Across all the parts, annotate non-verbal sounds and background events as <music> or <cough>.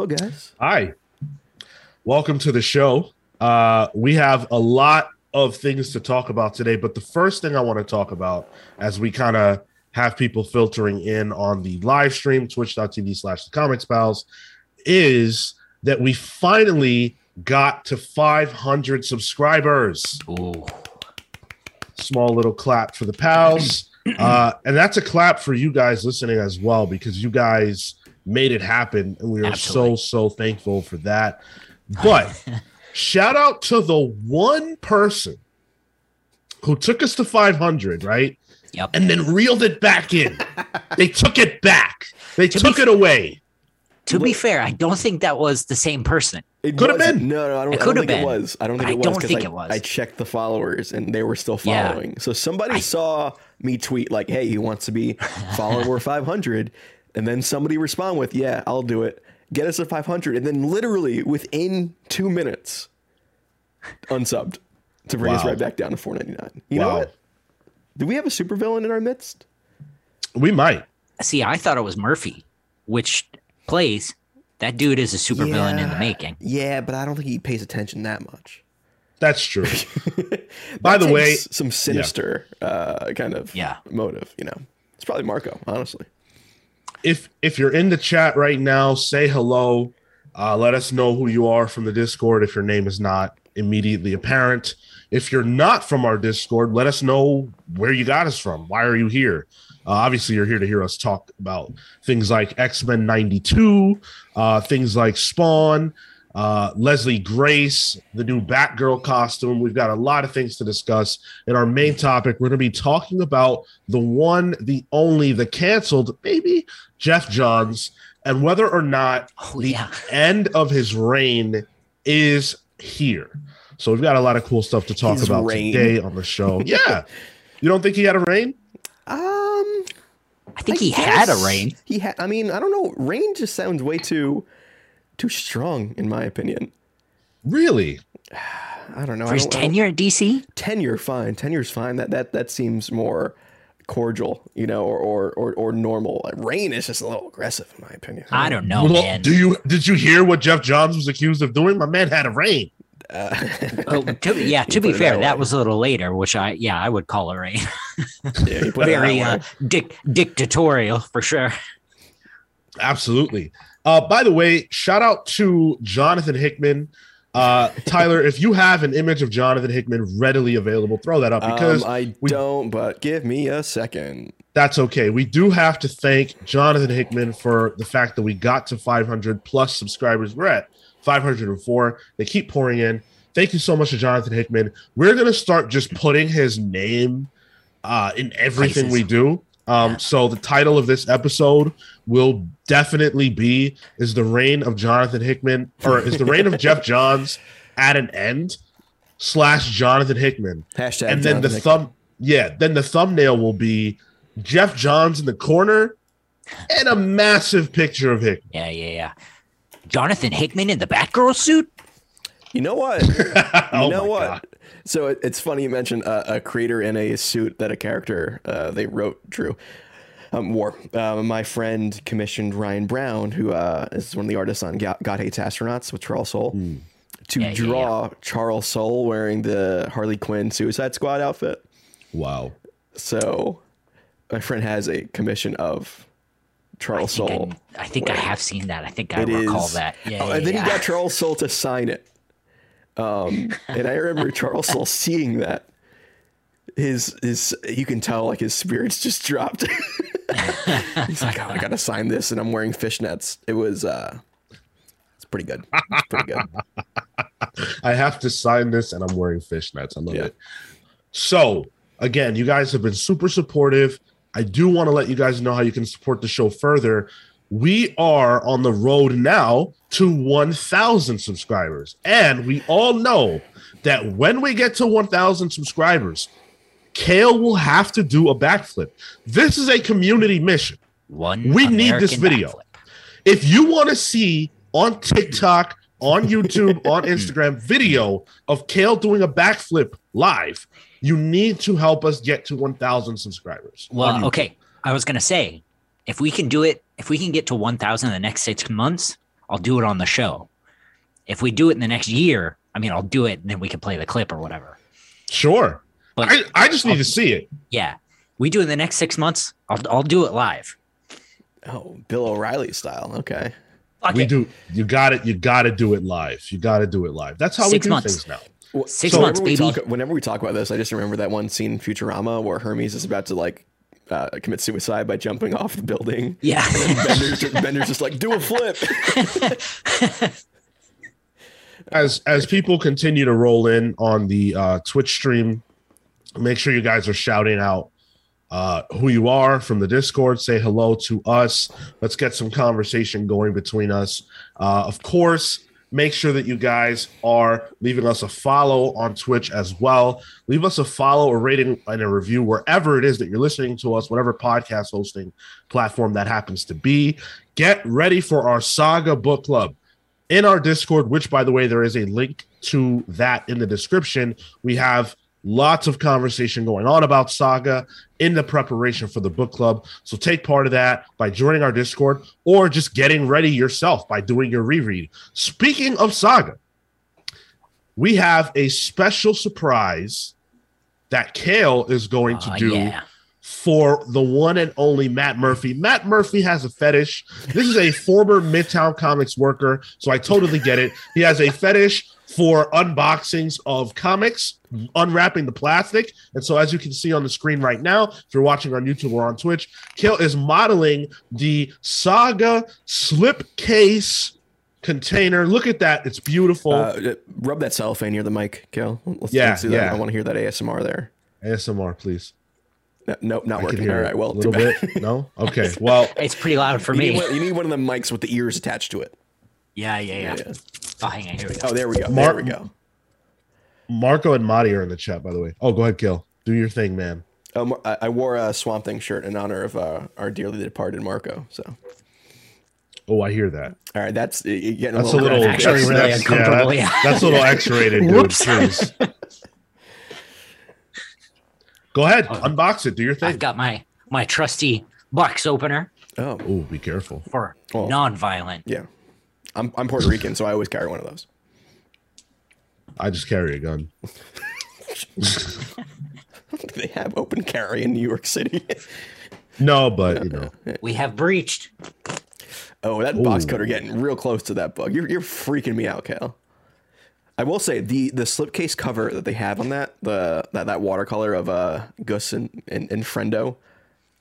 Hello, guys. Hi. Welcome to the show. Uh, we have a lot of things to talk about today, but the first thing I want to talk about as we kind of have people filtering in on the live stream, twitch.tv slash the comics pals, is that we finally got to 500 subscribers. Ooh. Small little clap for the pals. <clears throat> Uh, and that's a clap for you guys listening as well, because you guys made it happen. And we are Absolutely. so, so thankful for that. But <laughs> shout out to the one person who took us to 500, right? Yep. And then reeled it back in. <laughs> they took it back. They To took be it away. To be fair, I don't think that was the same person. It Could have been. No, no, I don't, It I could don't have think it was. I don't think I it was. don't 'cause think I, it was. I checked the followers and they were still Yeah. following. So somebody I- saw me tweet like, "Hey, he wants to be <laughs> follower 500," and then somebody respond with, "Yeah, I'll do it. Get us to 500," and then literally within two minutes, unsubbed to bring us right back down to 499. You Wow. know what? Do we have a supervillain in our midst? We might. See, I thought it was Murphy, which plays. That dude is a supervillain in the making. Yeah, but I don't think he pays attention that much. That's true. <laughs> By That the way, some sinister uh, kind of Yeah. motive. You know, it's probably Marco, honestly. If if you're in the chat right now, say hello. Uh, let us know who you are from the Discord if your name is not immediately apparent. If you're not from our Discord, let us know where you got us from. Why are you here? Uh, obviously, you're here to hear us talk about things like X Men '92, uh, things like Spawn, uh, Leslie Grace, the new Batgirl costume. We've got a lot of things to discuss. In our main topic, we're going to be talking about the one, the only, the canceled, maybe Geoff Johns, and whether or not Oh the yeah. end of his reign is here. So we've got a lot of cool stuff to talk His about reign. today on the show. <laughs> Yeah. You don't think he had a reign? Um, I think I he had a guess reign. He had. I mean, I don't know. Reign just sounds way too, too strong, in my opinion. Really? I don't know. For I his don't- tenure at DC? tenure, fine. Tenure's fine. That that that seems more cordial, you know, or or or, or normal. Reign is just a little aggressive, in my opinion. I don't know, Well, man. do you did you hear what Geoff Johns was accused of doing? My man had a reign. Oh, to, yeah, to be fair, that that was a little later, which I, yeah, I would call a reign. <laughs> Yeah, you put it Very uh, dic- dictatorial for sure. Absolutely. Uh, by the way, shout out to Jonathan Hickman. Uh, Tyler, if you have an image of Jonathan Hickman readily available, throw that up because um, I we- don't, but give me a second. that's okay. We do have to thank Jonathan Hickman for the fact that we got to 500 plus subscribers. We're at 504. They keep pouring in. Thank you so much to Jonathan Hickman. We're gonna start just putting his name uh, in everything Places. we do. Um, so the title of this episode will definitely be "Is the reign of Jonathan Hickman or is the reign of Geoff <laughs> Johns at an end?" Slash Jonathan Hickman Hashtag. and then the Jonathan thumb yeah then the thumbnail will be geoff johns in the corner and a massive picture of hickman Yeah, yeah, yeah. Jonathan Hickman in the Batgirl suit? You know what? <laughs> You oh know my what? God. So it, it's funny you mentioned a, a creator in a suit that a character uh, they wrote drew. Um, wore. Uh, my friend commissioned Ryan Browne, who uh, is one of the artists on God, God Hates Astronauts with Charles Soule, Hmm. to Yeah, yeah, draw Charles Soule wearing the Harley Quinn Suicide Squad outfit. wow So my friend has a commission of Charles think, Soule. I, I, think I have seen that. I think I It recall is- that. Yeah, Oh, yeah, and then yeah. he got Charles Soule to sign it. Um, and I remember <laughs> Charles Soule seeing that. His his you can tell like his spirits <laughs> just dropped. <laughs> He's like, oh, I gotta sign this, and I'm wearing fishnets. It was uh, it's pretty good. It's pretty good. <laughs> i have to sign this and i'm wearing fishnets i love Yeah. it so again you guys have been super supportive i do want to let you guys know how you can support the show further we are on the road now to 1000 subscribers and we all know that when we get to 1000 subscribers cale will have to do a backflip this is a community mission One We need this video. backflip. if you want to see on TikTok, on YouTube, <laughs> on Instagram video of Cale doing a backflip live, you need to help us get to 1,000 subscribers. Well, okay. I was gonna say, if we can do it, if we can get to 1,000 in the next six months, I'll do it on the show. If we do it in the next year, I mean, I'll do it and then we can play the clip or whatever. Sure. But I, I just need to see it. yeah, we do in the next six months. I'll I'll do it live. Oh, Bill O'Reilly style. Okay. Fuck We it. do. You got it. You got to do it live. You got to do it live. That's how Six we do months. things now. Well, Six so months, whenever we baby. Talk, whenever we talk about this, I just remember that one scene in Futurama where Hermes is about to like uh, commit suicide by jumping off the building. Yeah. <laughs> Bender's just, Bender's just like, do a flip. as as people continue to roll in on the uh, Twitch stream, make sure you guys are shouting out uh, who you are from the Discord. Say hello to us. Let's get some conversation going between us. Uh, of course, make sure that you guys are leaving us a follow on Twitch as well. Leave us a follow, a rating, and a review wherever it is that you're listening to us, whatever podcast hosting platform that happens to be. Get ready for our Saga Book Club in our Discord, which, by the way, there is a link to that in the description. We have lots of conversation going on about Saga in the preparation for the book club. So take part of that by joining our Discord or just getting ready yourself by doing your reread. Speaking of Saga, we have a special surprise that Cale is going to oh, do yeah. for the one and only Matt Murphy. Matt Murphy has a fetish. This is a former Midtown Comics worker, so I totally get it. He has a fetish for unboxings of comics, unwrapping the plastic. And so, as you can see on the screen right now, if you're watching on YouTube or on Twitch, Cale is modeling the Saga slipcase container. Look at that. It's beautiful. Uh, rub that cellophane near the mic, Cale. Let's, Yeah, let's do that. yeah. I want to hear that ASMR there. ASMR, please. No, nope, not I working. hear All it well, a little bit. No? <laughs> Okay. Well, It's pretty loud for You need, me. one, you need one of the mics with the ears attached to it. Yeah, yeah, yeah. Yeah. Oh, hang on. Here we go. Oh, there we go. Mar- there we go. Marco and Madi are in the chat, by the way. Oh, go ahead, Cale. Do your thing, man. Um, I, I wore a Swamp Thing shirt in honor of uh, our dearly departed Marco. So, Oh, I hear that. all right, that's you're getting That's a a little, little Actually that's, really that's- uncomfortable, Yeah, yeah. that's a little X-rated, dude. Please. <laughs> Go ahead, unbox it. Do your thing. I've got my my trusty box opener Oh, Oh, be careful. for Oh. non-violent. yeah. I'm I'm Puerto Rican, so I always carry one of those. I just carry a gun. <laughs> they have open carry in New York City. <laughs> No, but you know, We have breached. oh, that box cutter getting real close to that bug. You're you're freaking me out, Cale. I will say the the slipcase cover that they have on that the that, that watercolor of uh Ghüs and, and, and Friendo,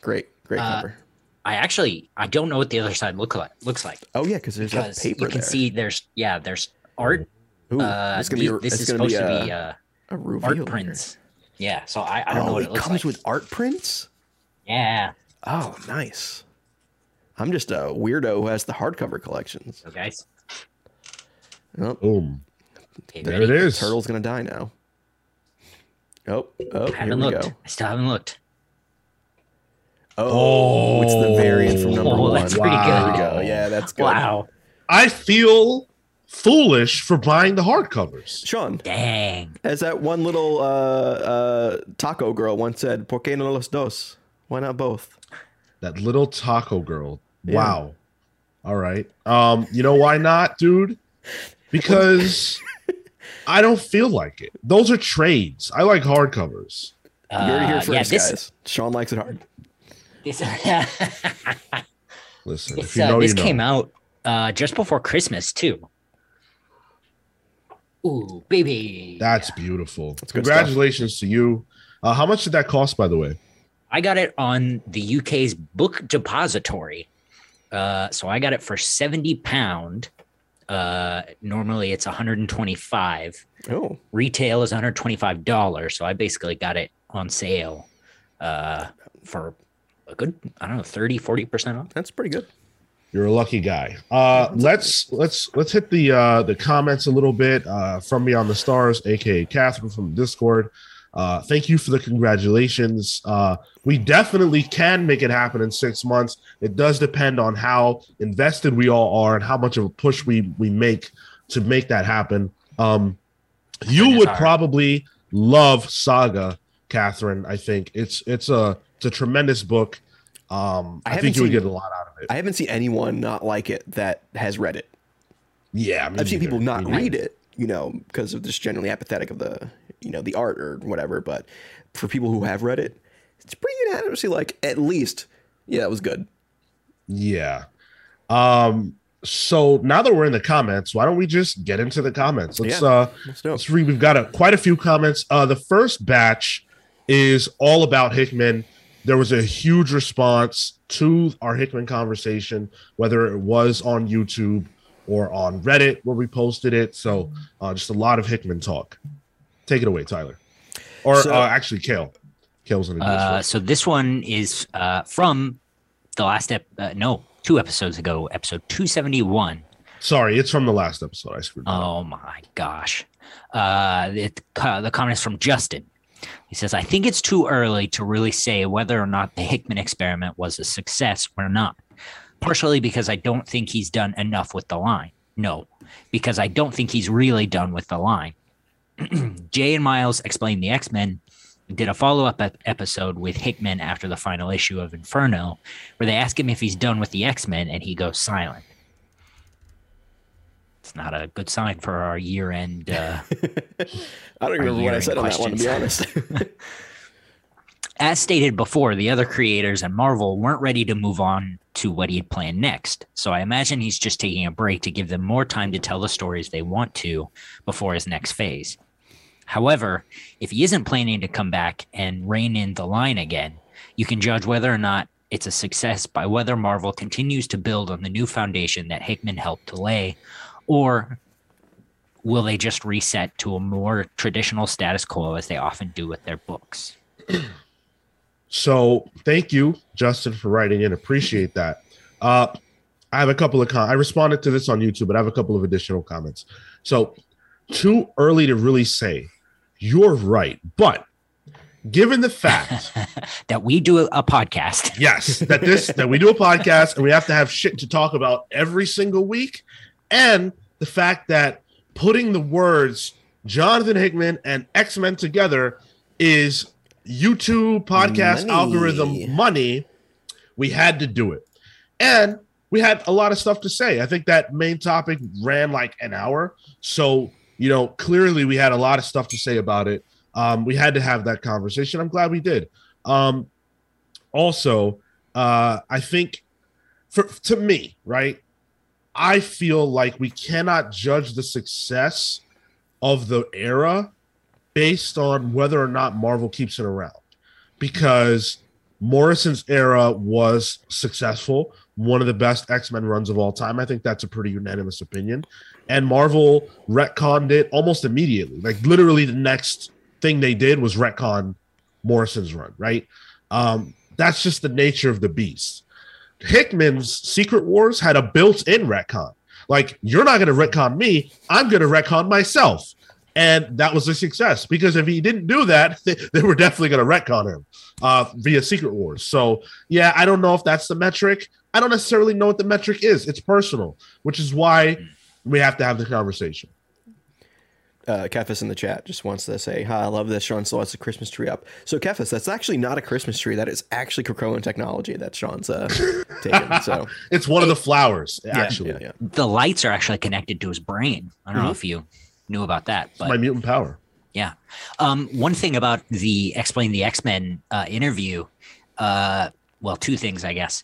great great Uh, cover. I actually I don't know what the other side look like looks like Oh yeah, because there's because that paper you can there. see there's yeah there's art. Ooh, Uh, it's gonna be a- this it's is gonna supposed be to a, be uh, a reveal art prints. Yeah, so I, I don't know Oh, what it it looks comes like. with art prints. yeah. Oh, nice. I'm just a weirdo who has the hardcover collections. So guys, Oh, boom. okay, There ready? it is. turtle's gonna die now. Oh, oh, I here haven't we looked. go. I still haven't looked. Oh, it's the variant from number Oh, one. that's pretty There we good. go. Yeah, that's good. Wow. I feel foolish for buying the hardcovers. Sean, Dang. as that one little uh, uh, taco girl once said, "Por qué no los dos? Why not both?" That little taco girl. Yeah. Wow. All right. Um, you know why not, dude? Because <laughs> I don't feel like it. Those are trades. I like hardcovers. You're it here Uh, first, yeah, this, guys. Sean likes it hard. this, <laughs> Listen, this, if you uh, know, this you know. came out uh, just before Christmas too. Ooh, baby. That's beautiful. good Congratulations to you. Uh, how much did that cost, by the way? I got it on the UK's book depository. Uh, so I got it for 70 pound. Uh, normally it's 125. Oh, Retail is 125 dollars. So I basically got it on sale uh, for a good, I don't know, 30, 40 percent off. that's pretty good. You're a lucky guy. Uh, let's let's let's hit the uh, the comments a little bit uh, from Beyond the Stars, aka Catherine from Discord. Uh, thank you for the congratulations. Uh, we definitely can make it happen in six months. It does depend on how invested we all are and how much of a push we we make to make that happen. Um, you would all right. probably love Saga, Catherine. I think it's it's a it's a tremendous book. Um, I I, think you would get a lot out of it. I haven't seen anyone not like it that has read it. Yeah, I've seen people not Me neither. read it, you know, because of just generally apathetic of the, you know, the art or whatever. But for people who have read it, it's pretty unanimously like at least, yeah, it was good. Yeah. Um. So now that we're in the comments, why don't we just get into the comments? Let's Yeah. uh Let's let's read. We've got a quite a few comments. Uh, the first batch is all about Hickman. There was a huge response to our Hickman conversation, whether it was on YouTube or on Reddit where we posted it. So uh, just a lot of Hickman talk. Take it away, Tyler. Or So- uh, actually, Cale. Cale's in the Uh, so this one is uh, from the last ep- uh, no two episodes ago, episode two seventy one. Sorry, it's from the last episode. I screwed that up. Oh my gosh. Uh, it, uh, the comment is from Justin. He says, I think it's too early to really say whether or not the Hickman experiment was a success or not. Partially because I don't think he's done enough with the line. No, because I don't think he's really done with the line. <clears throat> Jay and Miles explained the X Men did a follow up episode with Hickman after the final issue of Inferno, where they ask him if he's done with the X Men and he goes silent. It's not a good sign for our year end. Uh, <laughs> I don't remember what I said on that one, to be honest. <laughs> as stated before, the other creators and Marvel weren't ready to move on to what he had planned next. So I imagine he's just taking a break to give them more time to tell the stories they want to before his next phase. However, if he isn't planning to come back and rein in the line again, you can judge whether or not it's a success by whether Marvel continues to build on the new foundation that Hickman helped to lay, or will they just reset to a more traditional status quo as they often do with their books? <clears throat> So thank you, Justin, for writing in. Appreciate that. Uh, I have a couple of com- I responded to this on YouTube, but I have a couple of additional comments. So too early to really say. You're right, but given the fact, <laughs> that we do a, a podcast. <laughs> yes, that this that we do a podcast and we have to have shit to talk about every single week, and the fact that putting the words Jonathan Hickman and X Men together is YouTube podcast Money. algorithm money, we had to do it. And we had a lot of stuff to say. I think that main topic ran like an hour. So, you know, clearly we had a lot of stuff to say about it. Um, we had to have that conversation. I'm glad we did. Um, also, uh, I think for to me, right, I feel like we cannot judge the success of the era based on whether or not Marvel keeps it around because Morrison's era was successful, one of the best X Men runs of all time. I think that's a pretty unanimous opinion. And Marvel retconned it almost immediately. Like literally, the next thing they did was retcon Morrison's run, right? Um, that's just the nature of the beast. Hickman's Secret Wars had a built in retcon. Like, you're not going to retcon me, I'm going to retcon myself. And that was a success because if he didn't do that, <laughs> they, they were definitely going to retcon him uh, via Secret Wars. So, yeah, I don't know if that's the metric. I don't necessarily know what the metric is. It's personal, which is why we have to have the conversation. Uh, Kefis in the chat just wants to say, "Hi, I love this. Sean still has a Christmas tree up." So Kefis, that's actually not a Christmas tree. That is actually Krakoan technology that Sean's uh, <laughs> taken. So It's one of the flowers, yeah, actually. yeah, yeah. The lights are actually connected to his brain. I don't know if you knew about that, It's but my mutant power. Yeah. Um, one thing about the explain the X Men uh, interview, uh, well, two things, I guess.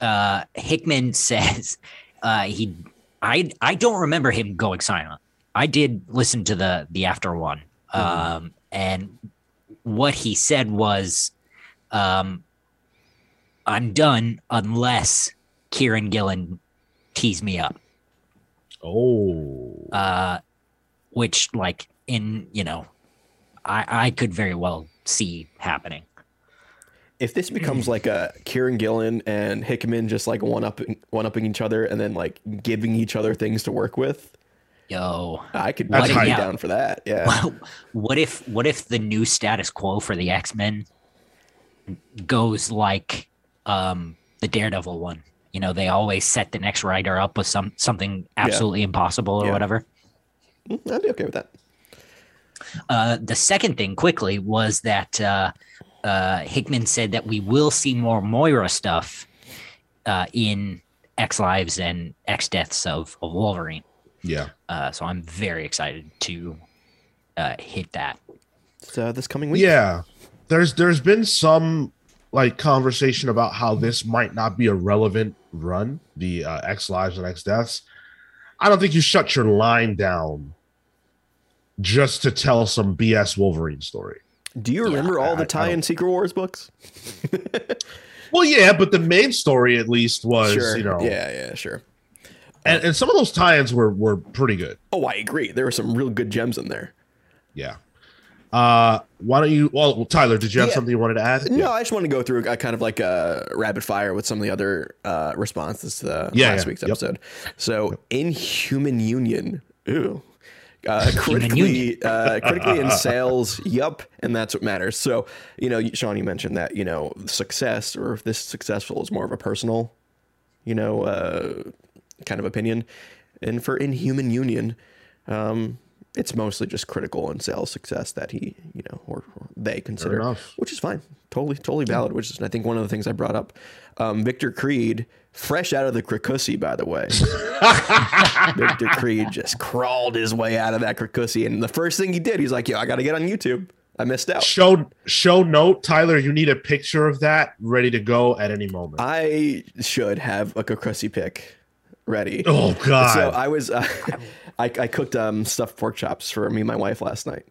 Uh, Hickman <laughs> says uh, he, I, I don't remember him going silent. I did listen to the the after one, um, and what he said was, um, "I'm done unless Kieron Gillen tees me up." Oh. uh, which like in you know, I I could very well see happening. If this becomes like a Kieron Gillen and Hickman just like one up one upping each other and then like giving each other things to work with, Yo, I could I'd be down for that. Yeah. <laughs> what if what if the new status quo for the X Men goes like um the Daredevil one? You know, they always set the next writer up with some something absolutely impossible or Yeah. whatever. Mm, I'd be okay with that. Uh, the second thing quickly was that uh, uh, Hickman said that we will see more Moira stuff uh, in X Lives and X Deaths of, of Wolverine. Yeah. Uh, so I'm very excited to uh, hit that. So this coming week. Yeah. There's there's been some like conversation about how this might not be a relevant run, the uh, X lives and X deaths. I don't think you shut your line down just to tell some BS Wolverine story. Do you remember all I- the tie-in Secret Wars books? Well, yeah, but the main story at least was, sure. you know, Yeah, yeah, sure. And, and some of those tie-ins were were pretty good. Oh, I agree. There were some real good gems in there. Yeah. Uh, why don't you? Well, Tyler, did you have Yeah. something you wanted to add? No, I just want to go through a kind of like a rapid fire with some of the other uh, responses to the Yeah, last yeah. week's Yep. episode. So, in Human Union, ooh, uh, <laughs> Human critically, uh, critically in <laughs> sales, yup, and that's what matters. So, you know, Sean, you mentioned that you know success or if this successful is more of a personal, you know, uh, kind of opinion, and for Inhuman Union. Um, it's mostly just critical and sales success that he, you know, or, or they consider, which is fine, totally, totally valid. Which is, I think, one of the things I brought up. Um, Victor Creed, fresh out of the Krakusi, by the way. <laughs> Victor Creed just crawled his way out of that Krakusi, and the first thing he did, he's like, "Yo, I got to get on YouTube. I missed out." Show show note, Tyler. You need a picture of that ready to go at any moment. I should have a Krakusi pick ready. oh God! So I was, uh, <laughs> I, I cooked um, stuffed pork chops for me and my wife last night,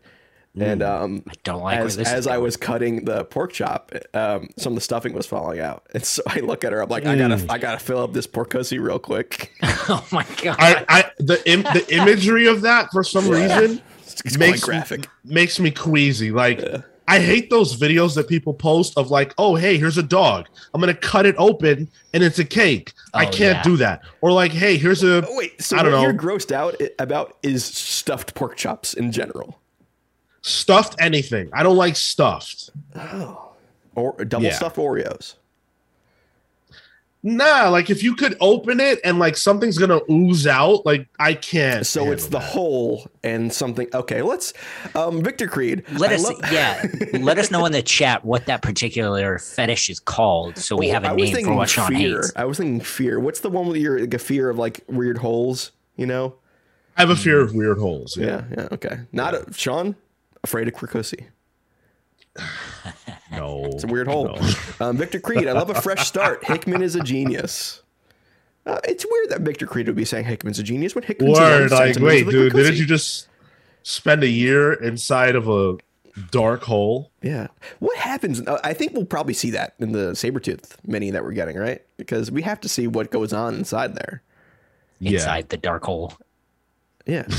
and um, I don't like as, this as I was cutting the pork chop, um, some of the stuffing was falling out, <laughs> and so I look at her. I'm like, I gotta, I gotta fill up this porcussy real quick. <laughs> oh my god! I, I the Im, the imagery of that for some reason It's quite makes graphic. makes me queasy. Like I hate those videos that people post of like, oh hey, here's a dog. I'm gonna cut it open and it's a cake. I Oh, can't yeah. do that. Or like, hey, here's a Oh, wait, so I what don't you're grossed out about is stuffed pork chops in general, stuffed anything. I don't like stuffed. Oh, or double Yeah. stuffed Oreos. Nah, like if you could open it and like something's gonna ooze out, like I can't. So it's the handle that. whole and something. Okay, let's. Um, Victor Creed. Let I us, love- yeah, <laughs> let us know in the chat what that particular fetish is called, so we Oh, have a I was name for thinking what Sean fear. hates. I was thinking fear. What's the one with your like a fear of like weird holes? You know? I have a fear of weird holes. Yeah. Yeah, yeah. Okay. Not a, Sean. Afraid of Krakusi. <laughs> No. It's a weird hole. No. <laughs> Um, Victor Creed. I love a fresh start. Hickman is a genius. Uh, it's weird that Victor Creed would be saying Hickman's a genius when Hickman's Word, his own like, wait, of the dude, didn't you just spend a year inside of a dark hole? Yeah. What happens? uh, I think we'll probably see that in the Sabretooth mini that we're getting, right? Because we have to see what goes on inside there. Inside the dark hole. Yeah. <laughs>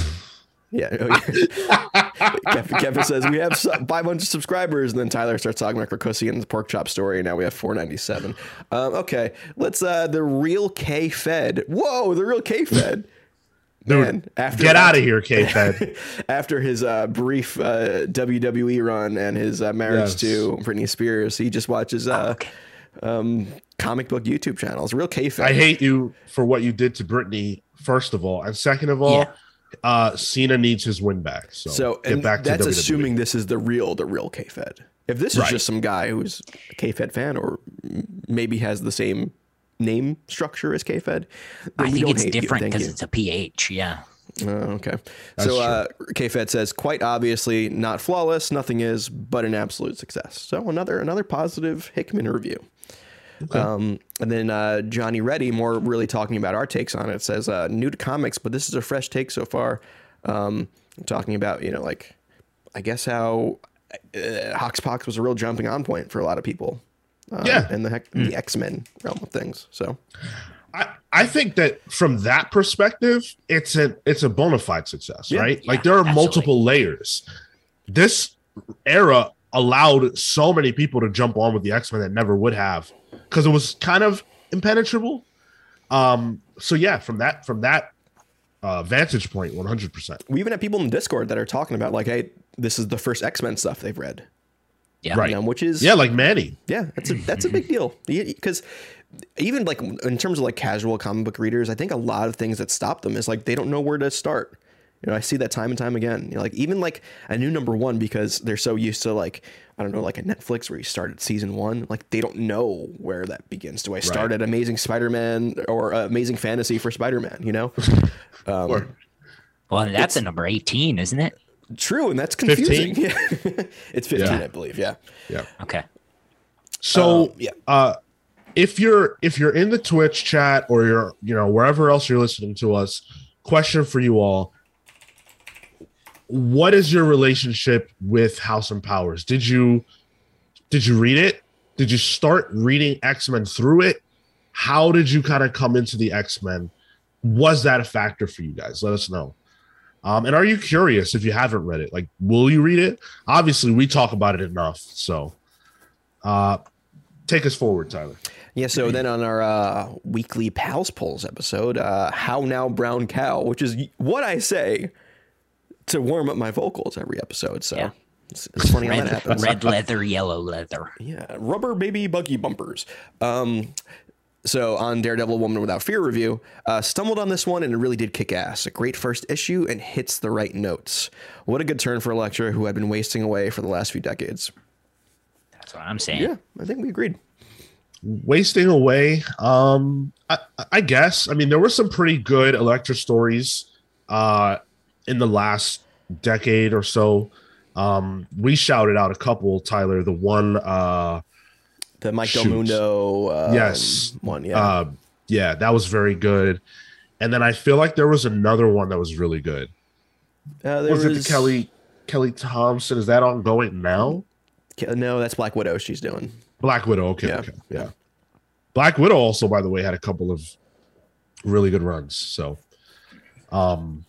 Yeah. Oh. <laughs> Kevin, Kevin says we have 500 subscribers, and then Tyler starts talking about Krakosi and the pork chop story, and now we have 497. Um, okay, let's uh the real K Fed. Whoa, the real K Fed. <laughs> Dude, Man, after Get out of here, K-Fed. <laughs> after his uh, brief uh, WWE run and his uh, marriage Yes. to Britney Spears, he just watches uh, Okay. um, comic book YouTube channels. Real K Fed. I hate you for what you did to Britney, first of all. And second of all, Yeah. Uh Cena needs his win back. So, So get and back to that's WWE. assuming this is the real, the real K-Fed. If this is Right. just some guy who's a K-Fed fan or maybe has the same name structure as K-Fed, then I think it's different because it's a pH. Yeah. Oh, okay. so uh, K-Fed says quite obviously not flawless, nothing is, but an absolute success. So another another positive Hickman review. Um, and then uh, Johnny Reddy, more really talking about our takes on it, says uh, new to comics, but this is a fresh take so far. Um, talking about you know like I guess how uh, Hoxpox was a real jumping on point for a lot of people. Um, Yeah. and the heck, the X Men realm of things. So I, I think that from that perspective, it's a it's a bona fide success, Yeah. right? Yeah, like there are absolutely. multiple layers. This era allowed so many people to jump on with the X Men that never would have because it was kind of impenetrable. Um, so yeah, from that from that uh, vantage point, one hundred percent. we even have people in the Discord that are talking about like, hey, this is the first X Men stuff they've read. Yeah. Right. Um, which is Yeah, like Manny. Yeah, that's a that's a big deal <laughs> because even like in terms of like casual comic book readers, I think a lot of things that stop them is like they don't know where to start. You know, I see that time and time again. You know, like even like a new number one because they're so used to like I don't know, like a Netflix where you start at season one, like they don't know where that begins. Do I start Right. at Amazing Spider Man or uh, Amazing Fantasy for Spider Man? You know, <laughs> um, Or Well, that's a number 18, isn't it? True, and that's confusing. Yeah. <laughs> it's 15, Yeah. I believe. Yeah. Okay. So Um, yeah. uh if you're if you're in the Twitch chat or you're you know wherever else you're listening to us, question for you all. What is your relationship with House and Powers? Did you did you read it? Did you start reading X-Men through it? How did you kind of come into the X-Men? Was that a factor for you guys? Let us know. Um, and are you curious if you haven't read it? Like, will you read it? Obviously, we talk about it enough. So, uh, take us forward, Tyler. Yeah, so then on our uh, weekly Pals Polls episode, uh, How Now Brown Cow, which is what I say to warm up my vocals every episode. So Yeah. it's, it's funny how that happens. <laughs> red leather, yellow leather. Yeah, rubber baby buggy bumpers. Um, so on Daredevil Woman Without Fear review, uh, stumbled on this one and it really did kick ass. A great first issue and hits the right notes. What a good turn for Elektra who had been wasting away for the last few decades. That's what I'm saying. Yeah, I think we agreed. Wasting away. Um, I, I guess. I mean, there were some pretty good Elektra stories uh, in the last decade or so. Um, we shouted out a couple, Tyler. The one, uh, The Mike Shoot. Del Mundo um, Yes. one, yeah. uh, yeah, that was very good. And then I feel like there was another one that was really good. Uh, there Was, it the Kelly Kelly Thompson? Is that ongoing now? No, that's Black Widow. She's doing. Black Widow. Okay, Yeah, okay, yeah. Black Widow also, by the way, had a couple of really good runs. So, um,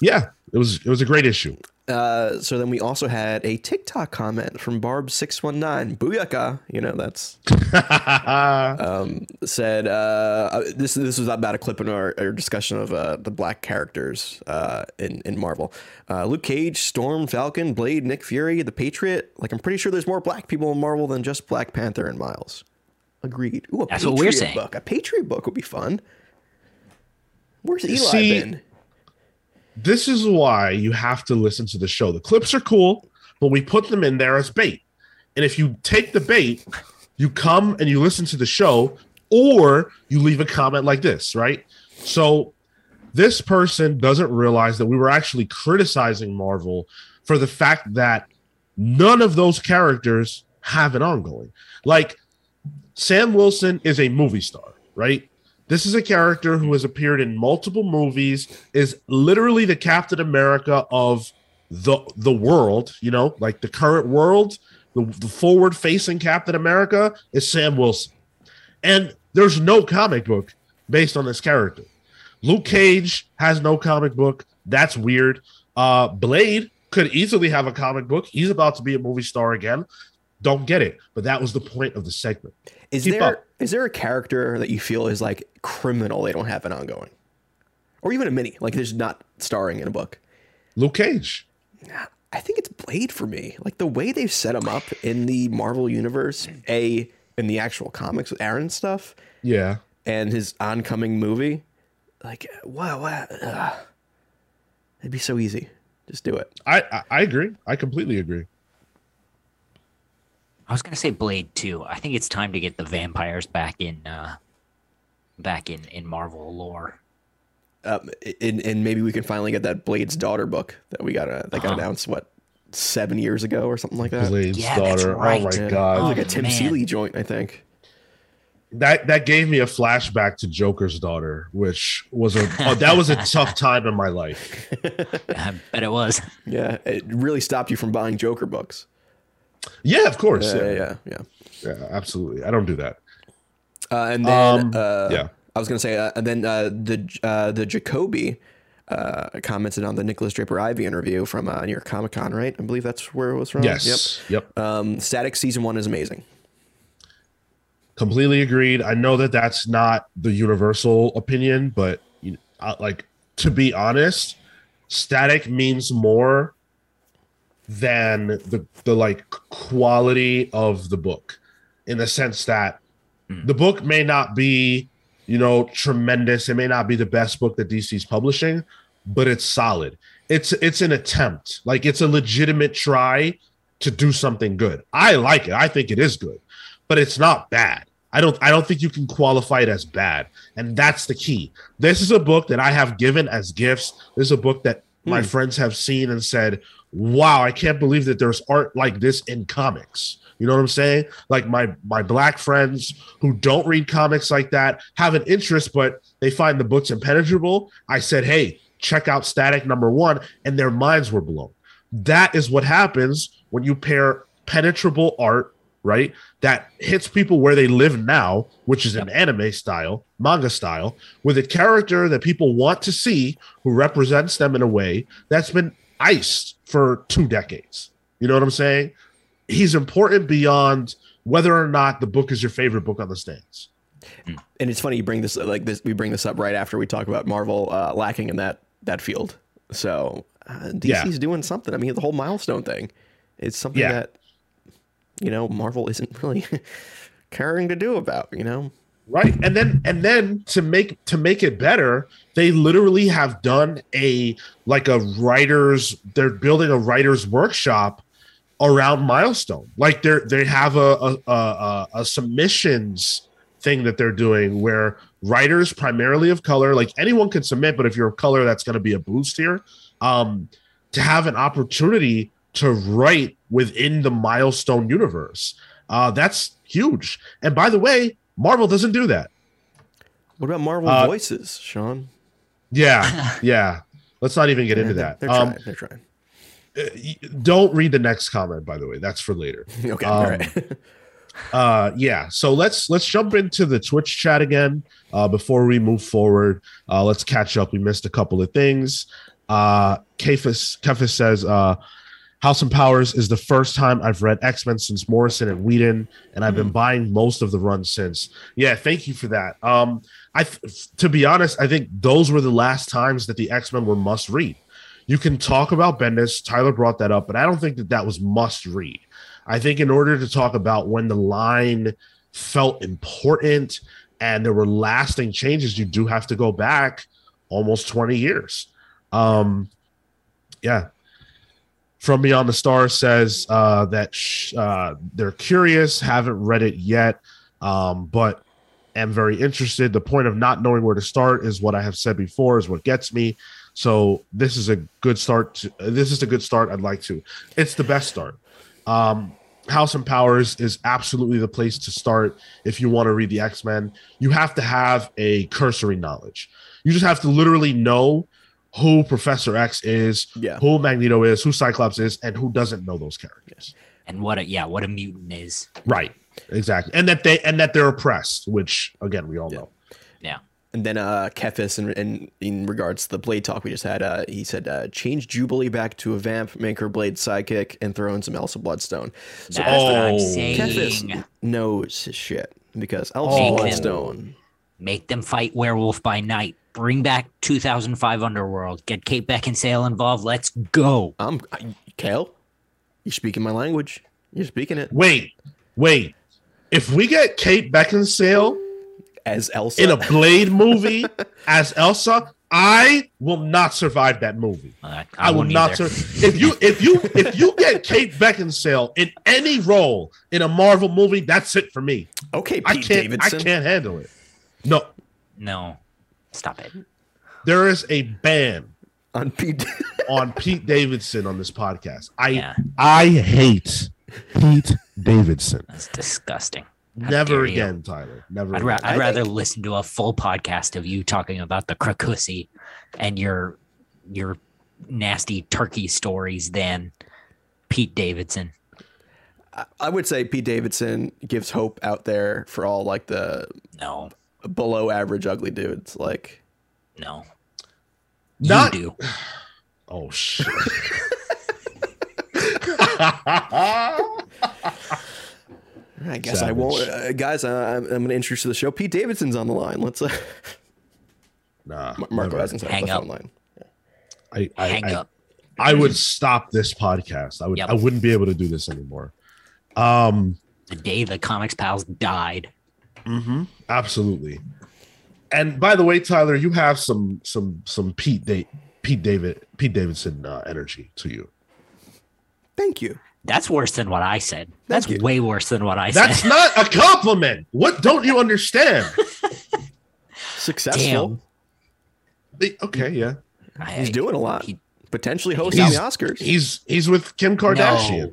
yeah, it was it was a great issue. Uh, so then we also had a TikTok comment from Barb six one nine. Booyaka, you know that's <laughs> um, said uh, uh, this. This was about a clip in our, our discussion of uh, the black characters uh, in in Marvel. Uh, Luke Cage, Storm, Falcon, Blade, Nick Fury, the Patriot. Like I'm pretty sure there's more black people in Marvel than just Black Panther and Miles. Agreed. Ooh, a That's Patriot what we're saying. book. A Patriot book would be fun. Where's Eli See, been? This is why you have to listen to the show. The clips are cool, but we put them in there as bait. And if you take the bait, you come and you listen to the show, or you leave a comment like this, right? So this person doesn't realize that we were actually criticizing Marvel for the fact that none of those characters have an ongoing. Like Sam Wilson is a movie star, right? This is a character who has appeared in multiple movies, is literally the Captain America of the the world, you know, like the current world, the, the forward facing Captain America is Sam Wilson. And there's no comic book based on this character. Luke Cage has no comic book. That's weird. Uh Blade could easily have a comic book. He's about to be a movie star again. Don't get it, but that was the point of the segment. Is Keep there is up. there a character that you feel is like criminal they don't have an ongoing? Or even a mini, like there's not starring in a book. Luke Cage. I think it's Blade for me. Like the way they've set him up in the Marvel universe, A in the actual comics with Aaron stuff Yeah. and his oncoming movie. Like wow, wow it'd be so easy. Just do it. I, I I agree. I completely agree. I was gonna say Blade too. I think it's time to get the vampires back in, uh, back in in Marvel lore. Um, and, and maybe we can finally get that Blade's daughter book that we got uh, that got Uh-huh. announced what seven years ago or something like that. Blade's Yeah, daughter. right. Oh my Yeah. It god. was like a Oh, Tim man. Seeley joint, I think. that that gave me a flashback to Joker's daughter, which was a oh, that was a <laughs> tough time in my life. I bet it was. Yeah, it really stopped you from buying Joker books. Yeah, of course. Yeah, Yeah, yeah, yeah. yeah, absolutely. I don't do that. Uh, and then Um, uh, yeah. I was gonna say, uh, and then uh, the uh, the Jacoby uh, commented on the Nikolas Draper-Ivey interview from uh, New York Comic Con, right? I believe that's where it was from. Yes. Yep. Yep. Um, Static season one is amazing. Completely agreed. I know that that's not the universal opinion, but you know, like to be honest, static means more than the the like quality of the book in the sense that the book may not be, you know, tremendous. It may not be the best book that DC's publishing, but it's solid. It's it's an attempt. Like it's a legitimate try to do something good. I like it. I think it is good, but it's not bad. I don't I don't think you can qualify it as bad. And that's the key. This is a book that I have given as gifts. This is a book that my Hmm. friends have seen and said, "Wow, I can't believe that there's art like this in comics." You know what I'm saying? Like my my black friends who don't read comics like that have an interest, but they find the books impenetrable. I said, "Hey, check out Static Number One," and their minds were blown. That is what happens when you pair penetrable art, right? That hits people where they live now, which is an anime style, manga style, with a character that people want to see who represents them in a way that's been iced for two decades. You know what I'm saying? He's important beyond whether or not the book is your favorite book on the stands. And it's funny you bring this like this. We bring this up right after we talk about Marvel uh, lacking in that that field. So uh, DC's Yeah. doing something. I mean, the whole milestone thing. It's something Yeah. that you know Marvel isn't <laughs> really caring to do about. You know. Right? And then and then to make to make it better they literally have done a like a writers they're building a writers workshop around milestone. Like they're they have a a, a, a, submissions thing that they're doing where writers primarily of color like anyone can submit but if you're of color that's going to be a boost here. Um to have an opportunity to write within the milestone universe. Uh that's huge. And by the way marvel doesn't do that What about Marvel Uh, Voices, Sean? yeah yeah let's not even get into They're- that They're um trying. They're trying. don't read the next comment by the way that's for later <laughs> Okay. um, all right. <laughs> uh yeah so let's let's jump into the twitch chat again uh before we move forward uh let's catch up we missed a couple of things uh Kefis Kefis says uh House and Powers is the first time I've read X Men since Morrison and Whedon, and I've been buying most of the runs since. Yeah, thank you for that. Um, I, to be honest, I think those were the last times that the X Men were must read. You can talk about Bendis. Tyler brought that up, but I don't think that that was must read. I think in order to talk about when the line felt important and there were lasting changes, you do have to go back almost 20 years. Um, yeah. From Beyond the Stars says uh, that sh- uh, they're curious, haven't read it yet, um, but am very interested. The point of not knowing where to start is what I have said before, is what gets me. So this is a good start. To, this is a good start. I'd like to. It's the best start. Um, House and Powers is absolutely the place to start if you want to read the X Men. You have to have a cursory knowledge. You just have to literally know who Professor X is, Yeah. who Magneto is, who Cyclops is, and who doesn't know those characters. and what a yeah, what a mutant is. Right. Exactly. And that they and that they're oppressed, which again we all Yeah. know. Yeah. And then uh Kefis in, in in regards to the blade talk we just had, uh he said uh change Jubilee back to a vamp, make her blade sidekick, and throw in some Elsa Bloodstone. So That's what I'm Oh. saying. Kefis knows his shit because Elsa Oh. Bloodstone. Make them fight werewolf by night. Bring back 2005 Underworld. Get Kate Beckinsale involved. Let's go. I'm I, Cale. You're speaking my language. You're speaking it Wait, wait. If we get Kate Beckinsale as Elsa. in a <laughs> Blade movie as Elsa, I will not survive that movie. Uh, I, will won't not. either. Sur- if you if you if you get Kate Beckinsale in any role in a Marvel movie, that's it for me. okay, I Pete can't. Davidson. I can't handle it. No, No, stop it. there is a ban on Pete. <laughs> on Pete Davidson on this podcast. I Yeah, I hate Pete Davidson. that's disgusting. How Never dare you. again, Tyler. Never. I'd, ra- again. I'd rather think- listen to a full podcast of you talking about the Krakusi and your your nasty turkey stories than Pete Davidson. I would say Pete Davidson gives hope out there for all like the No, below average ugly dudes. Like, no. Not- you do. <laughs> Oh shit. I guess I won't, uh, guys. Uh, I'm, I'm going to introduce to the show. Pete Davidson's on the line. Let's. Uh, nah, Marco never. hasn't set Hang the up. phone line. I, I, Hang I, up. I would stop this podcast. I would. Yep. I wouldn't be able to do this anymore. Um. The day the comics pals died. mhm, Absolutely. And by the way, Tyler, you have some some some Pete da- Pete David Pete Davidson uh, energy to you. Thank you. That's worse than what I said. That's you. way worse than what I That's said. That's not a compliment. What don't you understand? <laughs> Successful. Damn. okay, yeah. I- He's doing a lot. he- Potentially hosting the Oscars. He's he's with Kim Kardashian.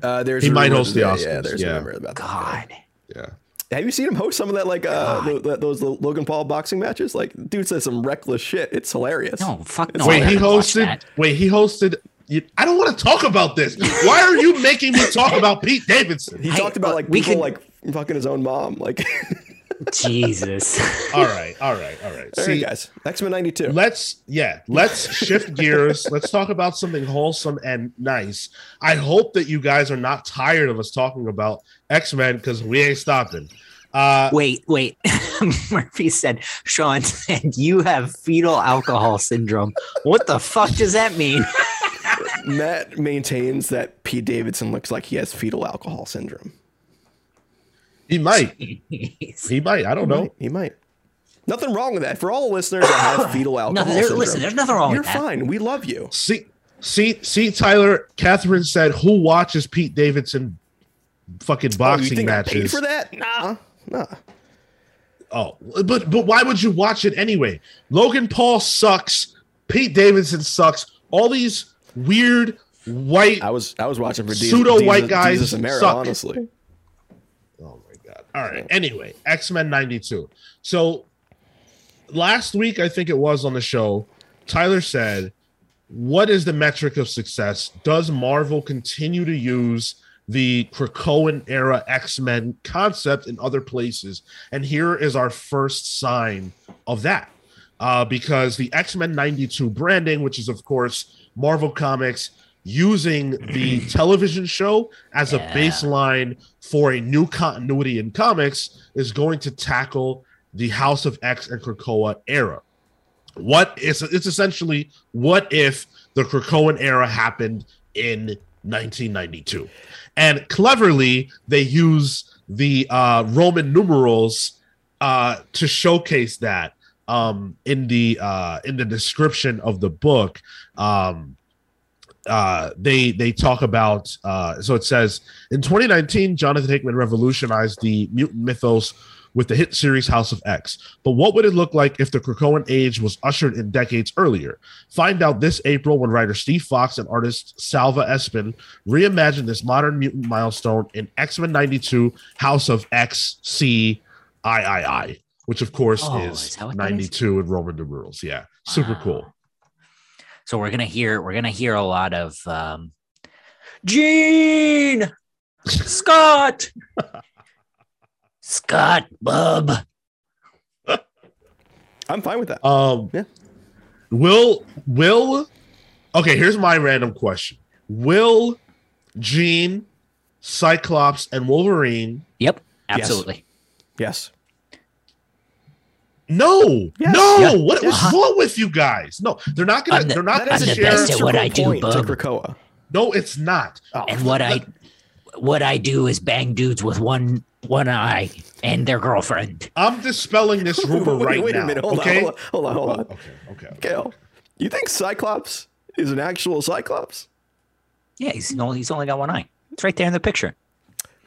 No. Uh, there's He might host the Oscars, Yeah, there's yeah. a rumor about that. God. Yeah. Have you seen him host some of that like uh tho- tho- those Logan Paul boxing matches? Like, dude says some reckless shit. It's hilarious. No, fuck no. wait, he hosted. Wait, he hosted. You, I don't want to talk about this. Why are you making me talk about Pete Davidson? He Hey, talked about like we people could- like fucking his own mom. Like, <laughs> Jesus. <laughs> All right, all right, all right. all See, right, guys, X Men '92. let's yeah, let's shift gears. Let's talk about something wholesome and nice. I hope that you guys are not tired of us talking about X Men because we ain't stopping. Uh, wait, wait. <laughs> Murphy said, Sean <laughs> said, you have fetal alcohol syndrome. What the fuck does that mean? <laughs> Matt maintains that Pete Davidson looks like he has fetal alcohol syndrome. he might. He might. I don't He know. might. He might. Nothing wrong with that. For all listeners that have fetal alcohol no, there, syndrome, listen, there's nothing wrong you're with that. fine. We love you. See, see, see, Tyler. Catherine said, "Who watches Pete Davidson fucking Oh, you boxing think I paid matches?" for that? Nah, nah. Oh, but but why would you watch it anyway? Logan Paul sucks. Pete Davidson sucks. All these weird white. I was I was watching for pseudo white guys Jesus and Mero, suck. honestly. Oh my god! All right. Anyway, X Men '92. So last week, I think it was on the show. Tyler said, "What is the metric of success? Does Marvel continue to use?" The Krakoan era X Men concept in other places. And here is our first sign of that. uh, because the X Men 92 branding, which is, of course, Marvel Comics using the <clears throat> television show as a baseline for a new continuity in comics, is going to tackle the House of X and Krakoa era. What is it's essentially what if the Krakoan era happened in 1992? And cleverly, they use the uh, Roman numerals uh, to showcase that um, in the uh, in the description of the book. Um, uh, they they talk about uh, so it says in 2019, Jonathan Hickman revolutionized the mutant mythos with the hit series House of X. But what would it look like if the Krakoan age was ushered in decades earlier? Find out this April when writer Steve Foxe and artist Salva Espin reimagine this modern mutant milestone in X Men 92 House of X C I I I, which of course Oh, is is that what 92 in Roman numerals. Yeah, super Wow. cool. So we're gonna hear we're gonna hear a lot of um Jean <laughs> Scott <laughs> Scott Bub. I'm fine with that. Um, Yeah. Will will okay? Here's my random question: Will Jean, Cyclops, and Wolverine? Yep, absolutely. yes. No, Yes. no. Yeah. What was Uh-huh. wrong with you guys? No, they're not gonna. The- they're not gonna I'm the share. best at what I do, bub. Krakoa. No, it's not. Oh, And what I what I do is bang dudes with one one eye and their girlfriend. I'm dispelling this <laughs> rumor wait, right wait now. Wait a minute. Hold okay. on. Hold on. Hold on. Hold on. Okay. Okay. okay. Cale, you think Cyclops is an actual Cyclops? Yeah, he's only he's only got one eye. It's right there in the picture.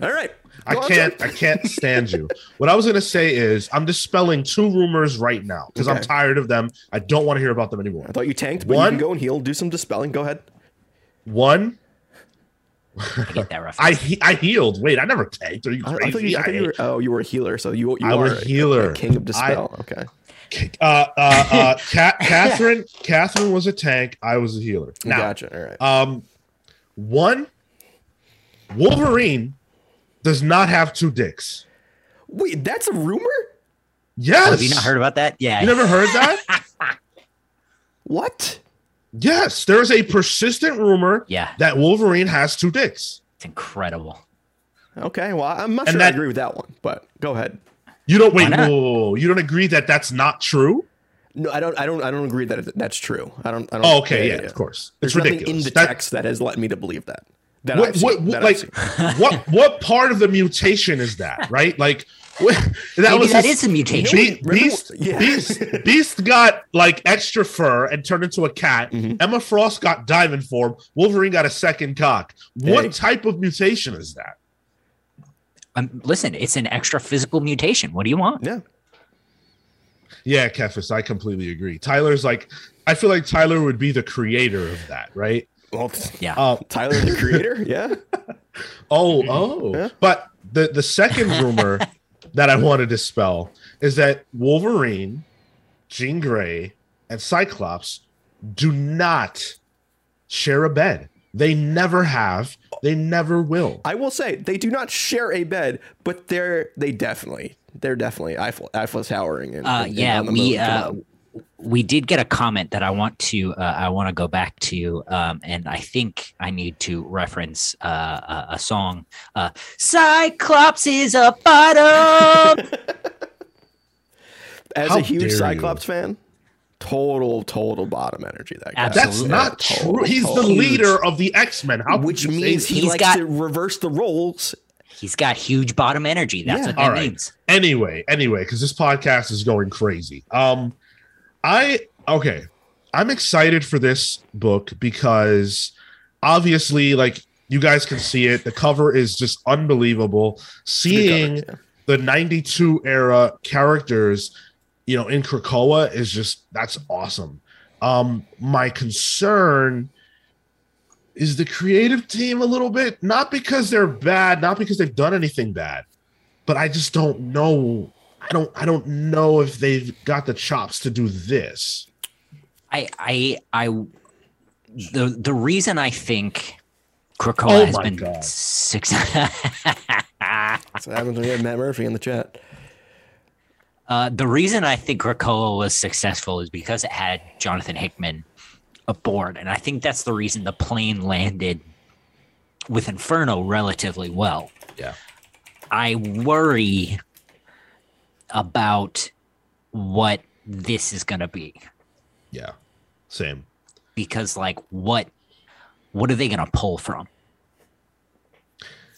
All right. I Go on, can't. Chuck. I can't stand you. What I was gonna say is, I'm dispelling two rumors right now because I'm tired of them. I don't want to hear about them anymore. I thought you tanked, but One- you can go and heal, do some dispelling. Go ahead. One, I get that reference. I he- I healed. Wait, I never tanked. Are you I, I thought you, I thought you were. Oh, you were a healer, so you. you I are was a- healer. a king of dispel. okay. uh, uh, uh, Ca- <laughs> Catherine. Catherine was a tank. I was a healer. Now, gotcha. All right. um, one, Wolverine does not have two dicks. Wait, that's a rumor. Yes. Oh, have you not heard about that? Yeah. You never heard that? <laughs> <laughs> What? Yes. There is a persistent rumor yeah, that Wolverine has two dicks. it's incredible. Okay. Well, I'm not And sure that- I agree with that one, but go ahead. You don't wait. Whoa, whoa, whoa. You don't agree that that's not true? No, I don't. I don't. I don't agree that that's true. I don't. I don't. Oh, okay. Yeah, of course. There's it's nothing ridiculous. in the That- text that has led me to believe that. That what, I've seen, what- that I've like seen. what what part of the mutation is that right like <laughs> that Maybe was that his- is a mutation. Be- Beast, yeah. Beast, <laughs> Beast got like extra fur and turned into a cat. Mhm. Emma Frost got diamond form. Wolverine got a second cock. What Hey. type of mutation is that? Um, listen, it's an extra physical mutation. What do you want? Yeah. Yeah, Kefis, I completely agree. Tyler's like, I feel like Tyler would be the creator of that, right? Well, Yeah. Uh, <laughs> Tyler the creator. Yeah. oh, oh. Yeah. But the the second rumor that I want to dispel is that Wolverine, Jean Grey, and Cyclops do not share a bed. They never have. They never will. I will say they do not share a bed, but they're they definitely they're definitely Eiffel Eiffel towering. And, Uh, and- and yeah, on the we uh, on. We did get a comment that I want to uh, I want to go back to, um, and I think I need to reference uh, a, a song. Uh, Cyclops is a bottom. <laughs> as how a huge dare you. Cyclops fan, total total bottom energy. That guy. That's not Total, true. He's the total. leader of the X Men. Which could you say means that? he He's likes got- to reverse the roles. He's got huge bottom energy. That's Yeah. what that All right. means. anyway anyway because this podcast is going crazy um i okay. I'm excited for this book because obviously like you guys can see it. The cover is just unbelievable. Seeing cover, the 92 era characters you know in krakoa is just that's awesome. Um my concern is the creative team a little bit not because they're bad not because they've done anything bad but i just don't know i don't i don't know if they've got the chops to do this I I I the the reason I think Krakoa Oh has been God. success. yeah. That's what happens when you have Matt Murphy in the chat. Uh, the reason I think Krakoa was successful is because it had Jonathan Hickman aboard, and I think that's the reason the plane landed with Inferno relatively well. Yeah. I worry about what this is going to be. Yeah same. Because, like, what what are they going to pull from?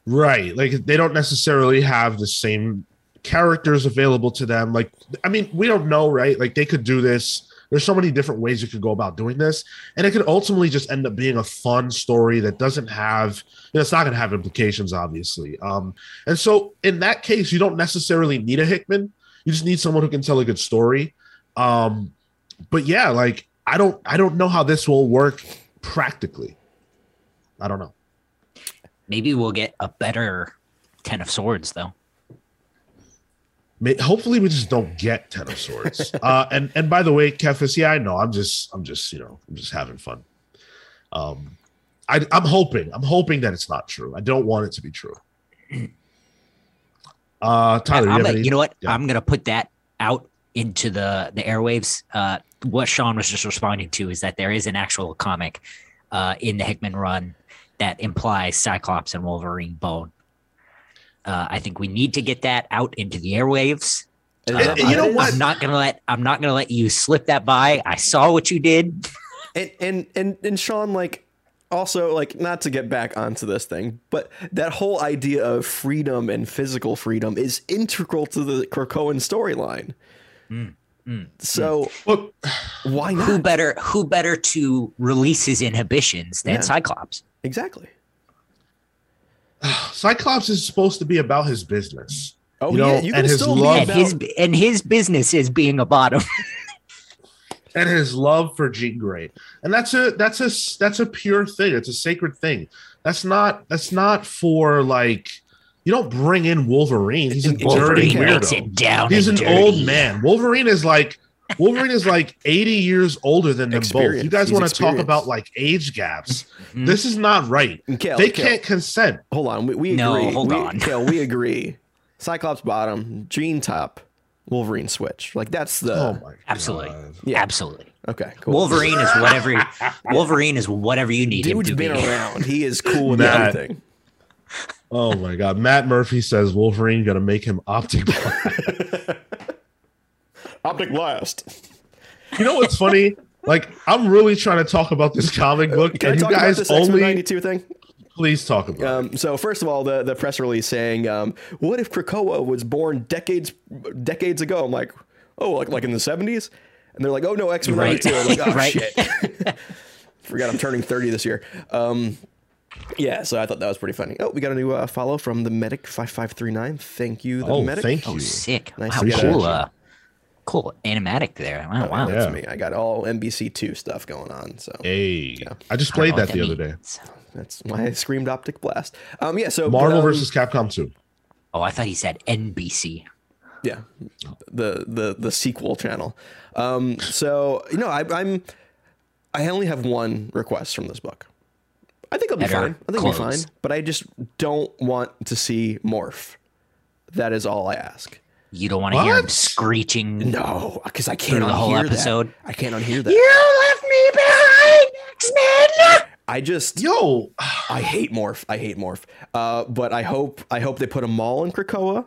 right like they don't necessarily have the same characters available to them like i mean we don't know right? Like they could do this. There's so many different ways you could go about doing this and it could ultimately just end up being a fun story that doesn't have you know, it's not going to have implications obviously. Um and so in that case you don't necessarily need a hickman you just need someone who can tell a good story. Um but yeah like i don't i don't know how this will work practically. I don't know. Maybe we'll get a better Ten of Swords, though. May, hopefully we just don't get ten of swords. <laughs> Uh and and by the way kefis yeah i know. I'm just i'm just you know i'm just having fun. Um I, i'm hoping i'm hoping that it's not true. I don't want it to be true <clears throat> uh tyler you, I'm have a- any- you know what? yeah. I'm gonna put that out into the the airwaves. Uh, what Sean was just responding to is that there is an actual comic uh, in the Hickman run that implies Cyclops and Wolverine bone. Uh, I think we need to get that out into the airwaves. Is Uh, that you know I'm- what? I'm not gonna let I'm not gonna let you slip that by. I saw what you did. and and and and Sean, like, also like not to get back onto this thing, but that whole idea of freedom and physical freedom is integral to the Krakoan storyline. Mm, mm, So Look, why Who better who better to release his inhibitions than Yeah. Cyclops? Exactly. <sighs> cyclops is supposed to be about his business Oh You know, yeah, you can and his still love- And about, his and his business is being a bottom. <laughs> and his love for Jean Grey. And that's a that's a that's a pure thing. It's a sacred thing. That's not that's not for like you don't bring in Wolverine. He's a dirty Wolverine makes weirdo. it down. He's an dirty. old man. Wolverine is like Wolverine is like 80 years older than them both. You guys He's want to talk about like age gaps. Mhm. This is not right. Cale, They Cale, can't consent. hold on. We, we No, agree. hold we, on. Cale, we agree. Cyclops bottom, Jean top, Wolverine switch. Like that's the Oh my Absolutely. God. yeah. Absolutely. Okay, cool. Wolverine is whatever <laughs> Wolverine is whatever you need him Dude's to been be. around. He is cool with Matt. everything. Oh my god. Matt Murphy says Wolverine gonna make him optic. <laughs> Optic blast. you know what's funny? Like I'm really trying to talk about this comic book, Can I and you talk about guys this only 92 thing? Please talk about. it. Um, so first of all, the the press release saying, um, "What if Krakoa was born decades decades ago?" I'm like, "Oh, like like in the '70s," and they're like, "Oh no, X Men Right. '92." Like, <laughs> "Oh Right. shit." <laughs> Forgot I'm turning 30 this year. Um, yeah, so I thought that was pretty funny. Oh, we got a new uh, follow from the medic five five three nine. Thank you, the Oh, medic. thank you. Oh, sick! Nice wow, cool. Uh, cool animatic there. Wow, wow. That's Yeah. me. I got all NBC two stuff going on. So Hey, I just played know that what the other day. that's why I screamed optic blast. Um, yeah. So Marvel but, um, versus Capcom 2. Oh, I thought he said NBC. yeah, the the the sequel channel. Um, so you know, I, I'm I only have one request from this book. I think I'll be Better fine. I think I'll be fine. But I just don't want to see Morph. That is all I ask. You don't want to hear him screeching. No, because I can't Through the whole episode? That. I can't unhear that. You left me behind, X-Men. I just Yo, I hate Morph. I hate Morph. Uh, but I hope I hope they put a mall in Krakoa.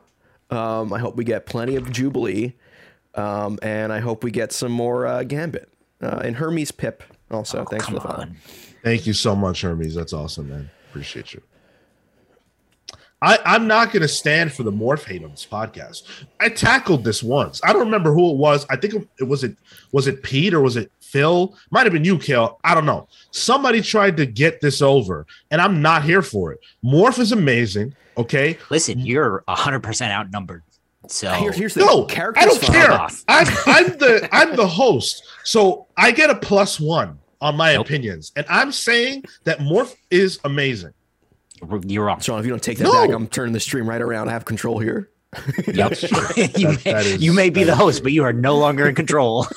Um, I hope we get plenty of Jubilee, um, and I hope we get some more uh, Gambit uh, and Hermes Pip. Also, thanks for Come the follow. thank you so much, Hermes. That's awesome, man. Appreciate you. I, I'm not going to stand for the morph hate on this podcast. I tackled this once. I don't remember who it was. I think it was it was it Pete or was it Phil? Might have been you, Cale. I don't know. Somebody tried to get this over, and I'm not here for it. Morph is amazing. Okay, Listen, you're hundred percent outnumbered. So Here- here's the no, characters. I don't care. I'm, I'm the I'm the host, so I get a plus one on my Nope. opinions, and I'm saying that Morph is amazing. You're wrong. Sean, if you don't take that No. back, I'm turning the stream right around. I have control here. Yep. <laughs> <laughs> you, That- may, that is- you may be the is- host, but you are no longer in control. <laughs>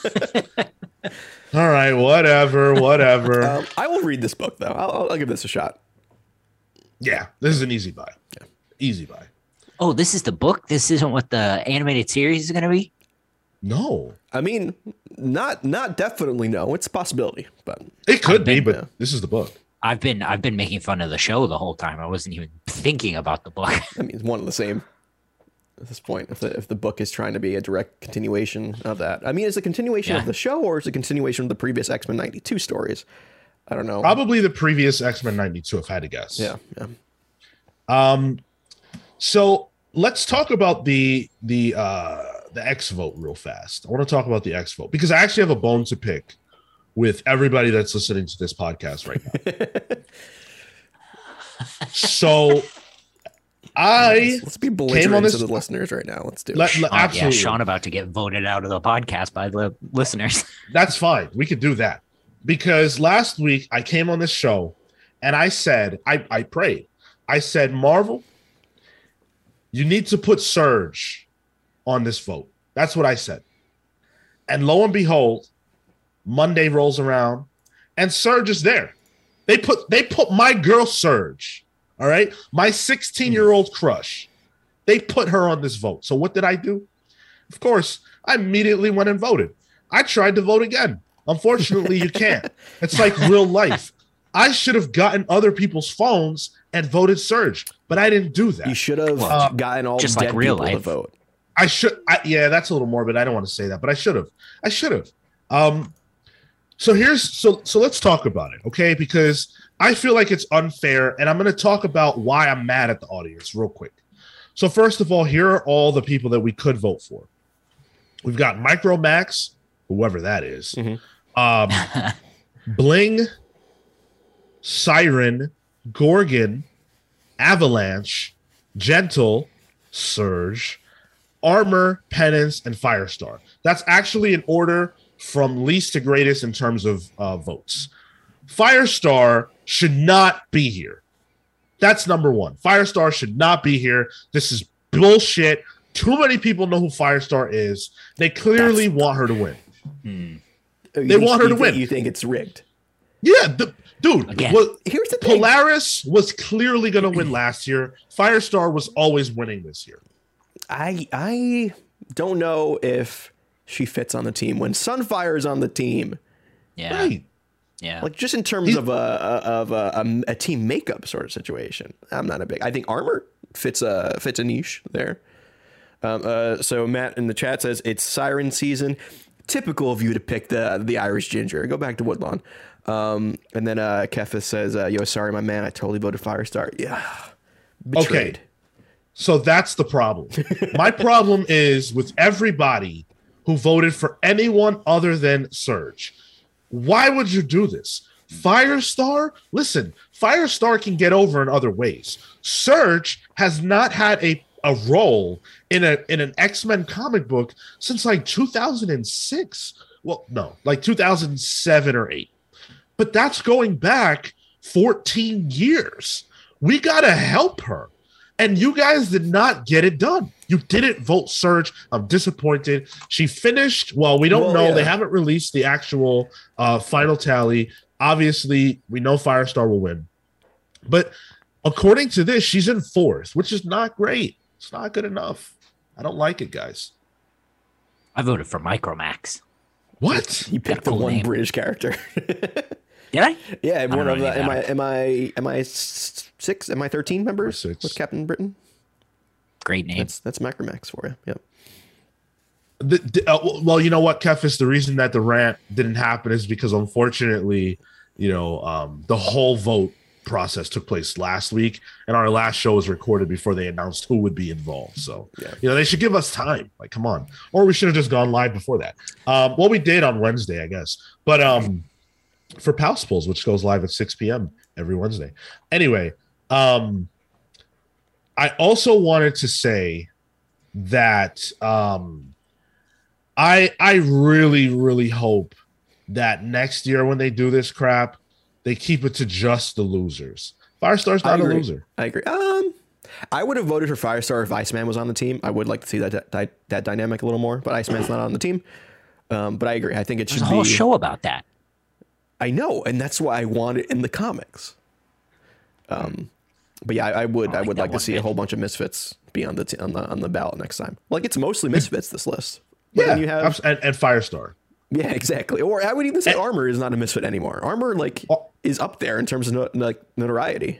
All right, whatever, whatever. Um, I will read this book though. I'll, I'll, I'll give this a shot. yeah, this is an easy buy. Easy buy. oh, this is the book. This isn't what the animated series is going to be. No, I mean, not not definitely no. It's a possibility, but it could be, but yeah. this is the book. I've been I've been making fun of the show the whole time. I wasn't even thinking about the book. <laughs> I mean, it's one and the same at this point. If the if the book is trying to be a direct continuation of that, I mean, is it a continuation Yeah. of the show or is it a continuation of the previous X Men '92 stories? I don't know. Probably the previous X Men '92, if I had to guess. Yeah, yeah. Um, so let's talk about the the uh the X vote real fast. I want to talk about the X vote because I actually have a bone to pick with everybody that's listening to this podcast right now. <laughs> so I Let's be belligerent this- to the listeners right now. Let's do it. let, let- Oh, yeah, Sean about to get voted out of the podcast by the listeners. <laughs> that's fine. We could do that because last week I came on this show and I said I I prayed. I said Marvel, you need to put Surge on this vote. That's what I said. And lo and behold, Monday rolls around and Surge is there. They put they put my girl Surge, all right? My 16-year-old crush. They put her on this vote. So what did I do? Of course, I immediately went and voted. I tried to vote again. Unfortunately, you can't. <laughs> It's like real life. I should have gotten other people's phones and voted Surge, but I didn't do that. you should have Uh, gotten all just dead like real people to life. vote. I should. I, yeah, that's a little morbid. I don't want to say that, but I should have. I should have. Um, so here's so so let's talk about it, okay? Because I feel like it's unfair, and I'm going to talk about why I'm mad at the audience real quick. So first of all, here are all the people that we could vote for. We've got Micro Max, whoever that is, Mhm. um, <laughs> Bling, Siren, Gorgon, Avalanche, Gentle, Surge, Armor, Penance, and Firestar. That's actually in order from least to greatest in terms of uh, votes. Firestar should not be here. That's number one. Firestar should not be here. This is bullshit. Too many people know who Firestar is. They clearly want her to win. Hmm. They think- want her to win. You think it's rigged? Yeah, the, dude. Again. what- Here's the thing. Polaris was clearly going to win last year. Firestar was always winning this year. I I don't know if she fits on the team when Sunfire is on the team. Yeah, Right. yeah. Like just in terms He's- of a of a, a, a team makeup sort of situation. I'm not a big. I think armor fits a fits a niche there. Um, uh, so Matt in the chat says it's siren season. Typical of you to pick the the Irish ginger. Go back to Woodlawn. Um, and then uh, Kefis says, uh, "Yo, sorry, my man. I totally voted Firestar. Yeah, betrayed. Okay. So that's the problem. My problem is with everybody who voted for anyone other than Surge. Why would you do this? Firestar, listen, Firestar can get over in other ways. Surge has not had a, a role in a in an X-Men comic book since like 2006. Well, no, like 2007 or 8. But that's going back 14 years. We got to help her. And you guys did not get it done. You didn't vote Surge. I'm disappointed. She finished. Well, we don't Well, know. yeah. They haven't released the actual uh, final tally. Obviously, we know Firestar will win. But according to this, she's in fourth, which is not great. It's not good enough. I don't like it, guys. I voted for Micromax. What? You picked the one name. British character. <laughs> Did I? yeah, one know of the. any Am I am I am I six? Am I thirteen members six. with Captain Britain? Great name. That's that's Macromax for you. Yep. The, the- uh, well, you know what, Kefis? The reason that the rant didn't happen is because unfortunately, you know, um, the whole vote process took place last week, and our last show was recorded before they announced who would be involved. So, Yeah. you know, they should give us time. Like, come on, or we should have just gone live before that. Um, well, we did on Wednesday, I guess, but um, for Pulse Pulls, which goes live at six p.m. every Wednesday. Anyway, um, I also wanted to say that um I I really really hope that next year when they do this crap, they keep it to just the losers. Firestar's not a loser. I agree. Um, I would have voted for Firestar if Iceman was on the team. I would like to see that that, that dynamic a little more, but Iceman's not on the team. Um, but I agree. I think it There's should a whole be. show about that. I know, and that's why I want it in the comics. Um, but yeah, I, I would. I, like would like to one see a whole bunch of misfits be on the t- on the on the ballot next time. Like it's mostly misfits. This list. But Yeah, then you have and, and Firestar. yeah, exactly. Or I would even say Armor is not a misfit anymore. Armor like Oh. is up there in terms of no, like notoriety.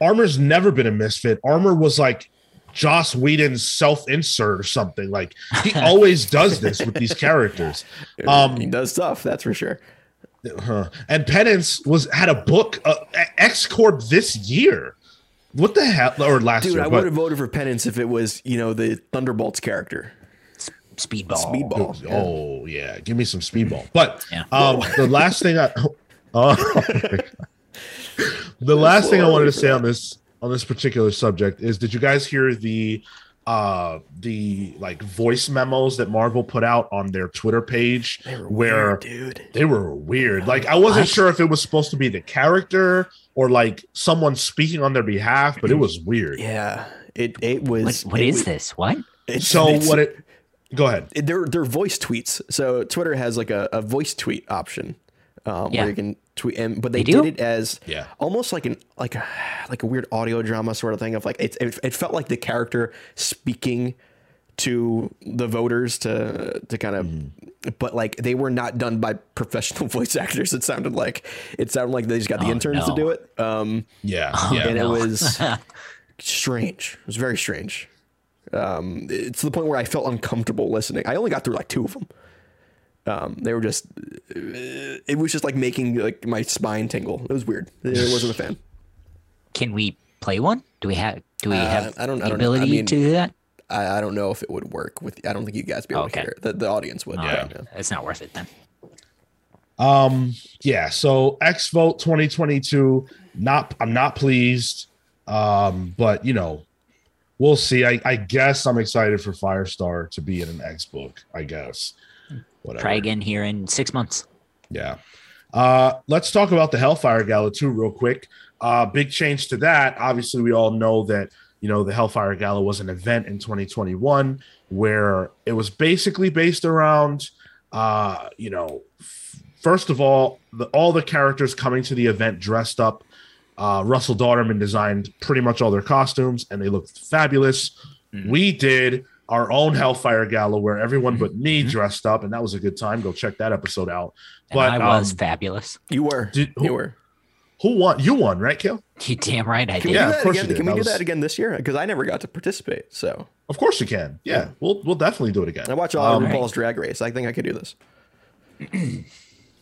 Armor's never been a misfit. Armor was like Joss Whedon's self-insert or something. Like he <laughs> always does this with these characters. Um, he does stuff. That's for sure. Huh. And Penance was had a book uh, X Corp this year. What the hell? Or last Dude, year? I but- would have voted for Penance if it was you know the Thunderbolts character. Speedball. Speedball. yeah. Oh yeah, give me some speedball. But Yeah. um, the last thing I, <laughs> oh, the last thing I wanted to say on this on this particular subject is, did you guys hear the uh the like voice memos that Marvel put out on their Twitter page They were where weird, dude. they were weird. Like I wasn't What? sure if it was supposed to be the character or like someone speaking on their behalf, but it was weird. Yeah, it it was. What, what it is was- this? What? it's- So it's- what it? Go ahead. they're they're voice tweets. So Twitter has like a, a voice tweet option um, Yeah. where you can tweet, and but they, They did it as Yeah. almost like an like a like a weird audio drama sort of thing of like it it, it felt like the character speaking to the voters to to kind of Mm-hmm. but like they were not done by professional <laughs> voice actors it sounded like it sounded like they just got the Oh, interns to do it um Yeah, Oh, yeah. and no. it was <laughs> strange. It was very strange. Um, it's to the point where I felt uncomfortable listening. I only got through like two of them. Um, they were just, it was just like making like my spine tingle. It was weird. I <laughs> wasn't a fan. Can we play one? Do we have? Do we Uh, have I don't- I don't know. I ability mean- to do that? I, I don't know if it would work with. I don't think you guys be able Okay. to hear it. The, the audience would. Yeah. but, It's not worth it then. Um, yeah, so X Vote 2022, not I'm not pleased. Um, but you know, we'll see. I, I guess I'm excited for Firestar to be in an X book, I guess. Whatever. Try again here in six months. Yeah. Uh, let's talk about the Hellfire Gala too, real quick. Uh, big change to that. Obviously, we all know that you know the Hellfire Gala was an event in 2021 where it was basically based around, uh, you know, f- first of all, the, all the characters coming to the event dressed up. Uh, Russell Dauterman designed pretty much all their costumes, and they looked fabulous. Mhm. We did our own Hellfire Gala where everyone but me dressed up, and that was a good time. Go check that episode out. And But, I was um, fabulous. You were. Did- you were. Who won? You won, right, Cale? You damn right I Can did. Yeah, do of that course again? you did. Can we That do was- that again this year? <laughs> Because I never got to participate. So Of course you can. Yeah, we'll we'll definitely do it again. I watch all Um, of RuPaul's Drag Race. I think I could do this. <clears throat>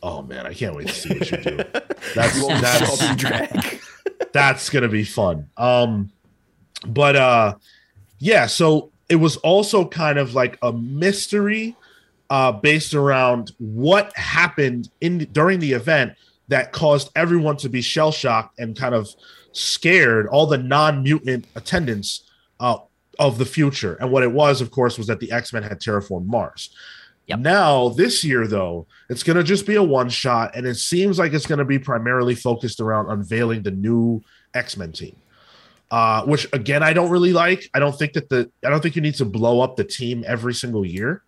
Oh man, I can't wait to see what you do. <laughs> That's You won't show up in that's drag. <laughs> that's gonna be fun. Um, but uh, yeah. So it was also kind of like a mystery, uh, based around what happened in during the event that caused everyone to be shell shocked and kind of scared all the non mutant attendants uh, of the future. And what it was, of course, was that the X Men had terraformed Mars. Yep. Now, this year, though, it's going to just be a one shot, and it seems like it's going to be primarily focused around unveiling the new X Men team. Uh, which again, I don't really like. I don't think that the I don't think you need to blow up the team every single year.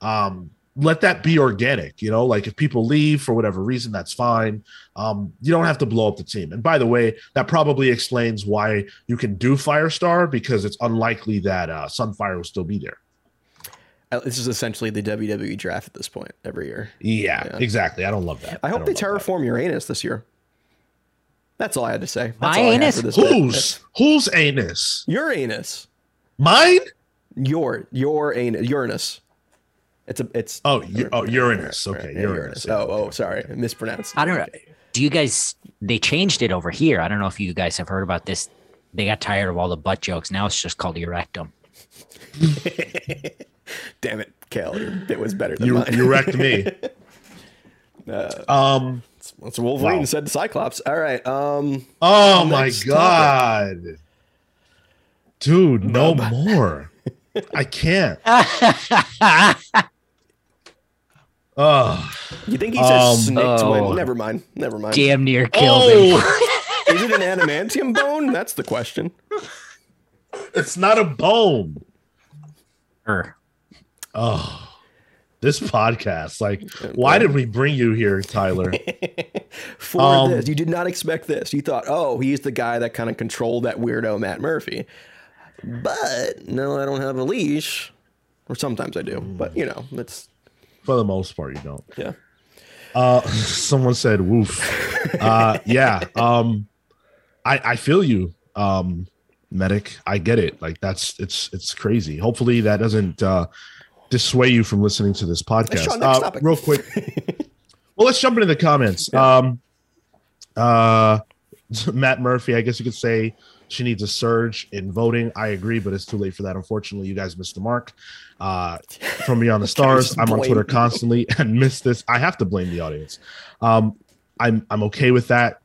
Um, let that be organic, you know. Like if people leave for whatever reason, that's fine. Um, you don't have to blow up the team. And by the way, that probably explains why you can do Firestar because it's unlikely that uh, Sunfire will still be there. This is essentially the WWE draft at this point every year. Yeah, Yeah. exactly. I don't love that. I hope don't they terraform Uranus this year. That's all I had to say. That's My all I had anus? for this bit. Whose whose anus? Uranus? Mine? Your your anus Uranus. It's a it's Oh, U- oh, Uranus. Okay, Yeah, Uranus. Oh oh sorry, I mispronounced. I don't know. Do you guys? They changed it over here. I don't know if you guys have heard about this. They got tired of all the butt jokes. Now it's just called erectum. <laughs> Damn it, Cale, your bit was better than You mine. you wrecked me. um. That's what Wolverine Wow. said to Cyclops. All right. Um. Oh my Next god, dude! No more. I can't. <laughs> Oh, You think he says Um, snake to oh. Never mind. Never mind. Damn near killed him. oh <laughs> Is it an adamantium bone? That's the question. it's not a bone. Er, Oh, this podcast. Like, <laughs> why did we bring you here, Tyler? <laughs> For Um, this, you did not expect this. You thought, oh, he's the guy that kind of controlled that weirdo Matt Murphy. But no, I don't have a leash. Or sometimes I do. But you know, it's For the most part, you don't. yeah. Uh, <laughs> someone said woof. Uh, yeah. Um, I I feel you, um, medic. I get it. Like that's it's it's crazy. Hopefully that doesn't uh, dissuade you from listening to this podcast. Sean, Uh, real quick. <laughs> well, let's jump into the comments. Um, uh, <laughs> Matt Murphy. I guess you could say she needs a surge in voting. I agree, but it's too late for that. Unfortunately, you guys missed the mark. Uh, from Beyond the <laughs> Stars, I'm on Twitter constantly and miss this. I have to blame the audience. Um, I'm I'm okay with that.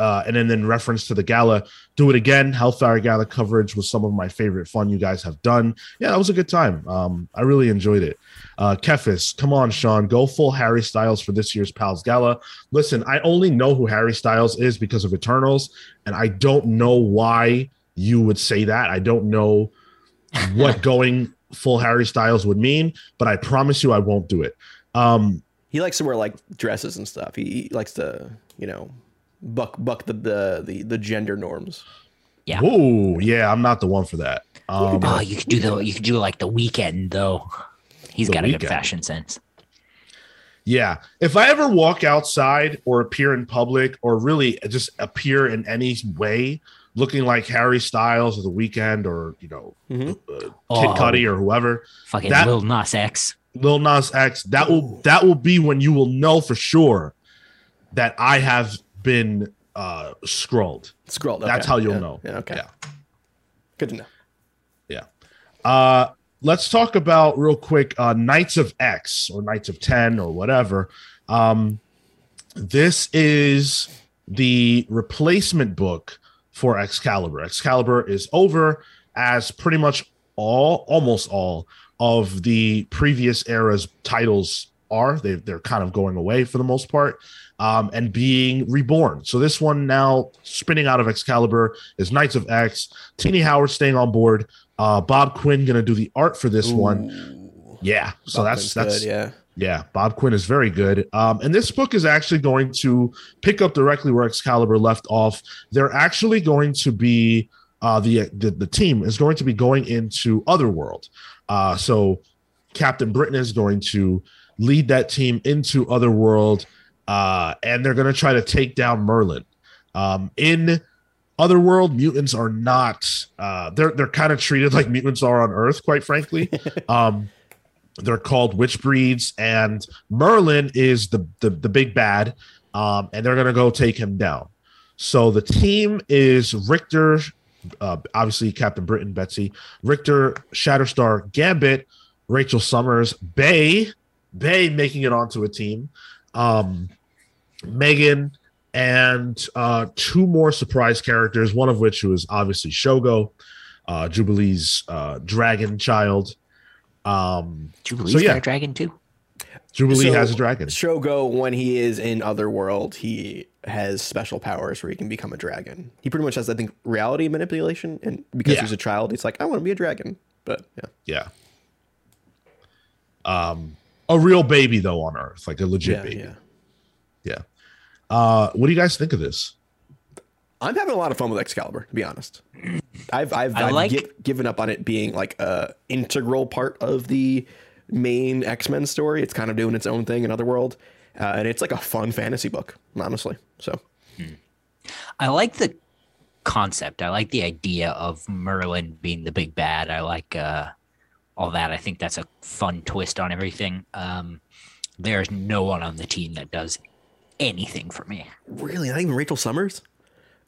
Uh, and then in reference to the gala, do it again. Hellfire Gala coverage was some of my favorite fun you guys have done. Yeah, that was a good time. Um, I really enjoyed it. Uh, Kefis, come on, Sean, go full Harry Styles for this year's Pals Gala. Listen, I only know who Harry Styles is because of Eternals, and I don't know why you would say that. I don't know what <laughs> going full Harry Styles would mean, but I promise you I won't do it. Um, He likes to wear like dresses and stuff. He, he likes to, you know, buck buck the the the, the gender norms. Yeah. Ooh, yeah, I'm not the one for that. Um, oh, you could do the you could do like the Weeknd though. He's got a good fashion sense. yeah, if I ever walk outside or appear in public or really just appear in any way looking like Harry Styles or The Weeknd or you know Mhm. uh, Kid Oh. Cudi or whoever, Fucking That- Lil Nas X. Lil Nas X, that will that will be when you will know for sure that I have been uh scrolled. Scroll. That's how you'll Yeah. know. Yeah, okay. Yeah. Good to know. Yeah. Uh, let's talk about real quick uh, Knights of X or Knights of 10 or whatever. Um, this is the replacement book for Excalibur. Excalibur is over as pretty much all, almost all of the previous era's titles are. They, they're kind of going away for the most part um, and being reborn. So this one now spinning out of Excalibur is Knights of X. Tini Howard staying on board. Uh, Bob Quinn gonna do the art for this one. Yeah, so Bob that's Quinn's that's good, yeah. yeah. Bob Quinn is very good. Um, and this book is actually going to pick up directly where Excalibur left off. They're actually going to be uh, the, the the team is going to be going into Otherworld. Uh, so Captain Britain is going to lead that team into Otherworld, uh, and they're going to try to take down Merlin. Um, in Otherworld, mutants are not. Uh, they're they're kind of treated like mutants are on Earth, quite frankly. <laughs> um, they're called witch breeds, and Merlin is the the, the big bad, um, and they're gonna go take him down. So the team is Rictor, uh, obviously Captain Britain, Betsy, Rictor, Shatterstar, Gambit, Rachel Summers, Bei, Bei making it onto a team, um, Meggan, and uh, two more surprise characters. One of which was obviously Shogo, uh, Jubilee's uh, dragon child. Um, Jubilee's So, yeah. got a dragon too. Jubilee So, has a dragon. Shogo, when he is in Otherworld, he has special powers where he can become a dragon. He pretty much has, I think, reality manipulation, and because Yeah. he's a child, he's like, I want to be a dragon. But yeah, Yeah. Um, a real baby though on Earth, like a legit yeah, baby. yeah. Yeah. Uh, what do you guys think of this? I'm having a lot of fun with Excalibur, to be honest. I've I've, I I've like- gi- given up on it being like a integral part of the main X Men story. It's kind of doing its own thing in Otherworld, uh, and it's like a fun fantasy book, honestly. So I like the concept. I like the idea of Merlin being the big bad. I like uh, all that. I think that's a fun twist on everything. Um, there's no one on the team that does anything for me. really, not even Rachel Summers.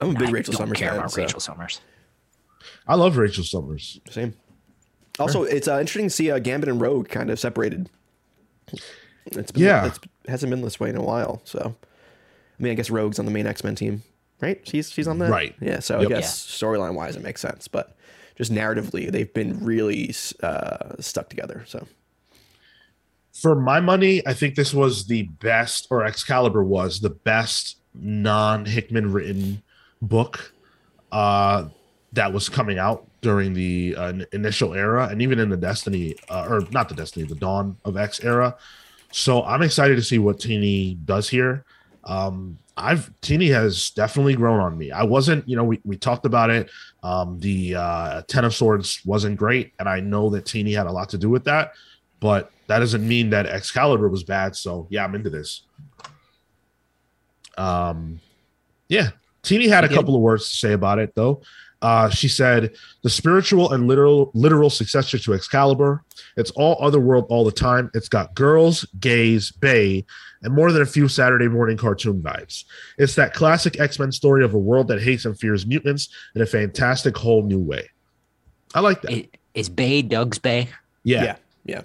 I'm a big I Rachel don't Summers care fan. about so- Rachel Summers. I love Rachel Summers. Same. Also, it's uh, interesting to see uh, Gambit and Rogue kind of separated. It's been, Yeah. it's, hasn't been this way in a while. So, I mean, I guess Rogue's on the main X Men team, right? She's she's on that, Right. Yeah. So Yep. I guess storyline wise, it makes sense, but just narratively, they've been really uh, stuck together. So For my money, I think this was the best, or Excalibur was the best non Hickman written book uh, that was coming out during the uh, initial era, and even in the Destiny, uh, or not the Destiny, the Dawn of X era. So I'm excited to see what Tini does here. Um, I've Tini has definitely grown on me. I wasn't, you know, we, we talked about it. Um, the uh, Ten of Swords wasn't great, and I know that Tini had a lot to do with that, but that doesn't mean that Excalibur was bad. So yeah, I'm into this. Um, yeah, Tini had a couple of words to say about it though. Uh, she said, "The spiritual and literal literal successor to Excalibur. It's all otherworld all the time. It's got girls, gays, Bei, and more than a few Saturday morning cartoon vibes. It's that classic X Men story of a world that hates and fears mutants in a fantastic whole new way. I like that. It, is Bei Doug's Bei? yeah, yeah, yeah.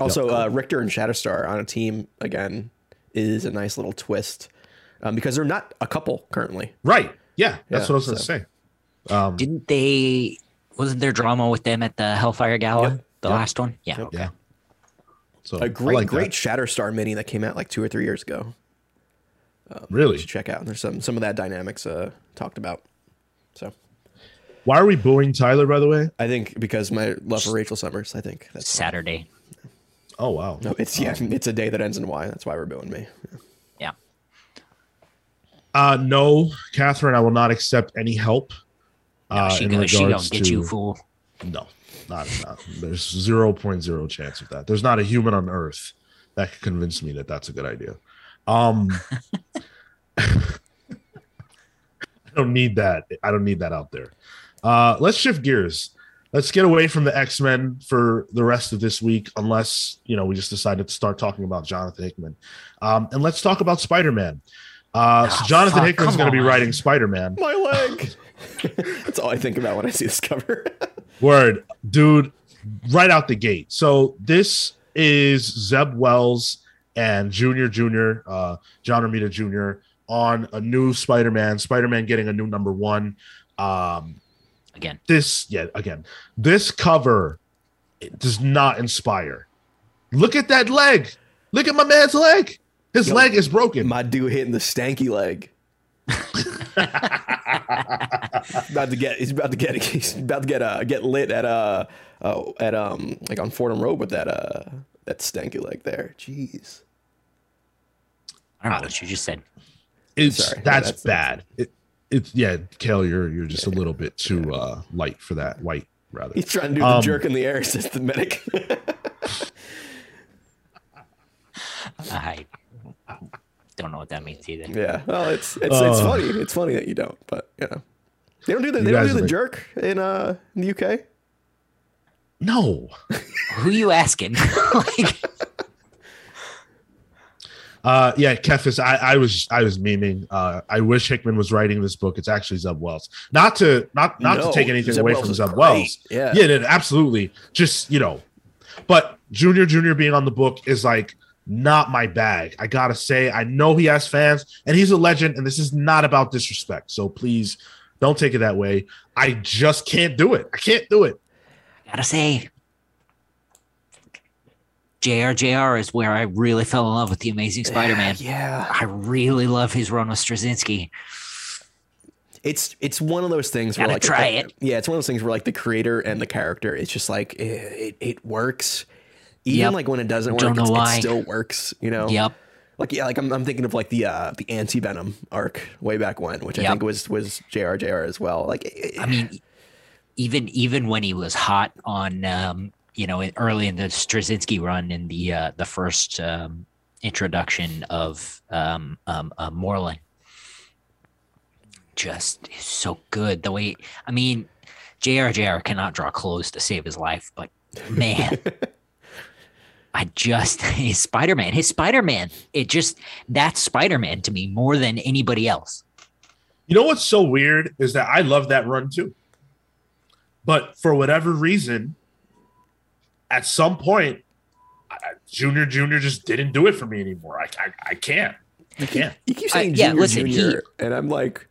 Also, uh, Rictor and Shatterstar on a team again is a nice little twist um, because they're not a couple currently. right. Yeah, that's Yeah, what I was going to say. Um, Didn't they? Wasn't there drama with them at the Hellfire Gala? Yep. The Yep. last one? Yeah. Yep. okay. yeah. So A I great, like great that. Shatterstar mini that came out like two or three years ago. You Really? should check out. There's some some of that dynamics uh, talked about. So Why are we booing Tyler? By the way. I think because my love for Rachel Summers, I think that's Saturday. Oh wow. no, it's yeah, it's a day that ends in Y. That's why we're booing me. Yeah. Uh, no, Catherine, I will not accept any help. Uh, she in gonna, she gonna regards get to- you, fool. No, not, not. There's zero point zero chance of that. There's not a human on Earth that could convince me that that's a good idea. Um, <laughs> I don't need that. I don't need that out there. Uh, let's shift gears. Let's get away from the X Men for the rest of this week, unless you know we just decided to start talking about Jonathan Hickman. Um, and let's talk about Spider Man. Uh, so Oh, Jonathan fuck, Hickman's going to be on. writing Spider Man. My leg. <laughs> that's all I think about when I see this cover. <laughs> Word, dude, right out the gate. So this is Zeb Wells and Junior Junior, uh, John Romita Jr. on a new Spider-Man. Spider-Man getting a new number one. Um, Again. this, yeah, again, this cover it does not inspire. Look at that leg. Look at my man's leg. His Yo, leg is broken. My dude hitting the stanky leg. <laughs> about to get he's about to get he's about to get uh get lit at uh, uh at um like on Fordham Road with that uh that stanky leg there. Jeez. I don't know what you just said. it's Sorry. that's, That's- bad. It, it's yeah, Cale, you're you're just a little bit too uh, light for that. White rather. He's trying to do the Um, jerk in the air, <laughs> says the medic. I don't know what that means either. yeah. Well it's it's it's Uh. funny. It's funny that you don't, but you know. They don't do the they don't do the are- jerk in uh in the UK. No. Who are you asking? <laughs> like, Uh, yeah, Kefis. I, I was I was memeing. Uh, I wish Hickman was writing this book. It's actually Zeb Wells. Not to not not No, to take anything Zeb away Wells from is Zeb great. Wells. Yeah. yeah, no, absolutely. Just you know, but Junior Junior being on the book is like not my bag. I gotta say, I know he has fans, and he's a legend. And this is not about disrespect. So please don't take it that way. I just can't do it. I can't do it. gotta say, JRJR is where I really fell in love with the Amazing Spider-Man. Yeah. I really love his run with Straczynski. It's it's one of those things where Gotta like try it. Yeah, it's one of those things where like the creator and the character, it's just like it it, it works. Even Yep. like when it doesn't work, Don't know why. it still works. You know. Yep. Like yeah, like I'm, I'm thinking of like the uh the anti venom arc way back when, which I think was was JRJR as well. Like it- I mean, even even when he was hot on, um, you know, early in the Straczynski run in the uh, the first um, introduction of um, um, uh, Morlun, just so good. The way, I mean, JRJR cannot draw clothes to save his life, but man. <laughs> I just his Spider Man, his Spider Man. It just that's Spider Man to me more than anybody else. You know what's so weird is that I love that run too. But for whatever reason, at some point, I, I- Junior Junior just didn't do it for me anymore. I, I, I can't. I can't. you keep I- saying yeah, junior, listen, he- junior, and I'm like,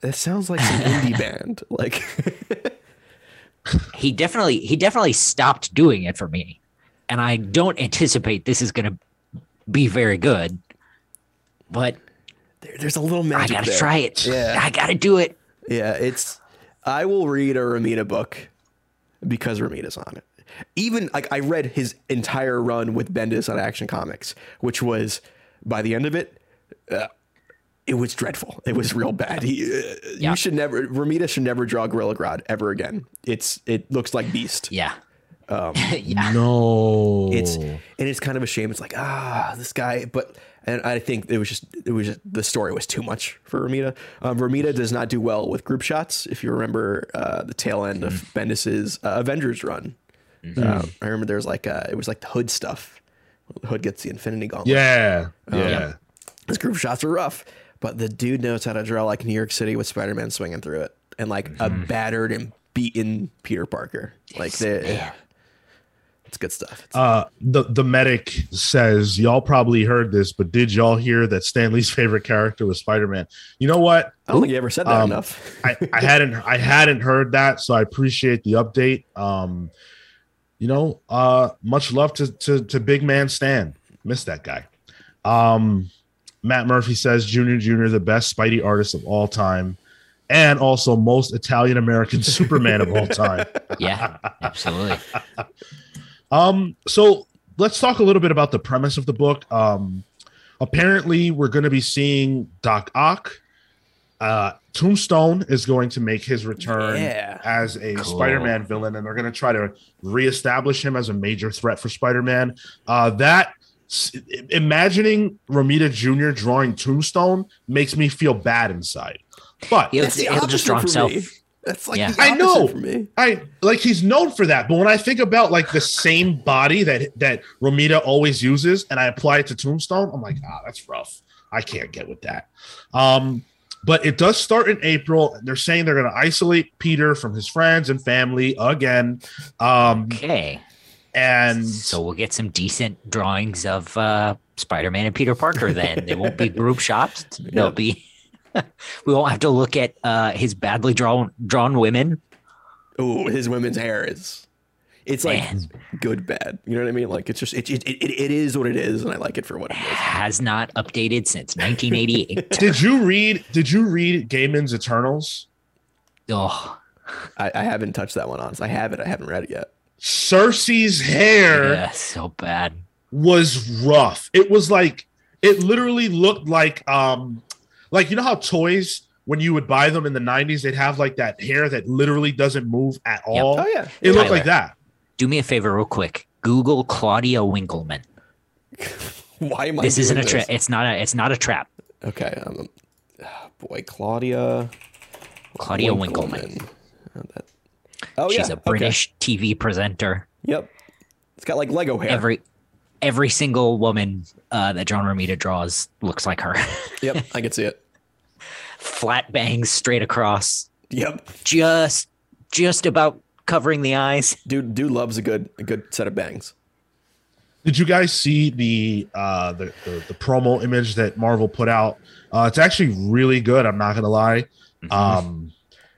that sounds like an <laughs> indie band. Like he definitely he definitely stopped doing it for me and i don't anticipate this is going to be very good but there, there's a little i gotta there. try it Yeah. i gotta do it Yeah, it's. I will read a Romita book because Romita's on it. Even like I read his entire run with Bendis on Action Comics, which was by the end of it, uh, it was dreadful. It was real bad. He, uh, Yeah. You should never. Romita should never draw Gorilla Grodd ever again. It's it looks like Beast. yeah Um, <laughs> yeah No. It's and it's kind of a shame. It's like ah, this guy, but and I think it was just it was just the story was too much for Romita. Um, Romita does not do well with group shots. If you remember uh, the tail end of Bendis's uh, Avengers run, uh, I remember there was like uh, it was like the Hood stuff. Hood gets the Infinity Gauntlet. yeah. Yeah. yeah. his group shots are rough, but the dude knows how to draw like New York City with Spider Man swinging through it, and like a battered and beaten Peter Parker. Like they, Man. it's good stuff. It's- Uh, the the medic says y'all probably heard this, but did y'all hear that Stan Lee's <laughs> favorite character was Spider Man? You know what? I don't think you ever said that Um, enough. I, I hadn't I hadn't heard that, so I appreciate the update. Um, you know, uh, much love to to to Big Man Stan. Miss that guy. Um, Matt Murphy says Junior Junior the best Spidey artist of all time, and also most Italian American <laughs> Superman of all time. yeah absolutely <laughs> Um, so let's talk a little bit about the premise of the book. Um, apparently, we're going to be seeing Doc Ock. Uh, Tombstone is going to make his return Yeah. as a Cool. Spider-Man villain, and they're going to try to reestablish him as a major threat for Spider-Man. Uh, that imagining Romita Jr. drawing Tombstone makes me feel bad inside. But he'll, That's the he'll just draw opposite for himself me. That's like Yeah. the I know. for me. I like he's known for that, but when I think about like the same body that that Romita always uses, and I apply it to Tombstone, I'm like, ah, that's rough. I can't get with that. Um, but it does start in April. They're saying they're going to isolate Peter from his friends and family again, um, okay and so we'll get some decent drawings of uh spider-man and peter parker then they won't be <laughs> group shots they'll Yep. be <laughs> we won't have to look at uh his badly drawn drawn women Oh, his women's hair is. It's like Man. good bad. You know what I mean? Like it's just it, it, it, it is what it is, and I like it for what it is. has not updated since 1988 <laughs> did you read? Did you read Gaiman's Eternals? oh I, I haven't touched that one on. I have it. I haven't read it yet. Sersi's hair. yeah so bad was rough. It was like it literally looked like um like you know how toys when you would buy them in the 90s they'd have like that hair that literally doesn't move at all. Oh yeah. It looked like that. Do me a favor real quick google claudia winkleman <laughs> Why am I? this isn't a trap it's not a it's not a trap Okay. Um, oh, <sighs> boy, Claudia. claudia winkleman, Oh, that- Oh, She's yeah, a okay. British TV presenter. Yep. It's got like Lego hair. Every every single woman uh, that John Romita draws looks like her. <laughs> yep, I can see it. Flat bangs straight across, Yep. just just about covering the eyes. <laughs> Dude dude loves a good a good set of bangs. Did you guys see the uh the, the the promo image that Marvel put out? Uh it's actually really good, I'm not gonna lie. Mm-hmm. Um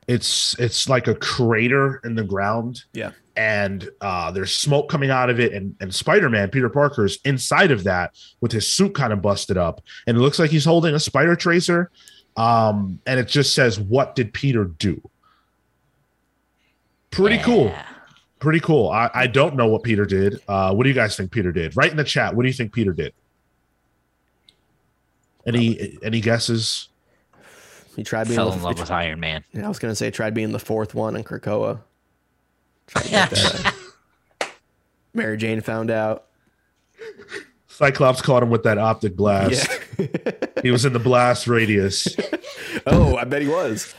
it's it's like a crater in the ground Yeah. and uh there's smoke coming out of it and and Spider-Man Peter Parker's inside of that with his suit kind of busted up and it looks like he's holding a spider tracer um and it just says what did Peter do? Pretty cool pretty cool. I, I don't know what Peter did. Uh, what do you guys think Peter did? Write in the chat. What do you think Peter did? Any any guesses? He tried being Fell the, in love with Iron Man. Yeah, I was gonna say tried being the fourth one in Krakoa. Tried to get that. <laughs> Mary Jane found out. Cyclops caught him with that optic blast. Yeah. <laughs> He was in the blast radius. <laughs> oh, I bet he was.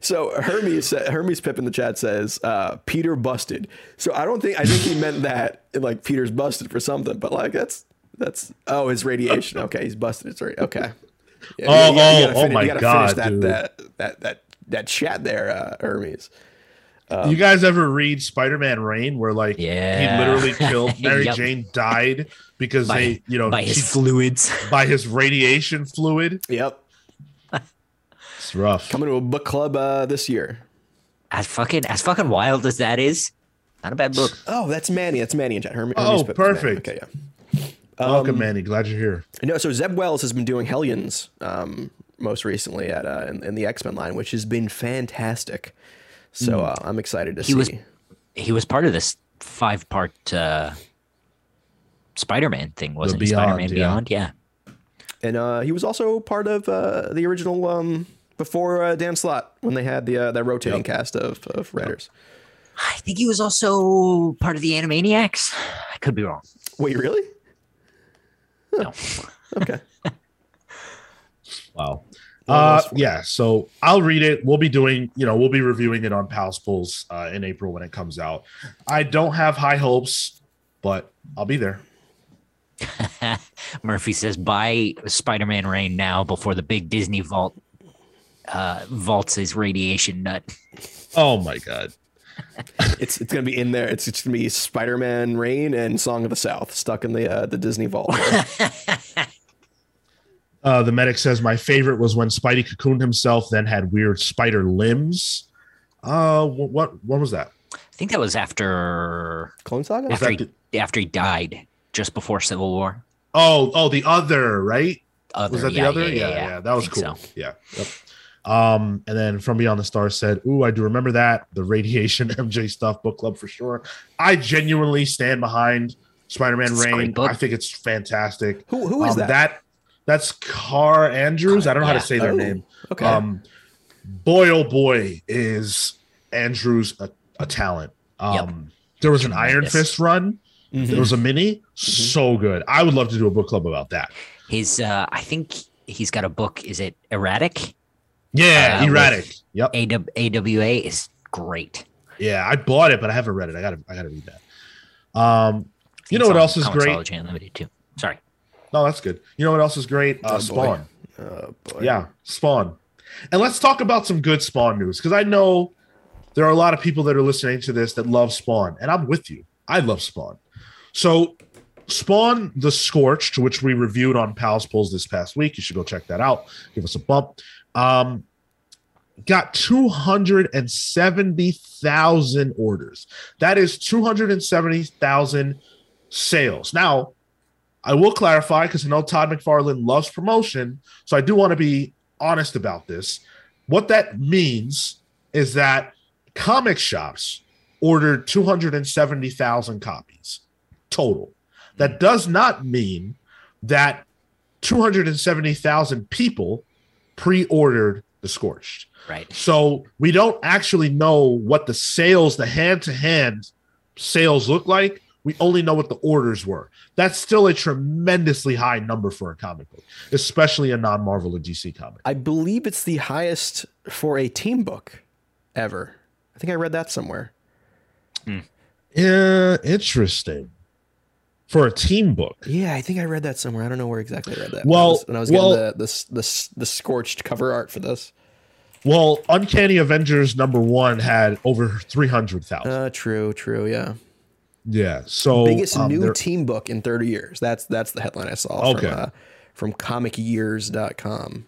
So Hermes Hermes Pip in the chat says uh, Peter busted. So I don't think I think he <laughs> meant that like Peter's busted for something, but like that's that's oh his radiation. Okay, he's busted. It's right. Okay. Yeah, Oh, you gotta- you gotta oh, oh finish- my you gotta God, finish that, dude. that that that that chat there, uh, Hermes. you guys ever read Spider-Man Reign where like Yeah. he literally killed <laughs> Mary Yep. Jane died because By, they you know by his she- fluids. by his radiation fluid. Yep, It's rough. coming to a book club uh, this year. As fucking as fucking wild as that is, not a bad book. Oh, that's Manny. That's Manny in chat. Hermes, Oh, Hermes Pip is Manny. perfect. Okay, yeah. Um, Welcome, Manny. Glad you're here. No, so Zeb Wells has been doing Hellions um, most recently at uh, in, in the X Men line, which has been fantastic. So uh, I'm excited to He see. was- He was part of this five part uh, Spider Man thing, wasn't he? Spider Man yeah. Beyond, yeah. and uh, he was also part of uh, the original um, before uh, Dan Slott when they had the uh, that rotating Yep. cast of, of writers. I think he was also part of the Animaniacs. I could be wrong. Wait, really? No. <laughs> Okay. Wow. Uh, yeah. So I'll read it. We'll be doing, you know, we'll be reviewing it on Pals Pulls uh, in April when it comes out. I don't have high hopes, but I'll be there. <laughs> Murphy says, buy Spider Man Reign now before the big Disney vault uh, vaults his radiation nut. Oh my god. <laughs> It's it's gonna be in there. It's, it's gonna be Spider Man, Reign, and Song of the South stuck in the uh, the Disney vault. <laughs> Uh, the medic says my favorite was when Spidey cocooned himself, then had weird spider limbs. Uh, wh- what what was that? I think that was after Clone Saga. after that he, after he died, just before Civil War. Oh, oh, the other right? Other, Was that the yeah, other? Yeah, Yeah, yeah, that was cool. so. Yeah. Yep. Um, and then from Beyond the Stars said, Ooh, I do remember that. The radiation <laughs> MJ stuff book club for sure. I genuinely stand behind Spider-Man It's a great Reign. I think it's fantastic. Who who is Um, that? That's Kaare Andrews. I don't know how to say their Oh, name. Okay. Um, boy, oh boy, is Andrews a, a talent. Um, there was an Iron Tremendous. Fist run. Mhm. There was a mini, so good. I would love to do a book club about that. His, uh, I think he's got a book. Is it Erratic? Yeah, Uh, with- erratic. Yep. AWA is great. Yeah, I bought it, but I haven't read it. I gotta, I gotta read that. Um, you It's know what on else is great? Comixology Unlimited too. Sorry. No, that's good. You know what else is great? Uh, Oh, boy. Spawn. Oh, boy. Yeah, Spawn. And let's talk about some good Spawn news because I know there are a lot of people that are listening to this that love Spawn, and I'm with you. I love Spawn. So, Spawn the Scorched, which we reviewed on Pals Pulls this past week, you should go check that out. Give us a bump. Um, got 270,000 orders. That is 270,000 sales. Now, I will clarify because I know Todd McFarlane loves promotion. So I do want to be honest about this. What that means is that comic shops ordered 270,000 copies total. That does not mean that 270,000 people pre ordered The Scorched. Right. So we don't actually know what the sales, the hand to hand sales look like. We only know what the orders were. That's still a tremendously high number for a comic book, especially a non Marvel or DC comic. I believe it's the highest for a team book ever. I think I read that somewhere. Yeah, interesting. For a team book. Yeah, I think I read that somewhere. I don't know where exactly I read that. Well- when I was, well- getting the, the the the scorched cover art for this. Well, Uncanny Avengers number one had over 300,000. Uh, true, true, yeah. yeah. So Biggest um, new team book in 30 years. That's that's the headline I saw Okay. from uh, from comicyears.com.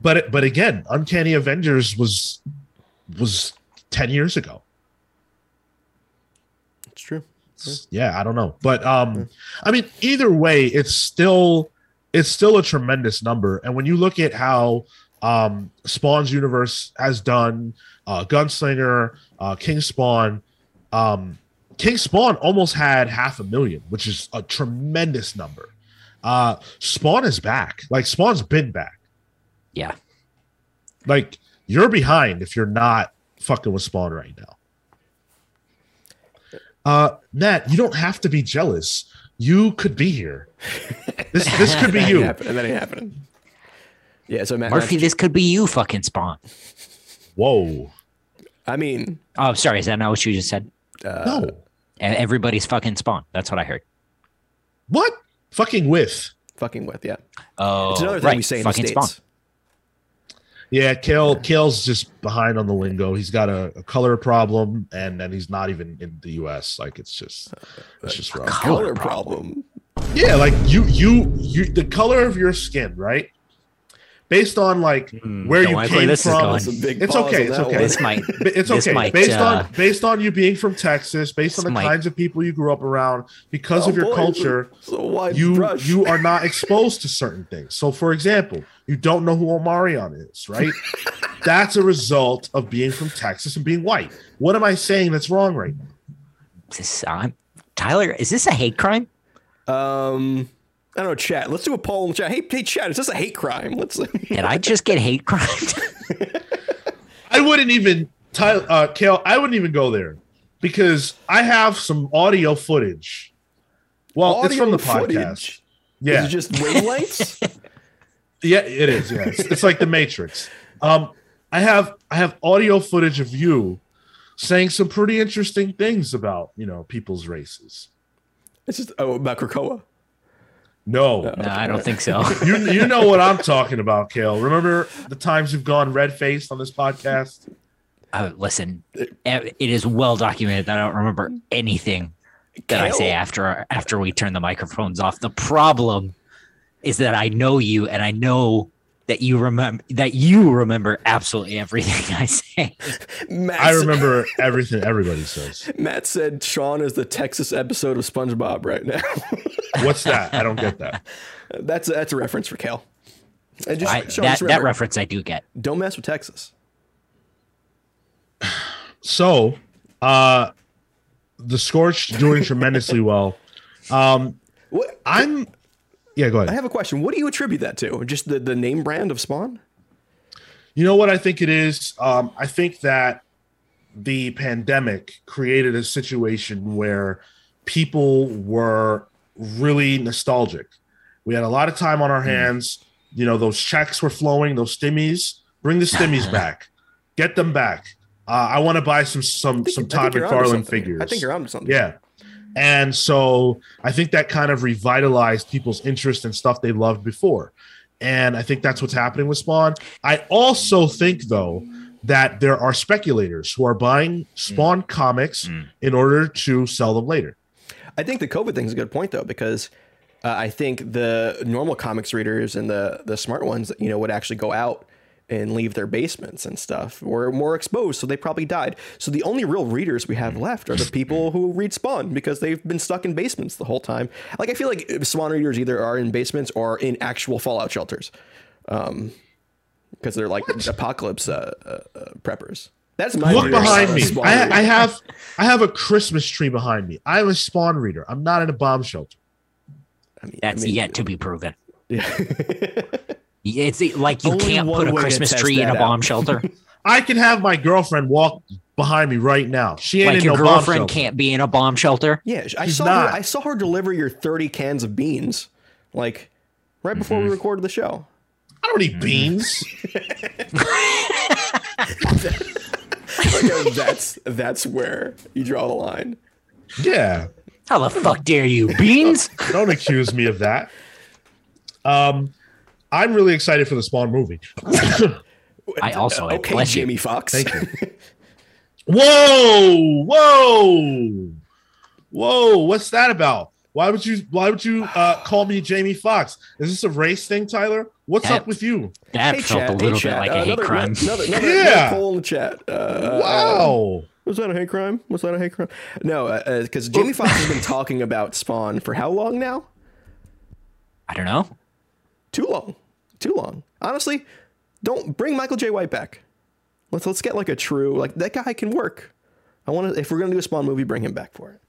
but but again, Uncanny Avengers was was 10 years ago. Yeah. I don't know. But um i mean either way it's still it's still a tremendous number. And when you look at how um spawn's universe has done uh gunslinger uh king spawn um king spawn almost had half a million which is a tremendous number. Uh spawn is back. Like spawn's been back. Yeah. like you're behind if you're not fucking with spawn right now uh Matt, you don't have to be jealous. You could be here. This this could be <laughs> That ain't you. happen- That ain't happening. Yeah, so Matt, Murphy, Matt- this could be you fucking spawn. Whoa. I mean, Oh, sorry. Is that not what you just said? No. E- Everybody's fucking spawn. That's what I heard. What? Fucking with. fucking with, yeah. Oh, It's another thing right. we say in fucking the States. spawn. Yeah, Cale Cale's just behind on the lingo. He's got a, a color problem and then he's not even in the US. Like it's just it's just wrong. Color problem. Yeah, like you you you the color of your skin, right? Based on like where you like came this is from. going. That's a It's okay, it's okay. one. This might. But It's this okay. might, based uh, on based on you being from Texas, based on the might- kinds of people you grew up around, because Oh, of your boy, culture, it's a wide you brush. you are not exposed to certain things. So, for example, you don't know who Omarion is, right? <laughs> That's a result of being from Texas and being white. What am I saying that's wrong right now? This, I'm, Tyler, is this a hate crime? Um, I don't know, chat. Let's do a poll in the chat. Hey, hey, chat. Is this a hate crime? Let's. <laughs> Did I just get hate crimed? <laughs> I wouldn't even, Tyler, uh, Cale, I wouldn't even go there because I have some audio footage. Well, it's from the podcast. Yeah, Is it just wavelengths? Yeah, it is. Yeah, it's, it's like the Matrix. Um, I have I have audio footage of you saying some pretty interesting things about you know people's races. it's just oh about Krakoa. No, no, I don't think so. <laughs> you you know what I'm talking about, Cale. Remember the times you've gone red faced on this podcast? Uh, listen, it is well documented that I don't remember anything that I say after after we turn the microphones off. The problem is that I know you and I know that you remember that you remember absolutely everything <laughs> I say. Matt, I said- remember everything everybody says. Matt said Sean is the Texas episode of SpongeBob right now. <laughs> What's that? I don't get that. <laughs> that's a, that's a reference for Cal. And just, I, Sean, that just that reference I do get. Don't mess with Texas. <sighs> So, uh, the Scorched doing tremendously well. Um, What I'm. Yeah, go ahead. I have a question. What do you attribute that to? Just the, the name brand of Spawn? You know what I think it is? Um, I think that the pandemic created a situation where people were really nostalgic. We had a lot of time on our hands. You know, those checks were flowing, those stimmies. Bring the stimmies <laughs> back. Get them back. Uh, I want to buy some some some Todd McFarlane figures. I think you're onto something. Yeah. And so I think that kind of revitalized people's interest in stuff they loved before. And I think that's what's happening with Spawn. I also think, though, that there are speculators who are buying Spawn comics Mm. in order to sell them later. I think the COVID thing is a good point though, because uh, I think the normal comics readers and the the smart ones, you know, would actually go out and leave their basements and stuff were more exposed, so they probably died. So the only real readers we have left are the people who read Spawn because they've been stuck in basements the whole time. Like I feel like Spawn readers either are in basements or in actual fallout shelters, um, because they're like apocalypse uh, uh, uh, preppers. That's my Look behind me. I. I have I have a Christmas tree behind me. I'm a Spawn reader. I'm not in a bomb shelter. I mean, That's I mean, yet to be proven. Yeah. <laughs> It's like you Only can't put a Christmas tree in that a out. bomb shelter. <laughs> I can have my girlfriend walk behind me right now. She ain't like in your no bomb girlfriend shelter. can't be in a bomb shelter. Yeah, I She's saw not. her. I saw her deliver your thirty cans of beans, like right before Mm-hmm. we recorded the show. I don't eat beans. <laughs> Like, that's that's where you draw the line. Yeah. How the fuck dare you, Beans? <laughs> Don't accuse me of that. Um, I'm really excited for the Spawn movie. <laughs> I also am. okay, Bless. Jamie Foxx. Thank you. <laughs> Whoa, whoa, whoa! What's that about? Why would you? Why would you uh, call me Jamie Foxx? Is this a race thing, Tyler? What's That- up with you? That Hey, felt chat, a hey, little bit chat. like Uh, a hate another, crime. Another, another, <laughs> Yeah. another poll in the chat. Uh, uh, Wow. was that a hate crime? Was that a hate crime? No, because Jamie Foxx has been talking about Spawn for how long now? I don't know. Too long. Too long. Honestly, don't bring Michael Jai White back. Let's let's get like a true like that guy can work. I want to if we're gonna do a Spawn movie, bring him back for it.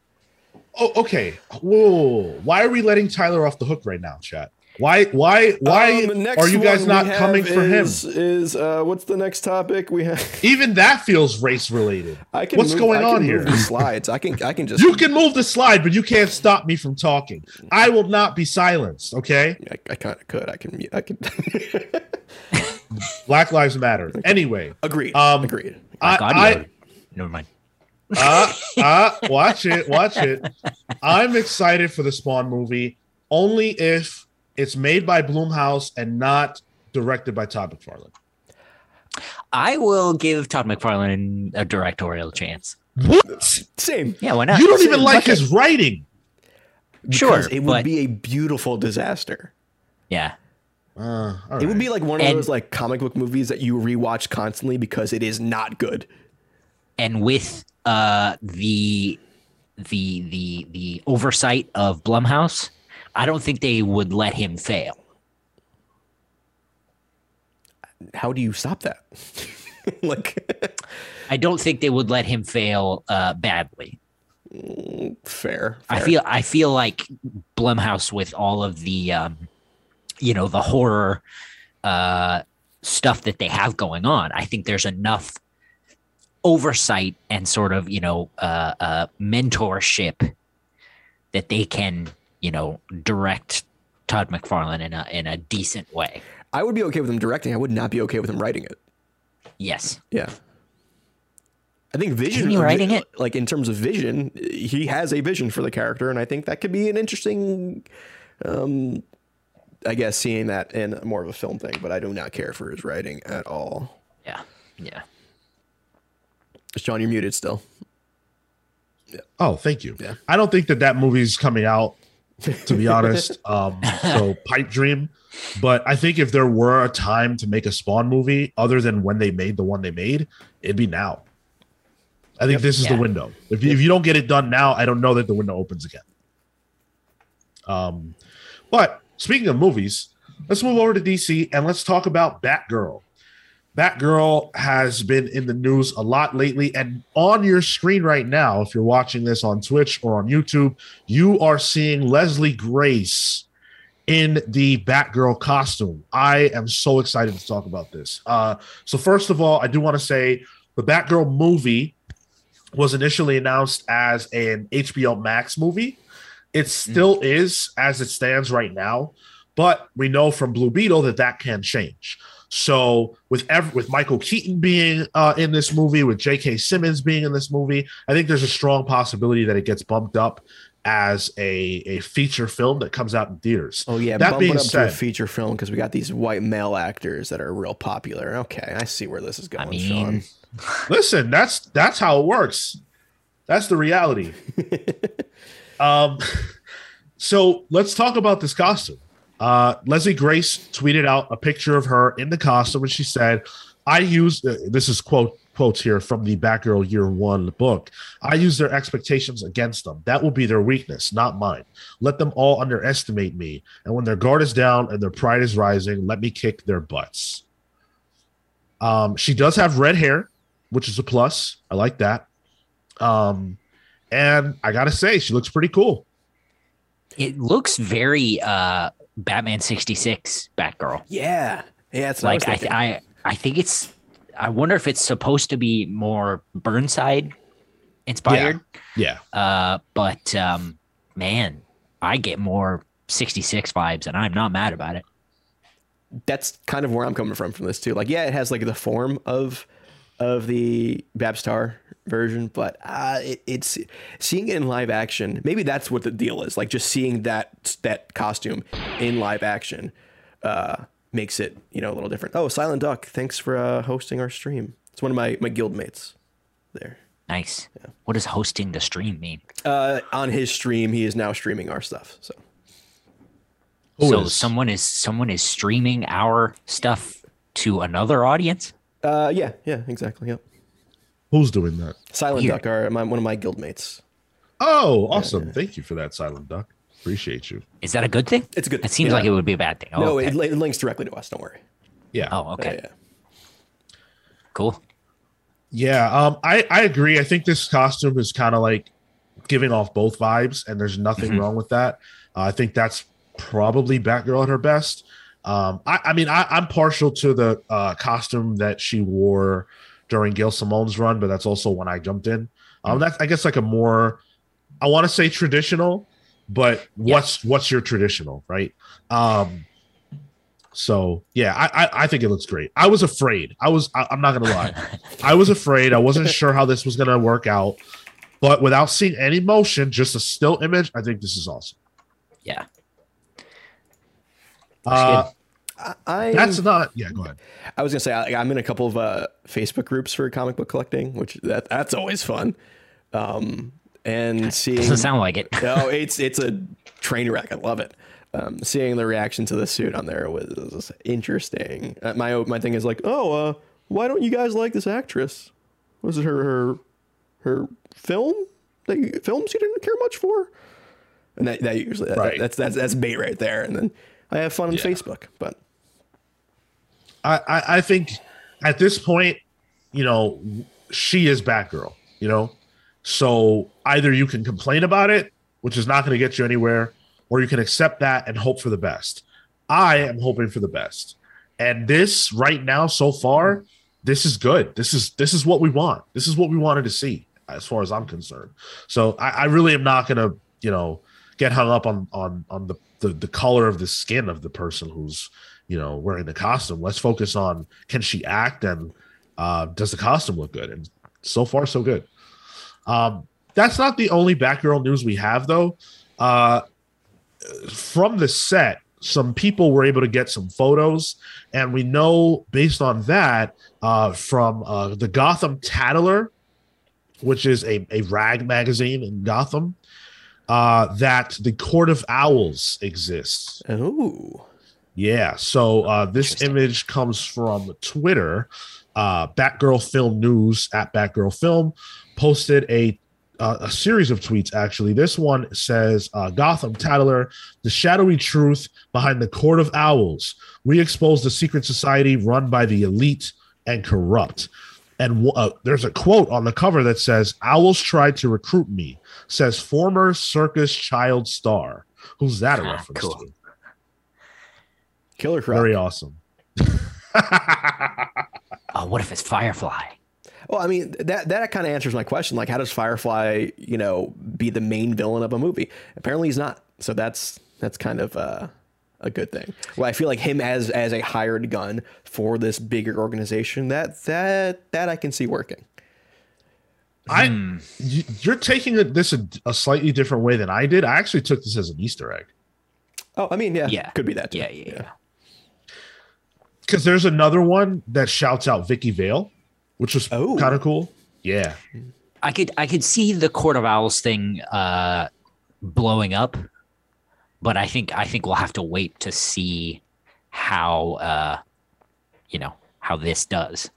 Oh, okay. Whoa. Why are we letting Tyler off the hook right now, chat? Why? Why? Why Um, are you guys not we have coming for him? is, Is uh, what's the next topic we have? <laughs> Even that feels race related. I can What's move- going I can on move here? The slides. I can I can just <laughs> You can move the slide, but you can't stop me from talking. I will not be silenced. Okay. I, I kind of could. I can. I can. Black <laughs> Lives Matter. Anyway, agreed. Um, agreed. I, God, I, no. Never mind. uh, uh, watch it, watch it. I'm excited for the Spawn movie only if it's made by Blumhouse and not directed by Todd McFarlane. I will give Todd McFarlane a directorial chance. What? Same. Yeah, why not? You don't even Same. like Like his writing. Sure, Because it would but- be a beautiful disaster. Yeah. Uh, all It would be like one of And- those like comic book movies that you rewatch constantly because it is not good. and with uh the the the the oversight of Blumhouse, I don't think they would let him fail. How do you stop that? <laughs> like I don't think they would let him fail uh badly. fair, I feel I feel like Blumhouse with all of the um you know the horror uh stuff that they have going on. I think there's enough oversight and sort of, you know, uh uh mentorship that they can, you know, direct Todd McFarlane in a in a decent way. I would be okay with him directing. I would not be okay with him writing it. Yes. Yeah. I think vision, Isn't he writing it? like in terms of vision, he has a vision for the character, and I think that could be an interesting, um, I guess, seeing that in more of a film thing. But I do not care for his writing at all. Yeah. Yeah. Sean, you're muted still. Yeah. Oh, thank you. Yeah. I don't think that that movie's coming out, to be honest. <laughs> Um, so pipe dream. But I think if there were a time to make a Spawn movie other than when they made the one they made, it'd be now. I think this is Yeah. the window. If you, if you don't get it done now, I don't know that the window opens again. Um, but speaking of movies, let's move over to DC and let's talk about Batgirl. Batgirl has been in the news a lot lately. And on your screen right now, if you're watching this on Twitch or on YouTube, you are seeing Leslie Grace in the Batgirl costume. I am so excited to talk about this. Uh, so, first of all, I do want to say the Batgirl movie was initially announced as an HBO Max movie. It still is as it stands right now, but we know from Blue Beetle that that can change. So with ev- with Michael Keaton being uh, in this movie, with J.K. Simmons being in this movie, I think there's a strong possibility that it gets bumped up as a, a feature film that comes out in theaters. Oh yeah, That bump being it up to a said- feature film because we got these white male actors that are real popular. Okay, I see where this is going, I mean, Sean. <laughs> Listen, that's that's how it works. That's the reality. <laughs> um, <laughs> so let's talk about this costume. Uh, Leslie Grace tweeted out a picture of her in the costume, and she said, "I use uh, this is quote quotes here from the Batgirl Year One book. I use their expectations against them. That will be their weakness, not mine. Let them all underestimate me, and when their guard is down and their pride is rising, let me kick their butts." Um, she does have red hair, which is a plus. I like that. Um, and I gotta say, she looks pretty cool. it looks very uh Batman 66 Batgirl. Yeah, yeah, it's like I, th- I I think it's I wonder if it's supposed to be more Burnside inspired. Yeah. Uh but um man, I get more 66 vibes and I'm not mad about it. that's kind of where I'm coming from from this too. Like, yeah, it has like the form of of the Babs Tarr version, but uh, it, it's seeing it in live action. Maybe that's what the deal is. Like just seeing that that costume in live action uh, makes it you know a little different. Oh, Silent Duck, thanks for uh, hosting our stream. It's one of my my guild mates there. Nice. Yeah. What does hosting the stream mean? Uh, on his stream, he is now streaming our stuff. So Who so is? someone is someone is streaming our stuff to another audience. uh, yeah, yeah, exactly. Yep. Who's doing that? Silent Weird. Duck are my, one of my guild mates. Oh, awesome! Thank you for that, Silent Duck. Appreciate you. Is that a good thing? It's a good- It seems yeah. like it would be a bad thing. Oh, no, okay. it, it links directly to us. Don't worry. Yeah. oh okay. Yeah, yeah. Cool. Yeah, um, I I agree. I think this costume is kind of like giving off both vibes, and there's nothing Mhm. wrong with that. Uh, I think that's probably Batgirl at her best. Um, I, I mean, I, I'm partial to the uh, costume that she wore during Gail Simone's run, but that's also when I jumped in. Um, that's I guess like a more, I want to say traditional, but what's what's your traditional, right? Um, so yeah, I, I I think it looks great. I was afraid. I was I, I'm not gonna lie. <laughs> I was afraid. I wasn't sure how this was going to work out. But without seeing any motion, just a still image, I think this is awesome. Yeah. Uh, I, I that's not. Yeah, go ahead. I was gonna say I, I'm in a couple of uh, Facebook groups for comic book collecting, which that that's always fun. Um, and seeing Doesn't sound like it. <laughs> no, it's it's a train wreck. I love it. Um, seeing the reaction to the suit on there was interesting. Uh, my my thing is like, oh, uh, why don't you guys like this actress? Was it her her her film that you, films you didn't care much for? And that, that usually that- Right. that's that's that's bait right there. And then I have fun on Yeah. Facebook, but I, I, think at this point, you know, she is Batgirl, you know? So either you can complain about it, which is not going to get you anywhere, or you can accept that and hope for the best. I am hoping for the best. And this right now, so far, this is good. This is this is what we want. This is what we wanted to see, as far as I'm concerned. So I, I really am not gonna, you know, get hung up on on on the, the the color of the skin of the person who's you know wearing the costume. Let's focus on can she act and uh, does the costume look good? And so far, so good. Um, that's not the only Batgirl news we have, though. Uh, from the set, some people were able to get some photos, and we know based on that uh, from uh, the Gotham Tattler, which is a, a rag magazine in Gotham, uh, that the Court of Owls exists. oh, Yeah. So uh, this image comes from Twitter. Uh, Batgirl Film News at Batgirl Film posted a uh, a series of tweets. Actually, this one says uh, Gotham Tattler, the shadowy truth behind the Court of Owls. We expose the secret society run by the elite and corrupt. And uh, there's a quote on the cover that says, "Owls tried to recruit me," says former circus child star. Who's that a Ah, reference cool. to? Killer Croc. Very awesome. <laughs> Oh, what if it's Firefly? Well, I mean that that kind of answers my question. Like, how does Firefly, you know, be the main villain of a movie? Apparently, he's not. So that's that's kind of uh, a good thing. Well, I feel like him as as a hired gun for this bigger organization. That that that I can see working. I Hmm. you- you're taking it this a, a slightly different way than I did. I actually took this as an Easter egg Oh, I mean, yeah, Yeah. could be that. Too. Yeah, yeah, yeah. Because there's another one that shouts out Vicky Vale, which was Oh. kind of cool. Yeah, I could I could see the Court of Owls thing uh, blowing up, but I think I think we'll have to wait to see how uh, you know how this does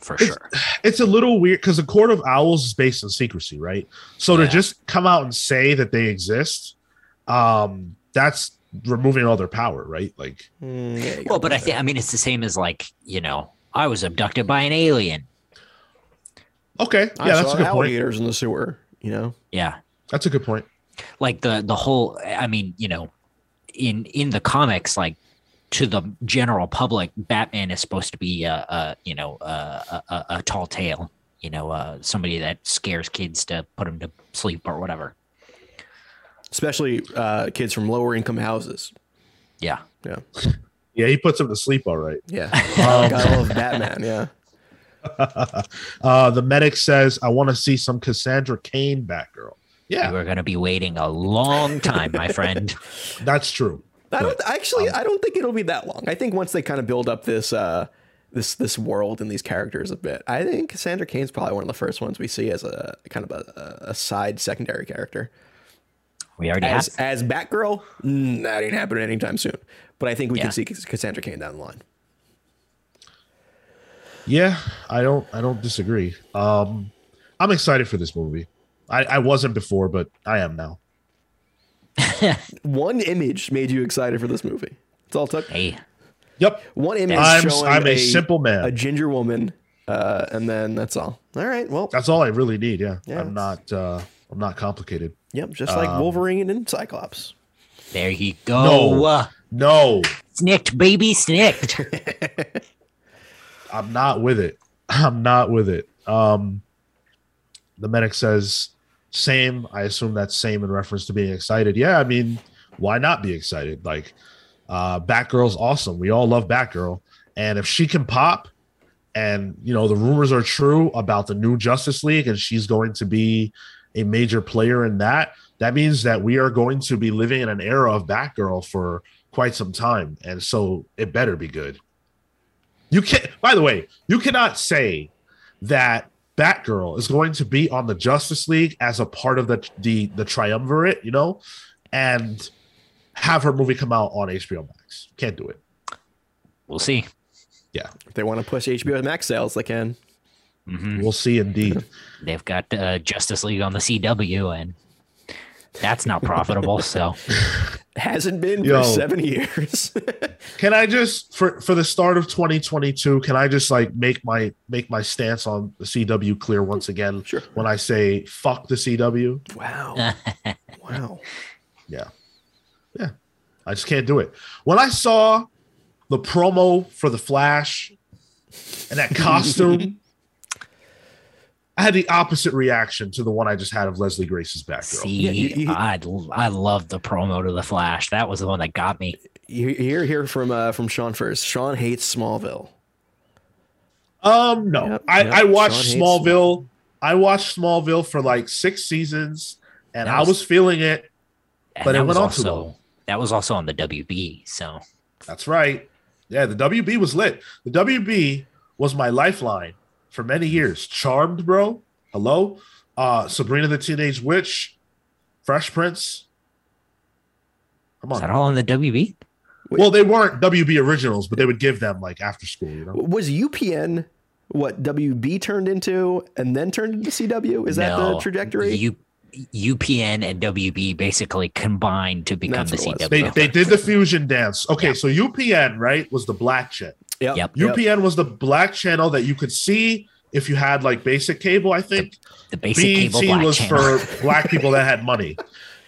for It's- sure. it's a little weird because the Court of Owls is based on secrecy, right? So to just come out and say that they exist, um, that's removing all their power, right? Like, Mm, yeah, Well, but I think I mean it's the same as like you know I was abducted by an alien. okay, I yeah, that's saw a good point. alligators in the sewer. You know, Yeah, That's a good point. like the the whole i mean you know in in the comics like to the general public batman is supposed to be a, a you know a, a, a tall tale you know uh, somebody that scares kids to put them to sleep or whatever especially uh, kids from lower income houses. yeah Yeah, Yeah, he puts them to sleep all right. yeah. <laughs> <laughs> Um, I love Batman. Yeah. <laughs> uh, the medic says, "I want to see some Cassandra Cain Batgirl." Yeah, You are going to be waiting a long time, my friend. that's true. I don't actually. um, I don't think it'll be that long. I think once they kind of build up this uh, this this world and these characters a bit, I think Cassandra Cain's probably one of the first ones we see as a kind of a, a side secondary character. We already As have. as Batgirl, mm, that ain't happening anytime soon. But I think we Yeah. can see Cassandra Cain down the line. Yeah, I don't. I don't disagree. Um, I'm excited for this movie. I, I wasn't before, but I am now. <laughs> One image made you excited for this movie. It's all it took. Hey, Yep. One image I'm showing I'm a, simple man. a ginger woman, uh, and then that's all. All right. Well, That's all I really need. Yeah, Yeah, I'm not. Uh, I'm not complicated. Yep. Just like Um, Wolverine and Cyclops. there you go. No. Uh, No, snicked, baby, snicked. <laughs> I'm not with it. I'm not with it. Um, the medic says same. I assume that's same in reference to being excited. Yeah, I mean, why not be excited? Like, uh, Batgirl's awesome. We all love Batgirl, and if she can pop, and you know the rumors are true about the new Justice League, and she's going to be a major player in that. That means that we are going to be living in an era of Batgirl for quite some time, and so it better be good. You can't. By the way, you cannot say that Batgirl is going to be on the Justice League as a part of the the the triumvirate, you know, and have her movie come out on HBO Max. Can't do it. We'll see. Yeah. If they want to push HBO Max sales, they can. Hmm We'll see. Indeed. <laughs> They've got uh, Justice League on the CW, and that's not profitable. So <laughs> Hasn't been Yo. for seven years. <laughs> can I just for for the start of 2022? Can I just like make my make my stance on the CW clear once again? Sure. When I say fuck the CW, wow. wow. Yeah. Yeah. I just can't do it. When I saw the promo for the Flash and that costume, I had the opposite reaction to the one I just had of Leslie Grace's Batgirl. see, Yeah, you- you- I I love the promo to the Flash. That was the one that got me. You hear hear from uh, from Sean first. Sean hates Smallville. Um, no, Yep, I, yep, I watched Sean Smallville. I watched Smallville for like six seasons, and That I was- was feeling it. But it went on too also long. that was also on the WB. So That's right. Yeah, the WB was lit. The WB was my lifeline for many years. Charmed, bro. Hello. Uh Sabrina the Teenage Witch, Fresh Prince. Come is that all on the WB? Well, they weren't WB originals, but they would give them like after school, you know. Was UPN what WB turned into and then turned into CW? Is that the trajectory? U, UPN and WB basically combined to become That's the what it was. CW. They they did the fusion dance. Okay, Yeah. so UPN, right, was the black channel. yep. Yep. yep. UPN was the black channel that you could see if you had like basic cable, I think. the basic cable BT black was channel. for <laughs> black people that had money.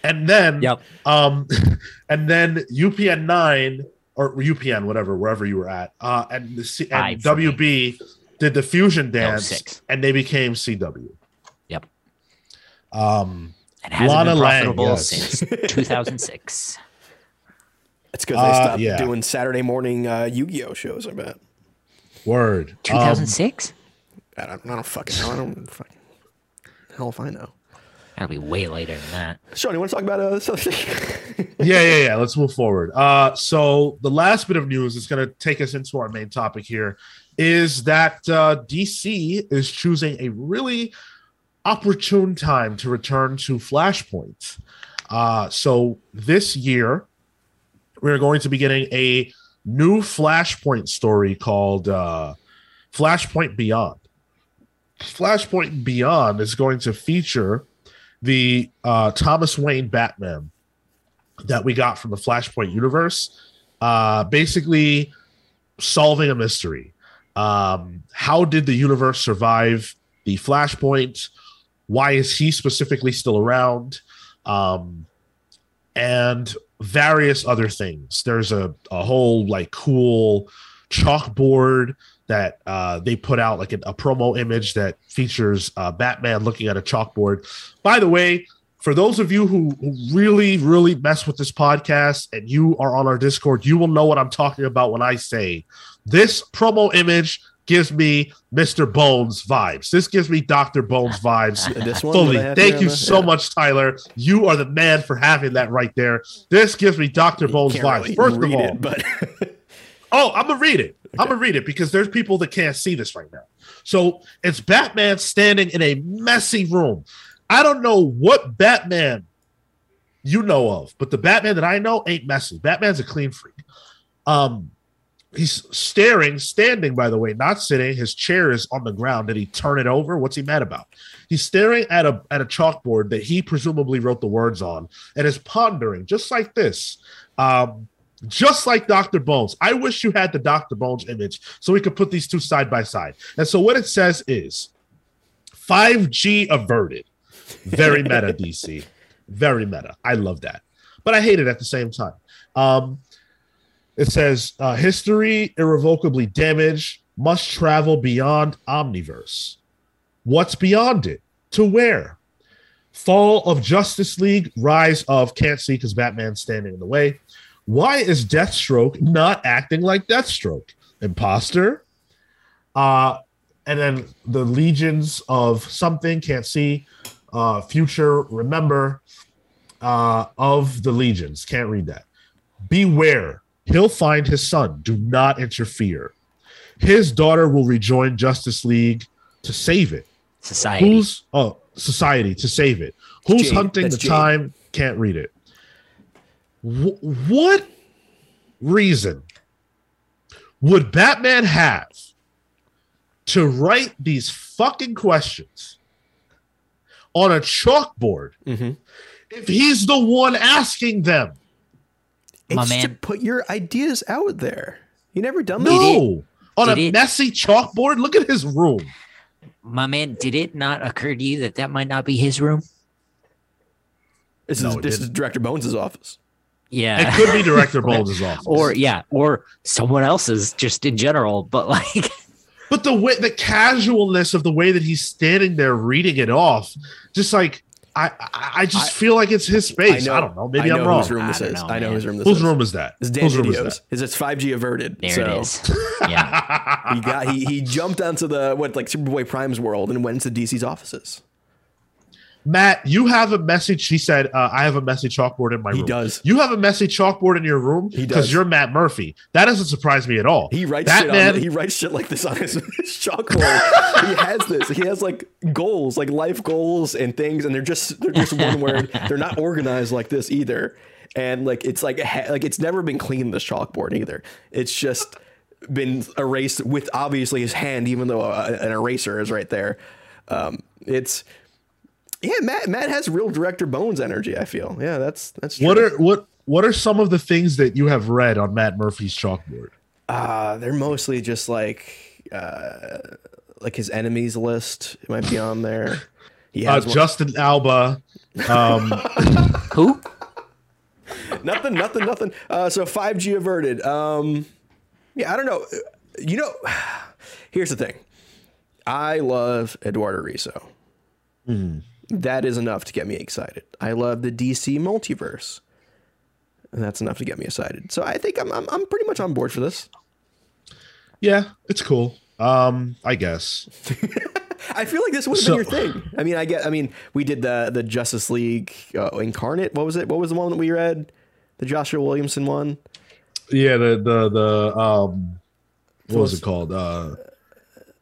And then Yep. um <laughs> and then UPN 9 or UPN whatever wherever you were at uh and the C- and Five. WB did the fusion dance six. and they became CW. Yep. Um It hasn't Lana been Lang, profitable yes. since <laughs> 2006. It's because they Uh, stopped yeah. doing Saturday morning uh, Yu-Gi-Oh shows. I bet. word. Um, 2006? I don't, I don't fucking know. I don't <laughs> fucking. Hell if I know. That'll be way later than that. Sean, you want to talk about uh, <laughs> something? yeah, yeah, yeah. Let's move forward. Uh, so the last bit of news is going to take us into our main topic here is that uh, DC is choosing a really opportune time to return to Flashpoint. Uh, so this year, we're going to be getting a new Flashpoint story called uh, Flashpoint Beyond. Flashpoint Beyond is going to feature the uh, Thomas Wayne Batman that we got from the Flashpoint universe, uh, basically solving a mystery. Um, how did the universe survive the Flashpoint? Why is he specifically still around? Um, and various other things. There's a, a whole like cool chalkboard that uh, they put out like a, a promo image that features uh, Batman looking at a chalkboard. By the way, for those of you who, who really, really mess with this podcast and you are on our Discord, you will know what I'm talking about when I say this promo image gives me Mr. Bones vibes. This gives me Dr. Bones vibes. <laughs> This one Fully. that I have Thank you so yeah. much, Tyler. You are the man for having that right there. This gives me Dr. Bones vibes. really First of all, it, but Oh, I'm gonna read it. <laughs> I'm gonna read it because there's people that can't see this right now. So it's Batman standing in a messy room. I don't know what Batman you know of, but the Batman that I know ain't messy. Batman's a clean freak. Um, he's staring, standing, by the way, not sitting. His chair is on the ground. Did he turn it over? What's he mad about? He's staring at a at a chalkboard that he presumably wrote the words on and is pondering, just like this. Um, just like Dr. Bones. I wish you had the Dr. Bones image so we could put these two side by side. And so what it says is 5G averted. Very meta, DC. <laughs> Very meta. I love that. But I hate it at the same time. Um, it says uh, history irrevocably damaged, must travel beyond Omniverse. What's beyond it? To where? Fall of Justice League, rise of can't see because Batman's standing in the way. Why is Deathstroke not acting like Deathstroke? Imposter. Uh, and then the legions of something can't see. Uh, future, remember, uh, of the legions. Can't read that. Beware, he'll find his son. Do not interfere. His daughter will rejoin Justice League to save it. Society. Who's oh society to save it? Who's hunting That's the time? Can't read it. Wh- what reason would Batman have to write these fucking questions on a chalkboard Mhm. if he's the one asking them? My it's to man- put your ideas out there. You never done that? No, on a it- messy chalkboard. Look at his room. My man, did it not occur to you that that might not be his room? This No, is this is didn't. Director Bones' office. Yeah. It could be <laughs> Director Bones' office, or yeah, or someone else's just in general, but like But the way the casualness of the way that he's standing there reading it off, just like I I, I just I- feel like it's his space. I, don't know. Maybe I I'm know wrong. Whose room this don't is? know, I know whose room this Whose is. room is that? It's Dan Whose room is DiDio's. Is it's 5G averted. there so it is. <laughs> Yeah. he got he he jumped onto the what like Superboy Prime's world and went into DC's offices. Matt, you have a message. He said, uh, "I have a messy chalkboard in my He room." does. You have a messy chalkboard in your room He because you're Matt Murphy. That doesn't surprise me at all. He writes Batman. shit on, he writes shit like this on his, his <laughs> chalkboard. he has this. He has like goals, like life goals and things, and they're just they're just one word. They're not organized like this either. And like it's like like it's never been clean this chalkboard either. It's just been erased with obviously his hand, even though a, an eraser is right there. Um, it's yeah, Matt. Matt has real director bones energy. I feel yeah, that's that's true. what are what what are some of the things that you have read on Matt Murphy's chalkboard? Uh, they're mostly just like uh, like his enemies list it might be on there. He Uh, has one- Justin Alba. Um, <laughs> Who? nothing, nothing, nothing. Uh, so 5G averted. Um, yeah, I don't know. You know, <sighs> here's the thing. I love Eduardo Risso. That is enough to get me excited. I love the DC multiverse. And that's enough to get me excited. So I think I'm, I'm, I'm pretty much on board for this. yeah, it's cool. Um, I guess. <laughs> I feel like this would have So- been your thing. I mean, I get. I mean, we did the the Justice League uh, Incarnate. What was it? What was the one that we read? The Joshua Williamson one. Yeah, the the the um, what was it called? Uh,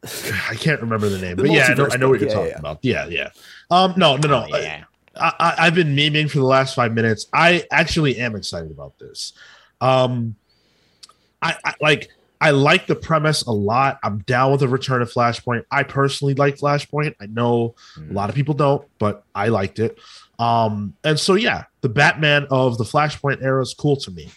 <laughs> I can't remember the name, The but yeah, I know, I know what you're book. talking Yeah, about. Yeah, yeah. Um, no, no, no. Yeah. I, I, I've been memeing for the last five minutes. I actually am excited about this. Um, I, I like. I like the premise a lot. I'm down with the return of Flashpoint. I personally like Flashpoint. I know a lot of people don't, but I liked it. Um, and so yeah, the Batman of the Flashpoint era is cool to me.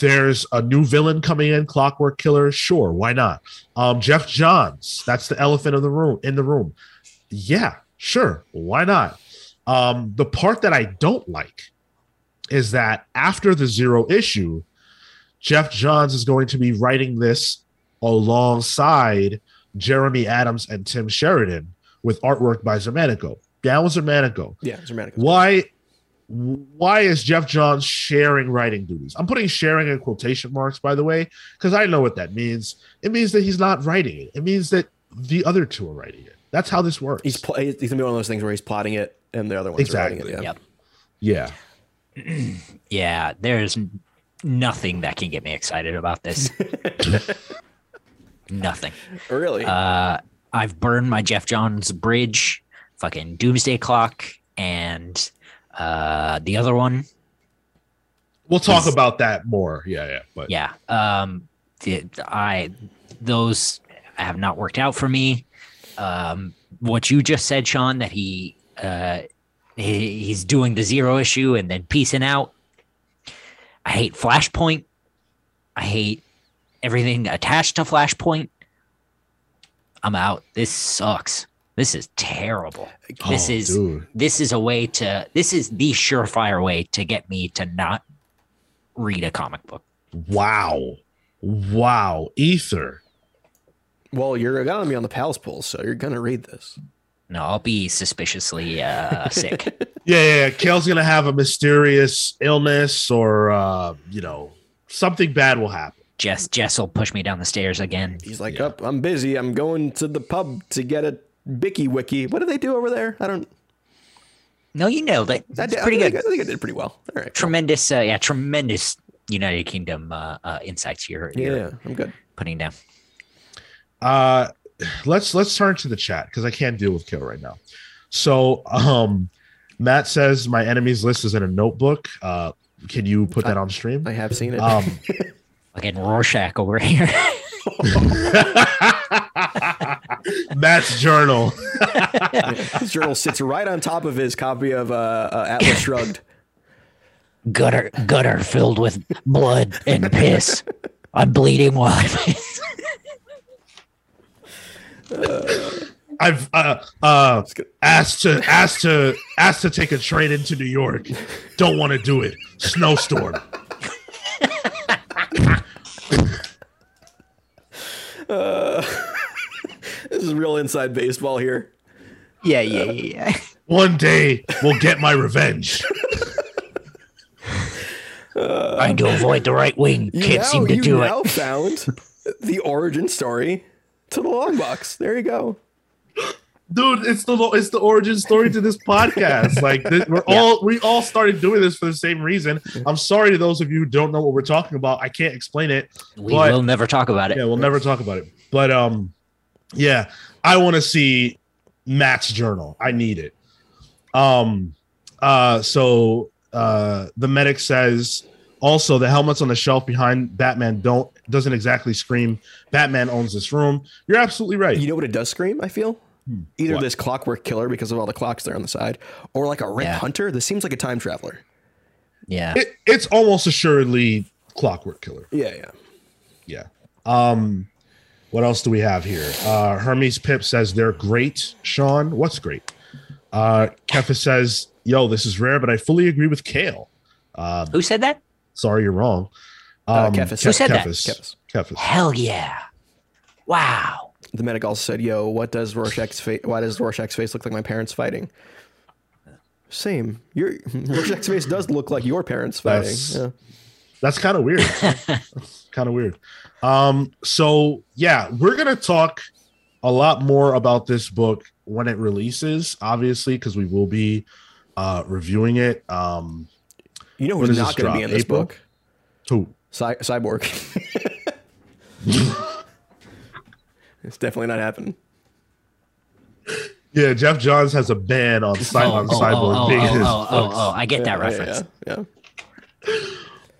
There's a new villain coming in, Clockwork Killer. Sure, why not? Um, Geoff Johns, that's the elephant of the room in the room. Yeah, sure, why not? Um, the part that I don't like is that after the zero issue, Geoff Johns is going to be writing this alongside Jeremy Adams and Tim Sheridan with artwork by Xermanico. Down with Xermanico. Yeah, romantic. Why why is Geoff Johns sharing writing duties? I'm putting sharing in quotation marks, by the way, because I know what that means. It means that he's not writing it. It means that the other two are writing it. That's how this works. He's pl- he's gonna be one of those things where he's plotting it and the other one's Exactly. writing it. Yeah. Yep. yeah. <clears throat> Yeah, there's nothing that can get me excited about this. <laughs> nothing. Really? Uh, I've burned my Geoff Johns bridge, fucking Doomsday Clock, and uh, the other one. We'll talk He's- about that more. Yeah, yeah. But Yeah, um, the, I those have not worked out for me. Um, what you just said, Sean, that he uh, he, he's doing the zero issue and then piecing out. I hate Flashpoint. I hate everything attached to Flashpoint. I'm out. This sucks. This is terrible. This Oh, is dude. this is a way to this is the surefire way to get me to not read a comic book. Wow. Wow. Ether. Well, you're gonna be on the Pals pool, so you're gonna read this. No, I'll be suspiciously uh, <laughs> sick. Yeah, yeah, yeah. Cale's gonna have a mysterious illness or uh, you know, something bad will happen. Jess Jess will push me down the stairs again. He's like, "Up, I'm busy. I'm going to the pub to get a Bicky Wiki. What do they do over there? I don't. No, you know that. That's pretty I good. I think I did pretty well. All right. cool. Tremendous, uh, yeah, tremendous United Kingdom uh, uh, insights you're, Yeah, you're yeah, I'm good. putting down. Uh let's let's turn to the chat because I can't deal with kill right now. So um Matt says my enemies list is in a notebook. Uh can you put that on stream? I have seen it. Um <laughs> Again, Rorschach over here. <laughs> Matt's journal. <laughs> his journal sits right on top of his copy of uh, uh, Atlas Shrugged. gutter, gutter filled with blood and piss. I'm bleeding while I piss. <laughs> I've uh uh asked to asked to asked to take a train into New York. Don't want to do it. Snowstorm. <laughs> <laughs> This is real inside baseball here. Yeah, yeah, yeah, yeah. One day we'll get my revenge. Trying to avoid the right wing. You Can't now, seem to you do it. now found the origin story to the long box. There you go. dude it's the it's the origin story to this podcast. <laughs> Like th- we're all we all started doing this for the same reason. I'm sorry to those of you who don't know what we're talking about. I can't explain it We but- will never talk about it. yeah we'll never talk about it. But um yeah i want to see matt's journal. I need it. Um uh so uh the medic says also the helmets on the shelf behind batman don't doesn't exactly scream batman owns this room you're absolutely right You know what it does scream, I feel? Either What? this clockwork killer because of all the clocks there on the side, or like a Rip Yeah. Hunter. This seems like a time traveler. Yeah. it, it's almost assuredly clockwork killer Yeah, yeah. yeah um what else do we have here uh hermes pip says they're great sean what's great uh kefa says yo this is rare but i fully agree with cale uh Who said that? sorry you're wrong Uh, um Kefis. Who said that? Kefis. Kefis. Kefis. Hell yeah. Wow. The medic also said, "Yo, what does Rorschach's face? Why does Rorschach's face look like my parents fighting?" Same. Your <laughs> Rorschach's face does look like your parents fighting. That's- Yeah. That's kind of weird. <laughs> kind of weird. Um, so yeah, we're gonna talk a lot more about this book when it releases, obviously, because we will be uh reviewing it. Um You know When who's not going to be drop? in this April? book? who Cy- Cyborg. <laughs> <laughs> it's definitely not happening. yeah, Geoff Johns has a ban on, oh, cy- on oh, oh, Cyborg oh, being oh, his oh, oh, oh, I get that Yeah, reference. Yeah, yeah.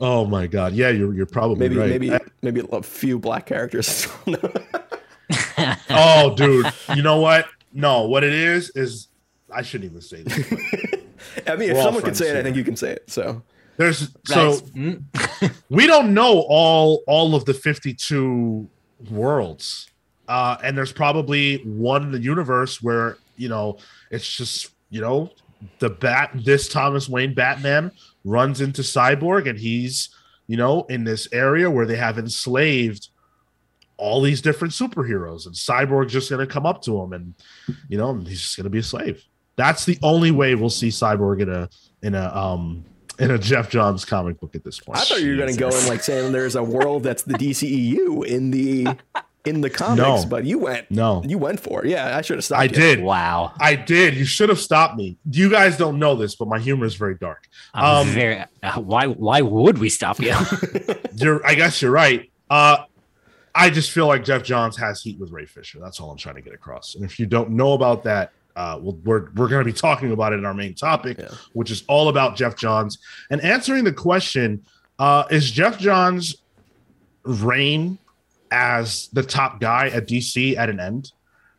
Oh my god, yeah, you're you're probably Maybe, right. maybe, I- maybe a few black characters. <laughs> oh, dude, you know what? No, what it is is I shouldn't even say this. <laughs> I mean, if We're all someone can friends say it, I think you can say it. So There's so <laughs> we don't know all all of the 52 worlds. Uh and there's probably one in the universe where you know it's just you know the bat this thomas wayne batman runs into cyborg and he's you know in this area where they have enslaved all these different superheroes and cyborg's just gonna come up to him and you know he's just gonna be a slave. That's the only way we'll see Cyborg in a in a um in a Geoff Johns comic book at this point. I thought you were going to go in like saying there's a world that's the DCEU in the in the comics, No. but you went No. you went for it. Yeah, I should have stopped. I you. did. Wow. I did. You should have stopped me. You guys don't know this, but my humor is very dark. I'm Um, very. Uh, why? Why would we stop you? <laughs> <laughs> You're I guess you're right. Uh I just feel like Geoff Johns has heat with Ray Fisher. That's all I'm trying to get across. And if you don't know about that, uh, we'll, we're we're going to be talking about it in our main topic, Yeah. which is all about Geoff Johns and answering the question: uh, Is Geoff Johns' reign as the top guy at DC at an end?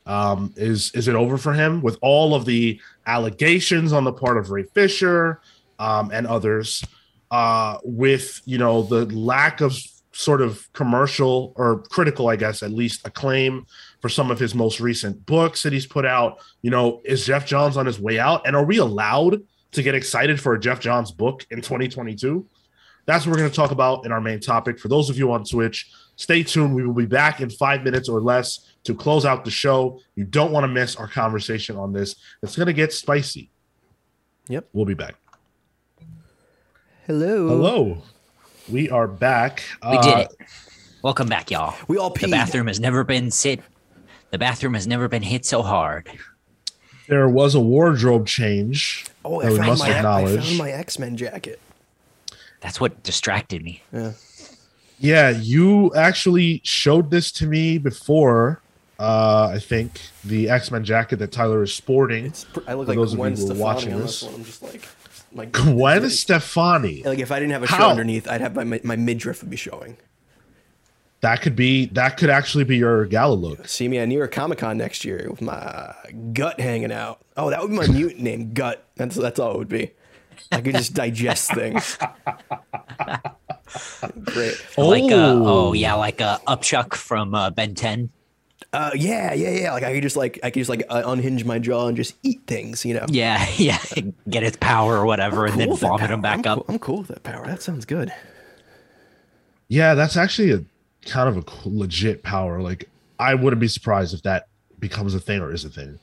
Um, is is it over for him with all of the allegations on the part of Ray Fisher um, and others? Uh, with you know the lack of sort of commercial or critical, I guess, at least acclaim for some of his most recent books that he's put out. You know, is Geoff Johns on his way out? And are we allowed to get excited for a Geoff Johns book in 2022? That's what we're going to talk about in our main topic. For those of you on Twitch, stay tuned. We will be back in five minutes or less to close out the show. You don't want to miss our conversation on this. It's going to get spicy. Yep. We'll be back. Hello. Hello. We are back. we Uh, did it. Welcome back, y'all. We all The bathroom has never been sit. The bathroom has never been hit so hard. There was a wardrobe change. Oh, that I we found, must my, I found my X Men jacket. That's what distracted me. Yeah. Yeah, you actually showed this to me before. Uh, I think the X Men jacket that Tyler is sporting. It's pr- I look For like those of Gwen you who are Stefani watching on this. this one. I'm just like, like Gwen like, Stefani. like if I didn't have a shirt How? underneath, I'd have my my midriff would be showing. That could be. That could actually be your gala look. See me at New York Comic Con next year with my gut hanging out. Oh, that would be my mutant name, Gut. That's that's all it would be. I could just digest things. <laughs> Great. Like, uh, Oh. oh yeah, like uh, Upchuck from uh, Ben 10. Uh, yeah, yeah, yeah. Like I could just like I could just like uh, unhinge my jaw and just eat things, you know. Yeah, <laughs> yeah. Get its power or whatever, and Cool then vomit them back I'm up. Cool, I'm cool with that power. That sounds good. Yeah, that's actually a kind of a legit power. Like, I wouldn't be surprised if that becomes a thing or is a thing.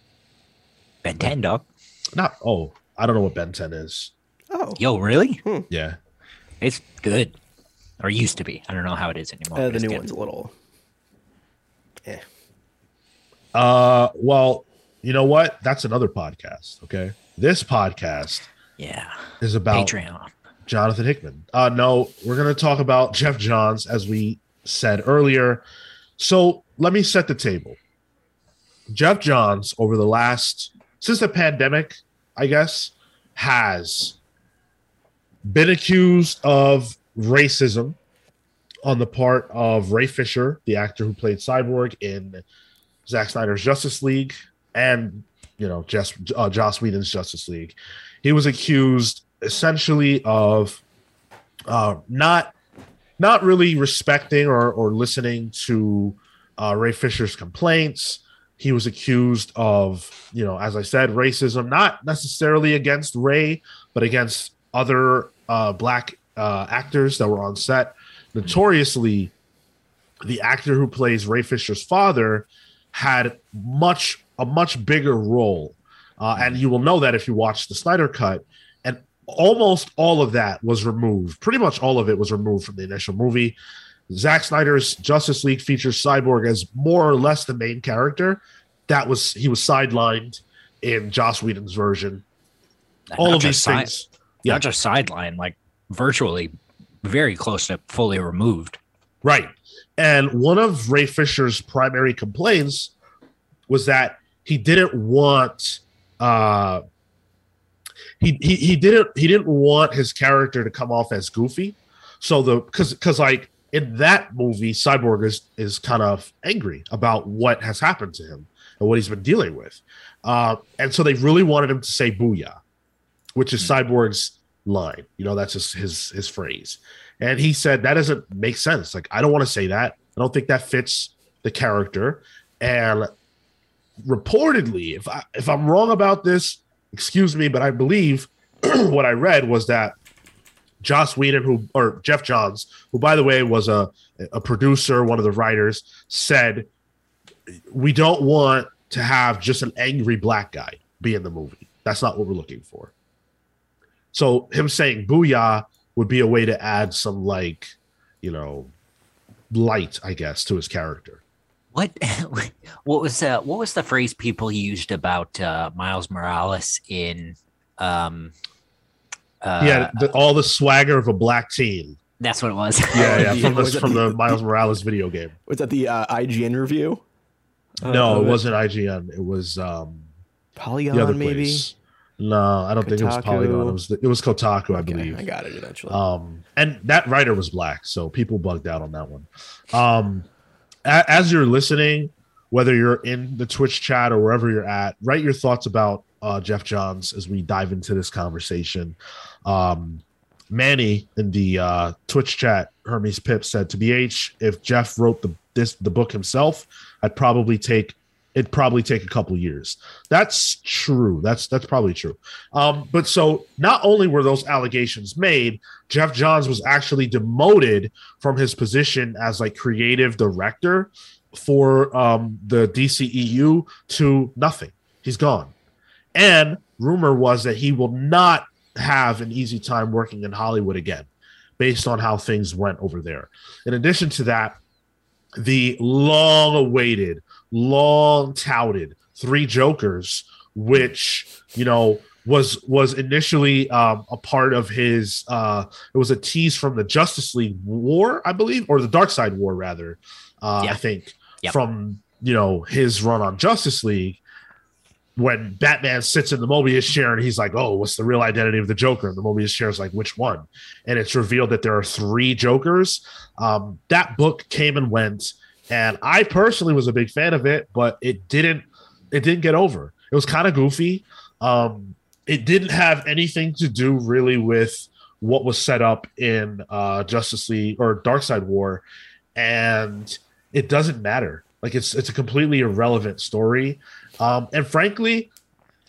Ben 10, dog. Not. Oh, I don't know what Ben 10 is. Oh, Yo, really? Yeah. It's good, or used to be. I don't know how it is anymore. uh, the new good. one's a little. Eh. Uh, well, you know what? That's another podcast. Okay. This podcast Yeah, is about Patreon. Jonathan Hickman. Uh, no, we're going to talk about Geoff Johns, as we said earlier. So let me set the table. Geoff Johns, over the last, since the pandemic, I guess, has been accused of racism on the part of Ray Fisher, the actor who played Cyborg in Zack Snyder's Justice League, and you know, Jess, uh, Joss Whedon's Justice League. He was accused essentially of uh, not not really respecting or, or listening to uh, Ray Fisher's complaints. He was accused of, you know, as I said, racism, not necessarily against Ray, but against other uh, black uh, actors that were on set. Notoriously, the actor who plays Ray Fisher's father had much a much bigger role, uh, and you will know that if you watch the Snyder cut. Almost all of that was removed. Pretty much all of it was removed from the initial movie. Zack Snyder's Justice League features Cyborg as more or less the main character. That was he was sidelined in Joss Whedon's version. All Not of these si- things. Yeah. Not just sidelined, like virtually very close to fully removed. Right. And one of Ray Fisher's primary complaints was that he didn't want uh he, he he didn't he didn't want his character to come off as goofy. So the cuz cuz like in that movie Cyborg is is kind of angry about what has happened to him and what he's been dealing with. Uh and so they really wanted him to say booyah, which is Cyborg's line. You know, that's his his his phrase. And he said that doesn't make sense. Like I don't want to say that. I don't think that fits the character. And reportedly, if I if I'm wrong about this, excuse me, but I believe <clears throat> what I read was that Joss Whedon, who or Geoff Johns, who by the way was a a producer, one of the writers, said we don't want to have just an angry black guy be in the movie. That's not what we're looking for. So him saying booyah would be a way to add some like, you know, light, I guess, to his character. What <laughs> what was uh, what was the phrase people used about uh, Miles Morales in um uh, yeah, the, all the swagger of a black teen. That's what it was. Yeah, yeah, <laughs> from, the, from the- the Miles Morales video game. Was that the uh, IGN review? Uh, no, of it wasn't IGN. It was um Polygon, the other maybe. place. No, I don't think it was Polygon. It was it was Kotaku, I Okay, believe. I got it eventually. Um, and that writer was black, so people bugged out on that one. Um, a- as you're listening, whether you're in the Twitch chat or wherever you're at, write your thoughts about uh, Geoff Johns as we dive into this conversation. Um, Manny in the uh, Twitch chat, Hermes Pip said to BH, if Geoff wrote the this the book himself, I'd probably take it'd probably take a couple years. That's true. That's that's probably true. Um, but so not only were those allegations made, Geoff Johns was actually demoted from his position as like creative director for um, the DCEU to nothing. He's gone. And rumor was that he will not have an easy time working in Hollywood again, based on how things went over there. In addition to that, the long awaited, long touted Three Jokers, which, you know, was was initially um, a part of his uh it was a tease from the Justice League War, I believe, or the Darkseid War rather. Uh Yeah. I think Yep. from you know his run on Justice League when Batman sits in the Mobius chair and he's like, "Oh, what's the real identity of the Joker?" And the Mobius chair is like, "Which one?" And it's revealed that there are three Jokers. Um, that book came and went, and I personally was a big fan of it, but it didn't. It didn't get over. It was kind of goofy. Um, it didn't have anything to do really with what was set up in uh, Justice League or Darkseid War, and it doesn't matter. Like it's it's a completely irrelevant story. Um, and frankly,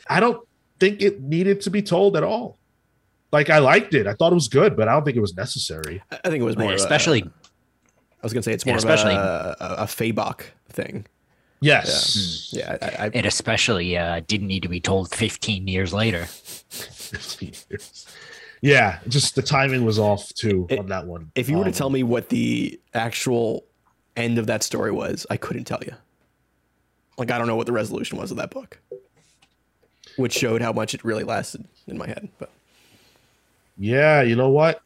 I don't think it needed to be told at all. Like I liked it. I thought it was good, but I don't think it was necessary. I I think it was more, of a- especially I was gonna say it's more especially- of a, a, a Fabok thing. Yes. Yeah, I, I, it especially uh, didn't need to be told 15 years later. 15 years. Yeah, just the timing was off too It- on that one. if you were to Um, tell me what the actual end of that story was, I couldn't tell you. Like I don't know what the resolution was of that book, which showed how much it really lasted in my head. But Yeah, you know what?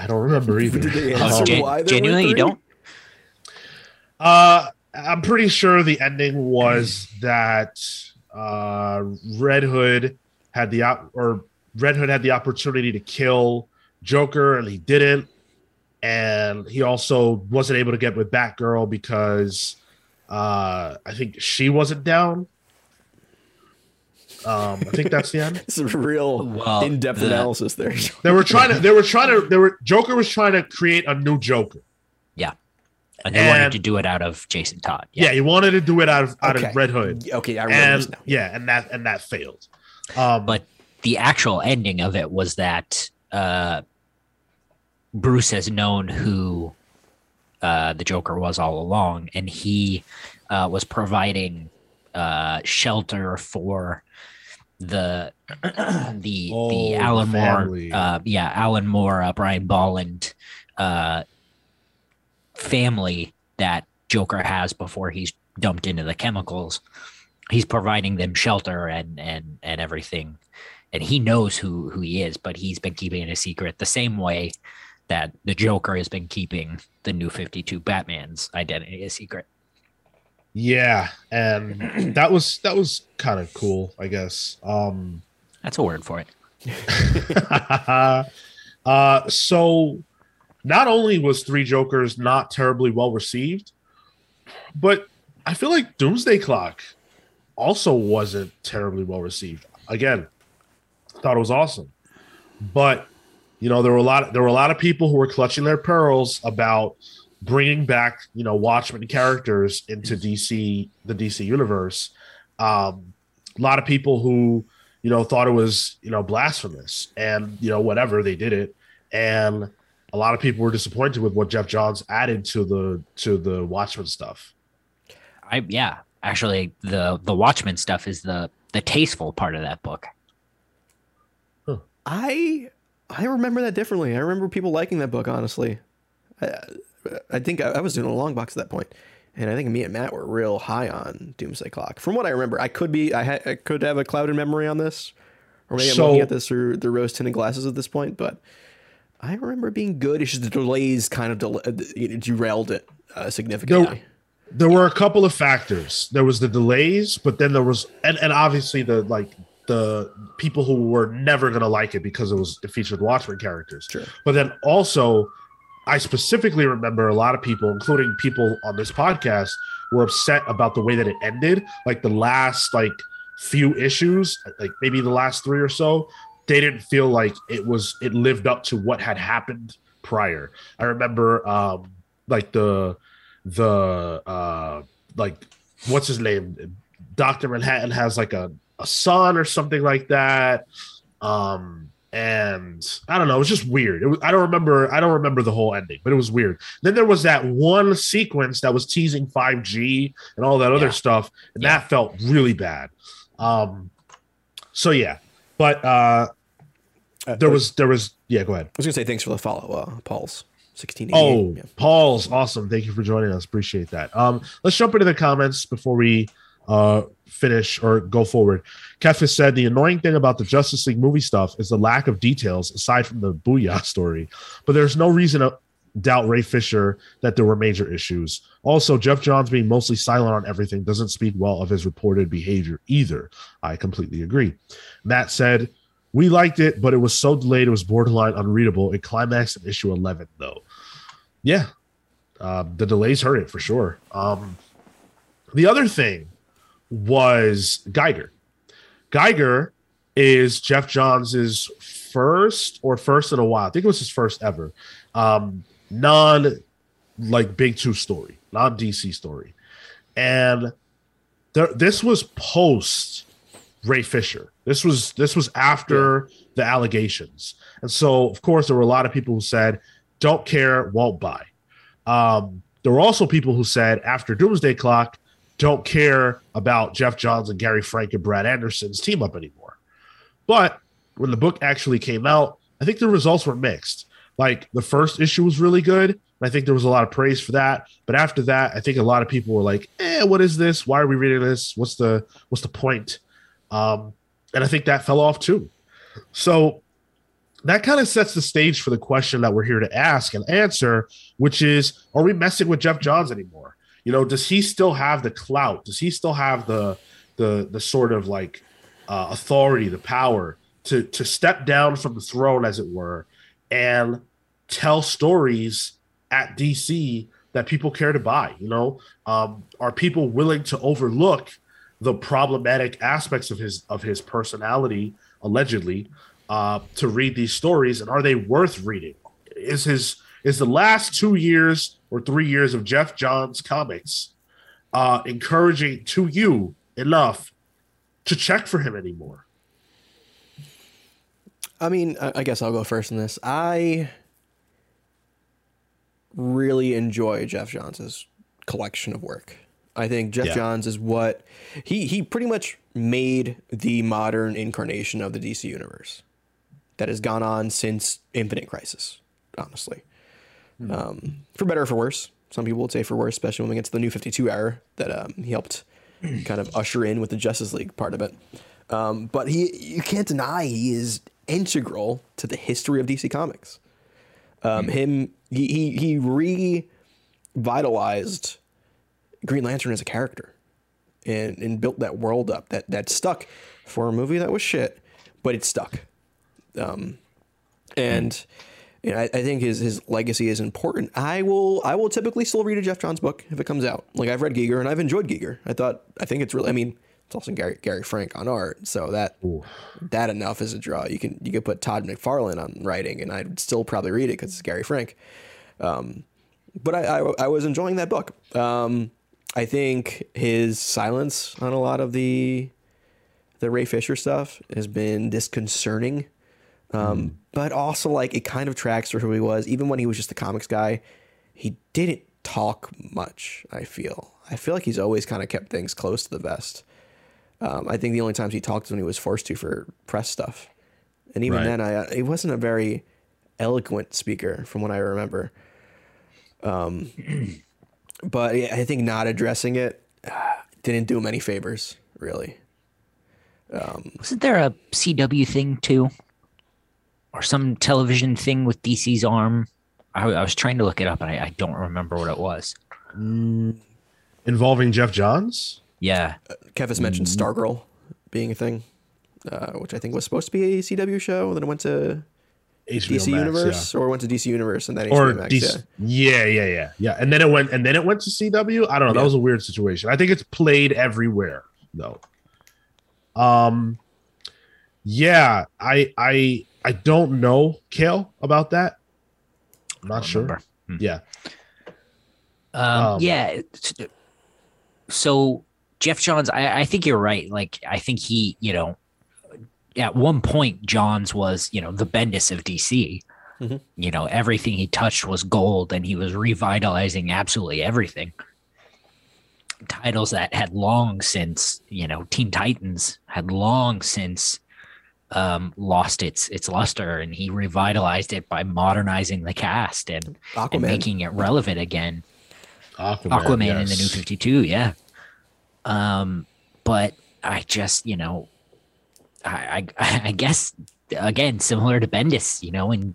I don't remember <laughs> either. Did they Oh, answer gen- why genuinely, you don't? Uh, I'm pretty sure the ending was that uh, Red Hood had the op- or Red Hood had the opportunity to kill Joker and he didn't, and he also wasn't able to get with Batgirl because uh, I think she wasn't down. Um, I think that's the end. <laughs> it's a real Well, in-depth the- analysis there. They were trying to. They were trying to. They were Joker was trying to create a new Joker. Yeah. And they wanted to do it out of Jason Todd. Yeah, he wanted to do it out of out Okay. of Red Hood. Okay, I remember this and now. yeah, and that and that failed. Um, But the actual ending of it was that uh, Bruce has known who uh, the Joker was all along, and he uh, was providing uh, shelter for <clears throat> the the Oh, the Alan Moore, uh, yeah, Alan Moore, uh, Brian Bolland uh, family that Joker has before he's dumped into the chemicals. He's providing them shelter and and and everything, and he knows who who he is, but he's been keeping it a secret the same way that the Joker has been keeping the new Fifty Two Batman's identity a secret. Yeah, and <clears throat> that was that was kind of cool, I guess. Um, That's a word for it. <laughs> uh, so not only was Three Jokers not terribly well received, but I feel like Doomsday Clock also wasn't terribly well received. Again, thought it was awesome, but you know there were a lot there were a lot of people who were clutching their pearls about bringing back you know Watchmen characters into DC the DC universe. Um, a lot of people who you know thought it was you know blasphemous and you know whatever they did it and a lot of people were disappointed with what Geoff Johns added to the to the Watchmen stuff. I yeah, actually the the Watchmen stuff is the the tasteful part of that book. I I remember that differently. I remember people liking that book. Honestly, I, I think I, I was doing a long box at that point, and I think me and Matt were real high on Doomsday Clock. From what I remember, I could be I, ha- I could have a clouded memory on this, or maybe So- I'm looking at this through the rose tinted glasses at this point. But I remember being good. It's just the delays kind of del- uh, derailed it uh, significantly. there were a couple of factors. There was the delays, but then there was and, and obviously the like the people who were never gonna like it because it was it featured Watchmen characters. Sure. But then also I specifically remember a lot of people, including people on this podcast, were upset about the way that it ended. Like the last like few issues, like maybe the last three or so, they didn't feel like it was it lived up to what had happened prior. I remember um like the the uh like what's his name dr manhattan has like a, a son or something like that um and i don't know it was just weird it was, i don't remember i don't remember the whole ending but it was weird then there was that one sequence that was teasing 5g and all that other Yeah. stuff and Yeah. that felt really bad um so yeah but uh Uh, there was there was yeah go ahead I was gonna say thanks for the follow, uh, Paul's sixteen. Oh, yeah. Paul's awesome. Thank you for joining us. Appreciate that. Um, let's jump into the comments before we uh finish or go forward. Kefis said the annoying thing about the Justice League movie stuff is the lack of details aside from the Booyah <laughs> story. But there's no reason to doubt Ray Fisher that there were major issues. Also, Geoff Johns being mostly silent on everything doesn't speak well of his reported behavior either. I completely agree. Matt said, we liked it, but it was so delayed it was borderline unreadable. It climaxed in issue 11, though. Yeah, um, the delays hurt it for sure. Um, the other thing was Geiger. Geiger is Geoff Johns' first or first in a while. I think it was his first ever um, non like big two story, non DC story, and there, this was post Ray Fisher. This was this was after the allegations, and so of course there were a lot of people who said, "Don't care, won't buy." Um, there were also people who said after Doomsday Clock, "Don't care about Geoff Johns and Gary Frank and Brad Anderson's team up anymore." But when the book actually came out, I think the results were mixed. Like the first issue was really good. And I think there was a lot of praise for that. But after that, I think a lot of people were like, "Eh, what is this? Why are we reading this? What's the what's the point?" Um, and I think that fell off too. So that kind of sets the stage for the question that we're here to ask and answer, which is, are we messing with Geoff Johns anymore? You know, does he still have the clout? Does he still have the the the sort of like uh, authority, the power to to step down from the throne, as it were, and tell stories at DC that people care to buy? You know, um, are people willing to overlook the problematic aspects of his of his personality, allegedly, uh, to read these stories, and are they worth reading? Is his is the last two years or three years of Geoff Johns comics uh, encouraging to you enough to check for him anymore? I mean, I guess I'll go first in this. I really enjoy Geoff Johns' collection of work. I think Geoff Yeah. Johns is what he he pretty much made the modern incarnation of the DC universe that has gone on since Infinite Crisis. Honestly, um, for better or for worse. Some people would say for worse, especially when we get to the New Fifty Two era that um, he helped <clears throat> kind of usher in with the Justice League part of it. Um, but he, you can't deny he is integral to the history of DC Comics. Um, Him, he, he he revitalized Green Lantern as a character, and and built that world up that that stuck for a movie that was shit, but it stuck. Um, and you know, I, I think his his legacy is important. I will I will typically still read a Geoff Johns book if it comes out. Like I've read Geiger and I've enjoyed Geiger. I thought I think it's really. I mean, it's also Gary Gary Frank on art, so that that enough is a draw. You can you could put Todd McFarlane on writing, and I'd still probably read it because it's Gary Frank. Um, but I, I I was enjoying that book. Um, I think his silence on a lot of the the Ray Fisher stuff has been disconcerting. Um, But also, like, it kind of tracks for who he was. Even when he was just a comics guy, he didn't talk much, I feel. I feel like he's always kind of kept things close to the vest. Um, I think the only times he talked was when he was forced to for press stuff. and even Right. then, I he wasn't a very eloquent speaker from what I remember. Um, <clears throat> but I think not addressing it uh, <sighs> didn't do him any favors, really. Wasn't there a CW thing too? Or some television thing with DC's arm? I, I was trying to look it up and I, I don't remember what it was. Involving Geoff Johns? Yeah. Kev has mentioned Stargirl being a thing, uh, which I think was supposed to be a CW show. And then it went to HBO DC Max, Universe, or went to DC Universe and then yeah. Or Max. DC, yeah. yeah, yeah, yeah, yeah. And then it went and then it went to CW. I don't know. That was a weird situation. I think it's played everywhere though. Um yeah, I I I don't know, Cale, about that. I'm not sure. Hmm. Yeah. Um, Um, yeah. So Geoff Johns, I, I think you're right. Like, I think he, you know, at one point, Johns was, you know, the Bendis of DC. Mhm. You know, everything he touched was gold and he was revitalizing absolutely everything. Titles that had long since, you know, Teen Titans had long since um, lost its its luster and he revitalized it by modernizing the cast and, and making it relevant again. Aquaman, Aquaman in the new 52, yeah. Um, but I just, you know, I, I, <laughs> I guess again, similar to Bendis, you know, in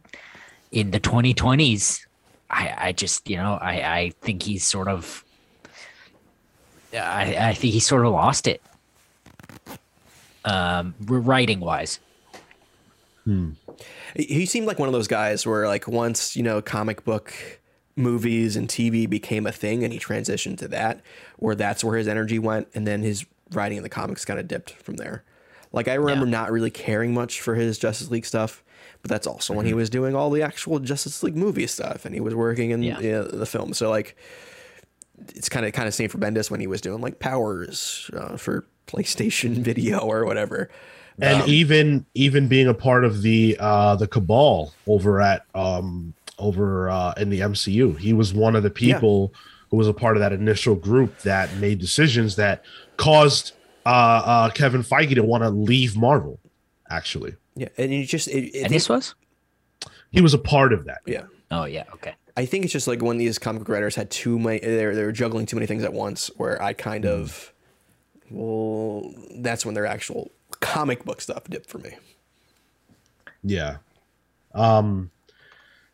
in the 2020s, I, I just, you know, I, I think he's sort of, I, I think he sort of lost it. Um, writing wise, He- he seemed like one of those guys where like once you know comic book movies and tv became a thing and he transitioned to that where that's where his energy went and then his writing in the comics kind of dipped from there. Like i remember not really caring much for his justice league stuff but that's also when he was doing all the actual justice league movie stuff and he was working in Yeah. the film. So like it's kind of kind of same for bendis when he was doing like powers uh, for playstation <laughs> video or whatever and Um, even even being a part of the uh the cabal over at um over uh in the MCU he was one of the people who was a part of that initial group that made decisions that caused uh uh Kevin Feige to want to leave Marvel actually. Yeah and you just it, it, and this was, he was a part of that. Yeah. Oh yeah, okay, I think it's just like when these comic writers had too many, they're they're juggling too many things at once. Where I kind of, well, that's when their actual comic book stuff dipped for me. Yeah. Um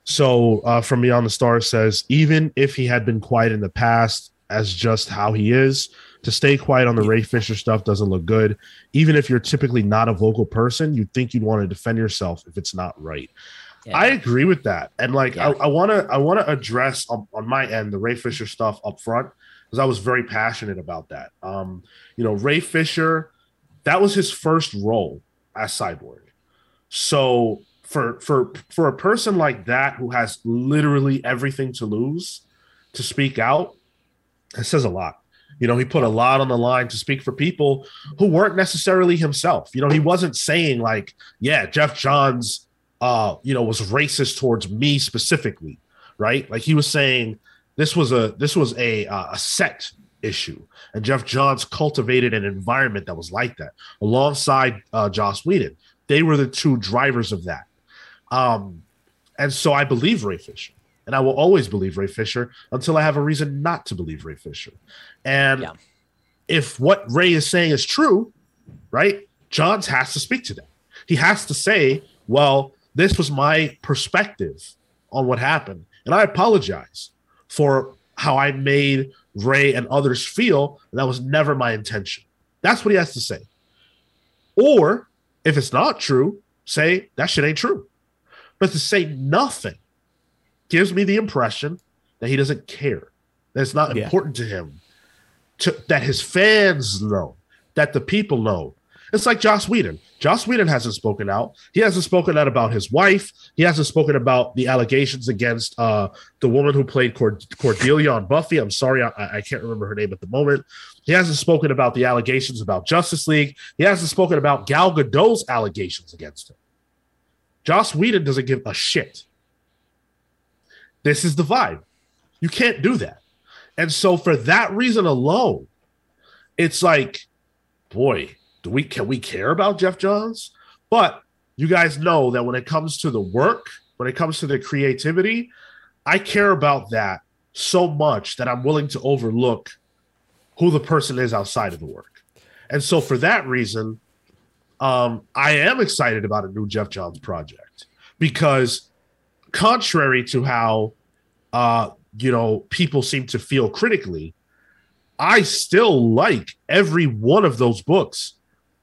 so uh from Beyond the Stars says even if he had been quiet in the past as just how he is, to stay quiet on the Ray Fisher stuff doesn't look good. Even if you're typically not a vocal person, you'd think you'd want to defend yourself if it's not right. yeah. I agree with that. And like Yeah. I, I wanna I wanna address on, on my end the Ray Fisher stuff up front because I was very passionate about that. Um, you know, Ray Fisher, that was his first role as cyborg. So for for for a person like that who has literally everything to lose to speak out, it says a lot. You know, he put a lot on the line to speak for people who weren't necessarily himself. You know, he wasn't saying like, yeah, Geoff Johns uh, you know, was racist towards me specifically, right? Like he was saying this was a this was a uh, a set issue, and Geoff Johns cultivated an environment that was like that alongside uh, Joss Whedon. They were the two drivers of that, um, and so I believe Ray Fisher, and I will always believe Ray Fisher until I have a reason not to believe Ray Fisher. And Yeah. if what Ray is saying is true, right? Johns has to speak to that. He has to say, well, this was my perspective on what happened. And I apologize for how I made Ray and others feel. That was never my intention. That's what he has to say. Or if it's not true, say that shit ain't true. But to say nothing gives me the impression that he doesn't care, that it's not Yeah. important to him, to, that his fans know, that the people know. It's like Joss Whedon. Joss Whedon hasn't spoken out. He hasn't spoken out about his wife. He hasn't spoken about the allegations against uh, the woman who played Cord- Cordelia on Buffy. I'm sorry, I, I can't remember her name at the moment. He hasn't spoken about the allegations about Justice League. He hasn't spoken about Gal Gadot's allegations against him. Joss Whedon doesn't give a shit. This is the vibe. You can't do that. And so for that reason alone, it's like, boy, do we can we care about Geoff Johns? But you guys know that when it comes to the work, when it comes to the creativity, I care about that so much that I'm willing to overlook who the person is outside of the work. And so for that reason, um, I am excited about a new Geoff Johns project because contrary to how uh, you know people seem to feel critically, I still like every one of those books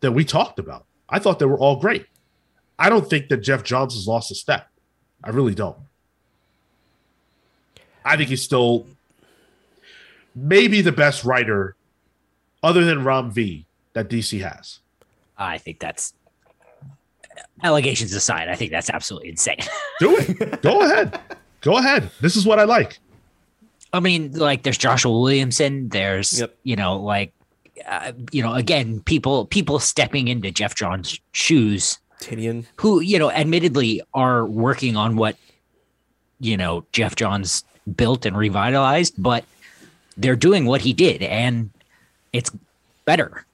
that we talked about. I thought they were all great. I don't think that Geoff Johns has lost a step. I really don't. I think he's still maybe the best writer other than Ram V that DC has. I think that's allegations aside. I think that's absolutely insane. Do it. Go <laughs> ahead. Go ahead. This is what I like. I mean, like there's Joshua Williamson. There's Yep. you know like uh, you know again people people stepping into Geoff John's shoes Tynion. who you know admittedly are working on what you know Geoff Johns built and revitalized, but they're doing what he did and it's better.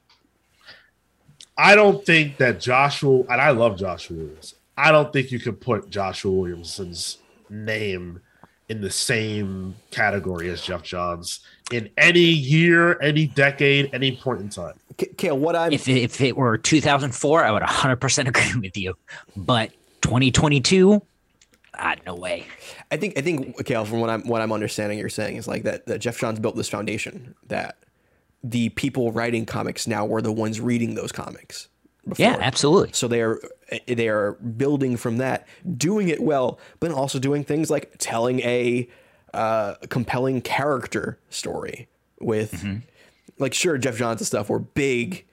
I don't think that Joshua, and I love Joshua Williams. I don't think you could put Joshua Williamson's name in the same category as Geoff Johns in any year, any decade, any point in time. K- Cale, what I'm If it, if it were 2004, I would 100% agree with you. But 2022, ah, no way. I think I think Cale, from what I'm what I'm understanding, you're saying is like that that Geoff Johns built this foundation that the people writing comics now were the ones reading those comics. Before. Yeah, absolutely. So they are they are building from that, doing it well, but also doing things like telling a uh, compelling character story with, like, sure, Geoff Johns stuff were big,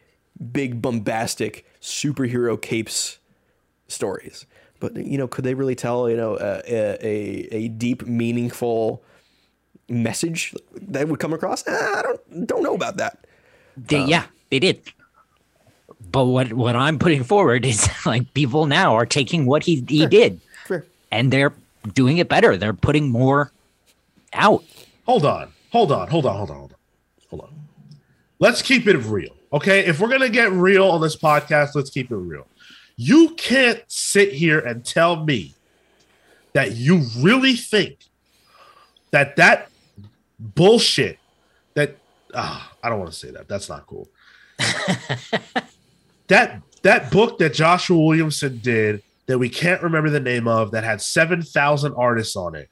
big bombastic superhero capes stories, but you know, could they really tell you know a a, a deep, meaningful message that would come across? Eh, I don't don't know about that. They, yeah, they did. But what what I'm putting forward is <laughs> like people now are taking what he he did and they're doing it better. They're putting more out. Hold on, hold on, hold on, hold on, hold on, hold on. Let's keep it real, okay? If we're gonna get real on this podcast, let's keep it real. You can't sit here and tell me that you really think that that bullshit that ah, I don't want to say that. That's not cool. <laughs> that that book that Joshua Williamson did that we can't remember the name of that had 7,000 artists on it.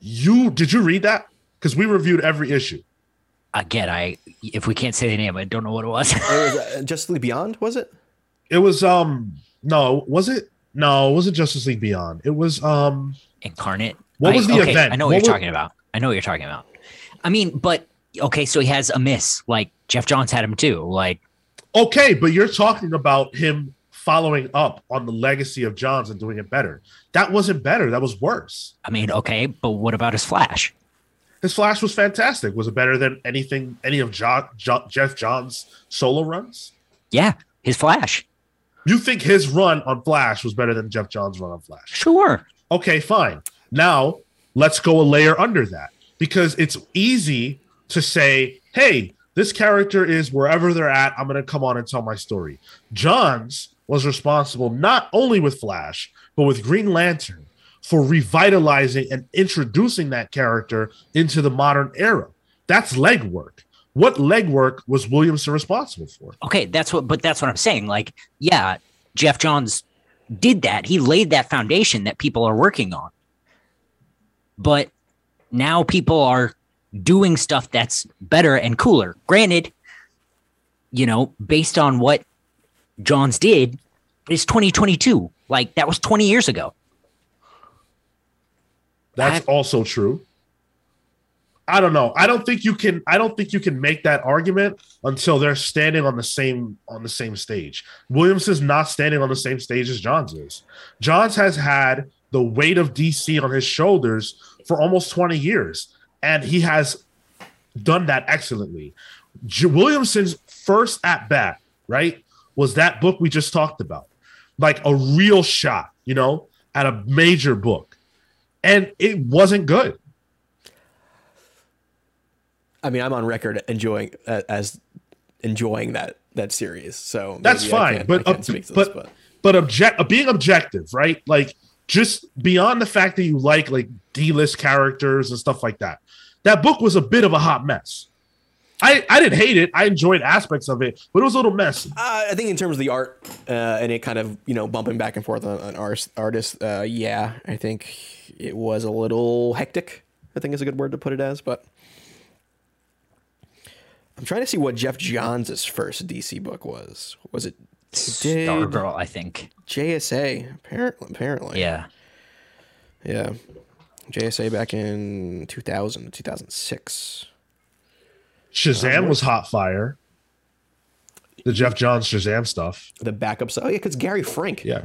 You did you read that? Because we reviewed every issue. Again, I if we can't say the name, I don't know what it was. It was <laughs> uh, Justice League Beyond, was it? It was um no, was it? No, it wasn't Justice League Beyond. It was um Incarnate. What was I- the okay, event? I know what, What you're was- talking about. I know what you're talking about. I mean, but okay, so he has a miss. Like Geoff Johns had him too. Like okay, but you're talking about him following up on the legacy of Johns and doing it better. That wasn't better. That was worse. I mean, okay, but what about his Flash? His Flash was fantastic. Was it better than anything any of jo- Jo- Geoff Johns' solo runs? Yeah, his Flash. You think his run on Flash was better than Geoff Johns' run on Flash? Sure. Okay, fine. Now let's go a layer under that because it's easy to say, hey, this character is wherever they're at. I'm going to come on and tell my story. Johns was responsible not only with Flash, but with Green Lantern for revitalizing and introducing that character into the modern era. That's legwork. What legwork was Williamson responsible for? Okay, that's what but that's what I'm saying. Like, yeah, Geoff Johns did that. He laid that foundation that people are working on. But now people are doing stuff that's better and cooler. Granted, you know, based on what Johns did, it's 2022. Like that was 20 years ago. That's I- also true. I don't know. I don't think you can. I don't think you can make that argument until they're standing on the same on the same stage. Williams is not standing on the same stage as Johns is. Johns has had the weight of DC on his shoulders for almost twenty years, and he has done that excellently. J- Williamson's first at bat, right, was that book we just talked about, like a real shot, you know, at a major book, and it wasn't good. I mean, I'm on record enjoying uh, as enjoying that that series. So That's fine, but to but this, but but object being objective, right? Like just beyond the fact that you like like D-list characters and stuff like that. That book was a bit of a hot mess. I, I didn't hate it. I enjoyed aspects of it, but it was a little messy. Uh, I think in terms of the art uh, and it kind of you know bumping back and forth on, on art, artists, uh, yeah, I think it was a little hectic. I think is a good word to put it as, but I'm trying to see what Geoff Johns' first DC book was. Was it did Stargirl, I think. JSA? Apparently, apparently, Yeah. yeah. JSA back in 2000 2006. Shazam was hot fire. The Geoff Johns Shazam stuff. The backup stuff. Oh yeah, because Gary Frank. Yeah.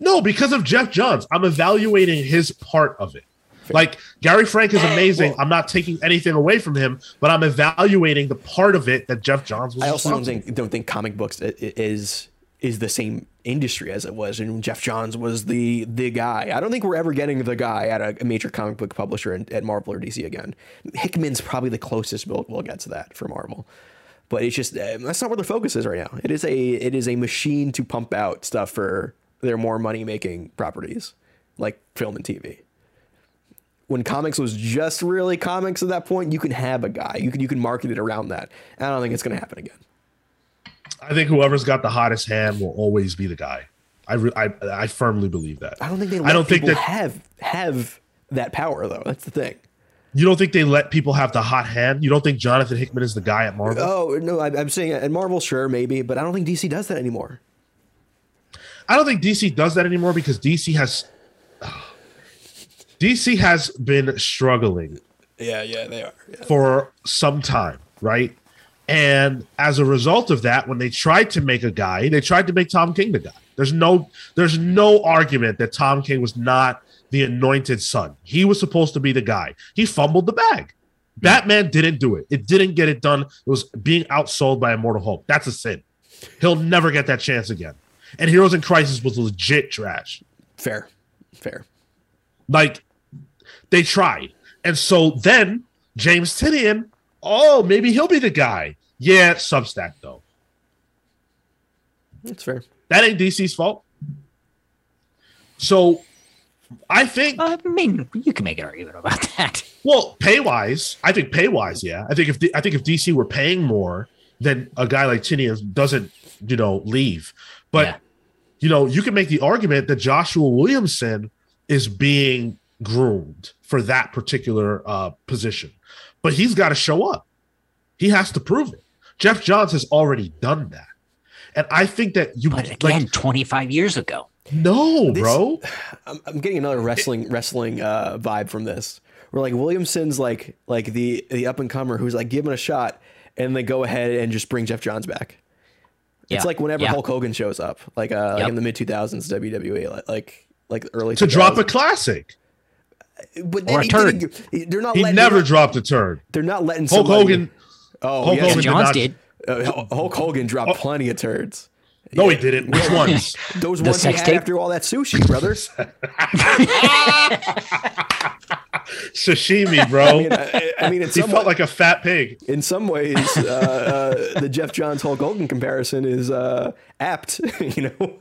No, because of Geoff Johns. I'm evaluating his part of it. Like Gary Frank is amazing. I'm not taking anything away from him, but I'm evaluating the part of it that Geoff Johns was. I also don't think don't think comic books is is the same industry as it was, and Geoff Johns was the the guy. I don't think we're ever getting the guy at a, a major comic book publisher in, at Marvel or DC again. Hickman's probably the closest we'll, we'll get to that for Marvel, but it's just uh, that's not where the focus is right now. It is a it is a machine to pump out stuff for their more money making properties like film and TV. When comics was just really comics at that point, you can have a guy. You can you can market it around that. I don't think it's going to happen again. I think whoever's got the hottest hand will always be the guy. I re- I, I firmly believe that. I don't think they. Let I don't think people that have have that power though. That's the thing. you don't think they let people have the hot hand. You don't think Jonathan Hickman is the guy at Marvel. Oh no, I, I'm saying at Marvel, sure, maybe, but I don't think DC does that anymore. I don't think DC does that anymore because DC has <sighs> DC has been struggling Yeah, yeah, they are. Yeah. for some time, right? And as a result of that, when they tried to make a guy, they tried to make Tom King the guy. There's no there's no argument that Tom King was not the anointed son. He was supposed to be the guy. He fumbled the bag. Batman didn't do it. It didn't get it done. It was being outsold by Immortal Hulk. That's a sin. He'll never get that chance again. And Heroes in Crisis was legit trash. Fair, fair. Like they tried. And so then James Tynion, oh, maybe he'll be the guy. Yeah, Substack though. That's fair. That ain't DC's fault. So I think I mean, you can make an argument about <laughs> that. well, pay wise, I think pay wise, yeah. I think if I think if DC were paying more, then a guy like Tynion doesn't, you know, leave. But Yeah. you know, you can make the argument that Joshua Williamson is being groomed for that particular uh, position, but he's got to show up. He has to prove it. Geoff Johns has already done that, and I think that you But again, like 25 years ago. no, bro. I'm, I'm getting another wrestling wrestling uh, vibe from this. Where like Williamson's like like the the up and comer who's like given a shot, and they go ahead and just bring Geoff Johns back. It's like whenever Yeah. Hulk Hogan shows up, like uh, like in the mid 2000s WWE, like like, like early To drop a classic, but or a he turd. didn't- They're not. he letting, never they're dropped a turn. they're not letting Hulk somebody- Hogan. Oh, Hulk yeah. Hogan did Johns not- did. Uh, Hulk Hogan dropped plenty of turds. No, he didn't. Which ones? <laughs> Those The ones he sex had tape? after all that sushi, brothers. <laughs> Sashimi, bro. I mean, I, I mean, in he felt wa- like a fat pig. in some ways, uh, uh, the Geoff Johns Hulk Hogan comparison is uh, apt. <laughs> you know,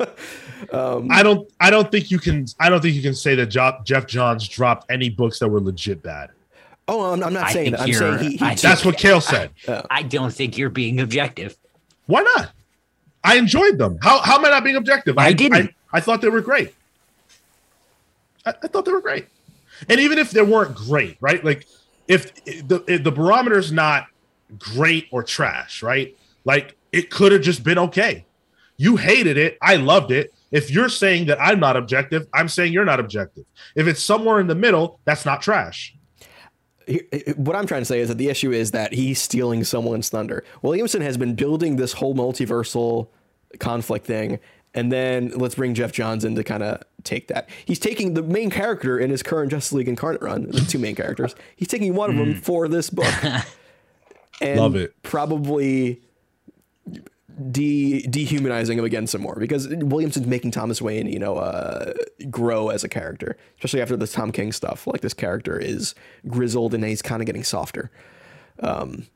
I don't. I don't think you can. I don't think you can say that Geoff Johns dropped any books that were legit bad. Oh, I'm, I'm not I saying that. I'm saying he. he I That's what Cale said. Oh. I don't think you're being objective. Why not? I enjoyed them. How how am I not being objective? I didn't. I, I thought they were great. I, I thought they were great. And even if they weren't great, right? Like if the if the barometer's not great or trash, right? Like it could have just been okay. You hated it. I loved it. If you're saying that I'm not objective, I'm saying you're not objective. If it's somewhere in the middle, that's not trash. What I'm trying to say is that the issue is that he's stealing someone's thunder. Williamson has been building this whole multiversal conflict thing, and then let's bring Geoff Johns in to kind of take that. He's taking the main character in his current Justice League Incarnate run, the two main characters. He's taking one of them hmm. for this book, <laughs> and Love it. Probably de dehumanizing him again some more because Williamson's making Thomas Wayne, you know, uh, grow as a character, especially after the Tom King stuff. Like this character is grizzled and he's kind of getting softer. Um,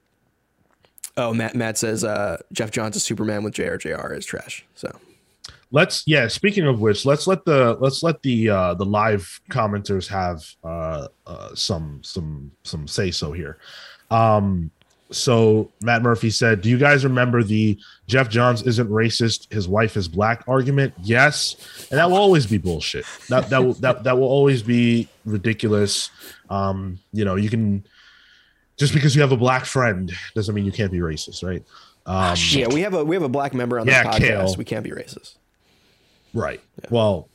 oh, Matt Matt says uh, Geoff Johns' Superman with JRJR is trash. So let's yeah. Speaking of which, let's let the let's let the uh the live commenters have uh, uh some some some say so here. Um, so Matt Murphy said, "Do you guys remember the Geoff Johns isn't racist, his wife is black argument?" Yes, and that will always be bullshit. That that will that that will always be ridiculous. Um, you know, you can just because you have a black friend doesn't mean you can't be racist, right? Um, Yeah, we have a we have a black member on the Yeah, podcast. Cale. We can't be racist. Right. Well,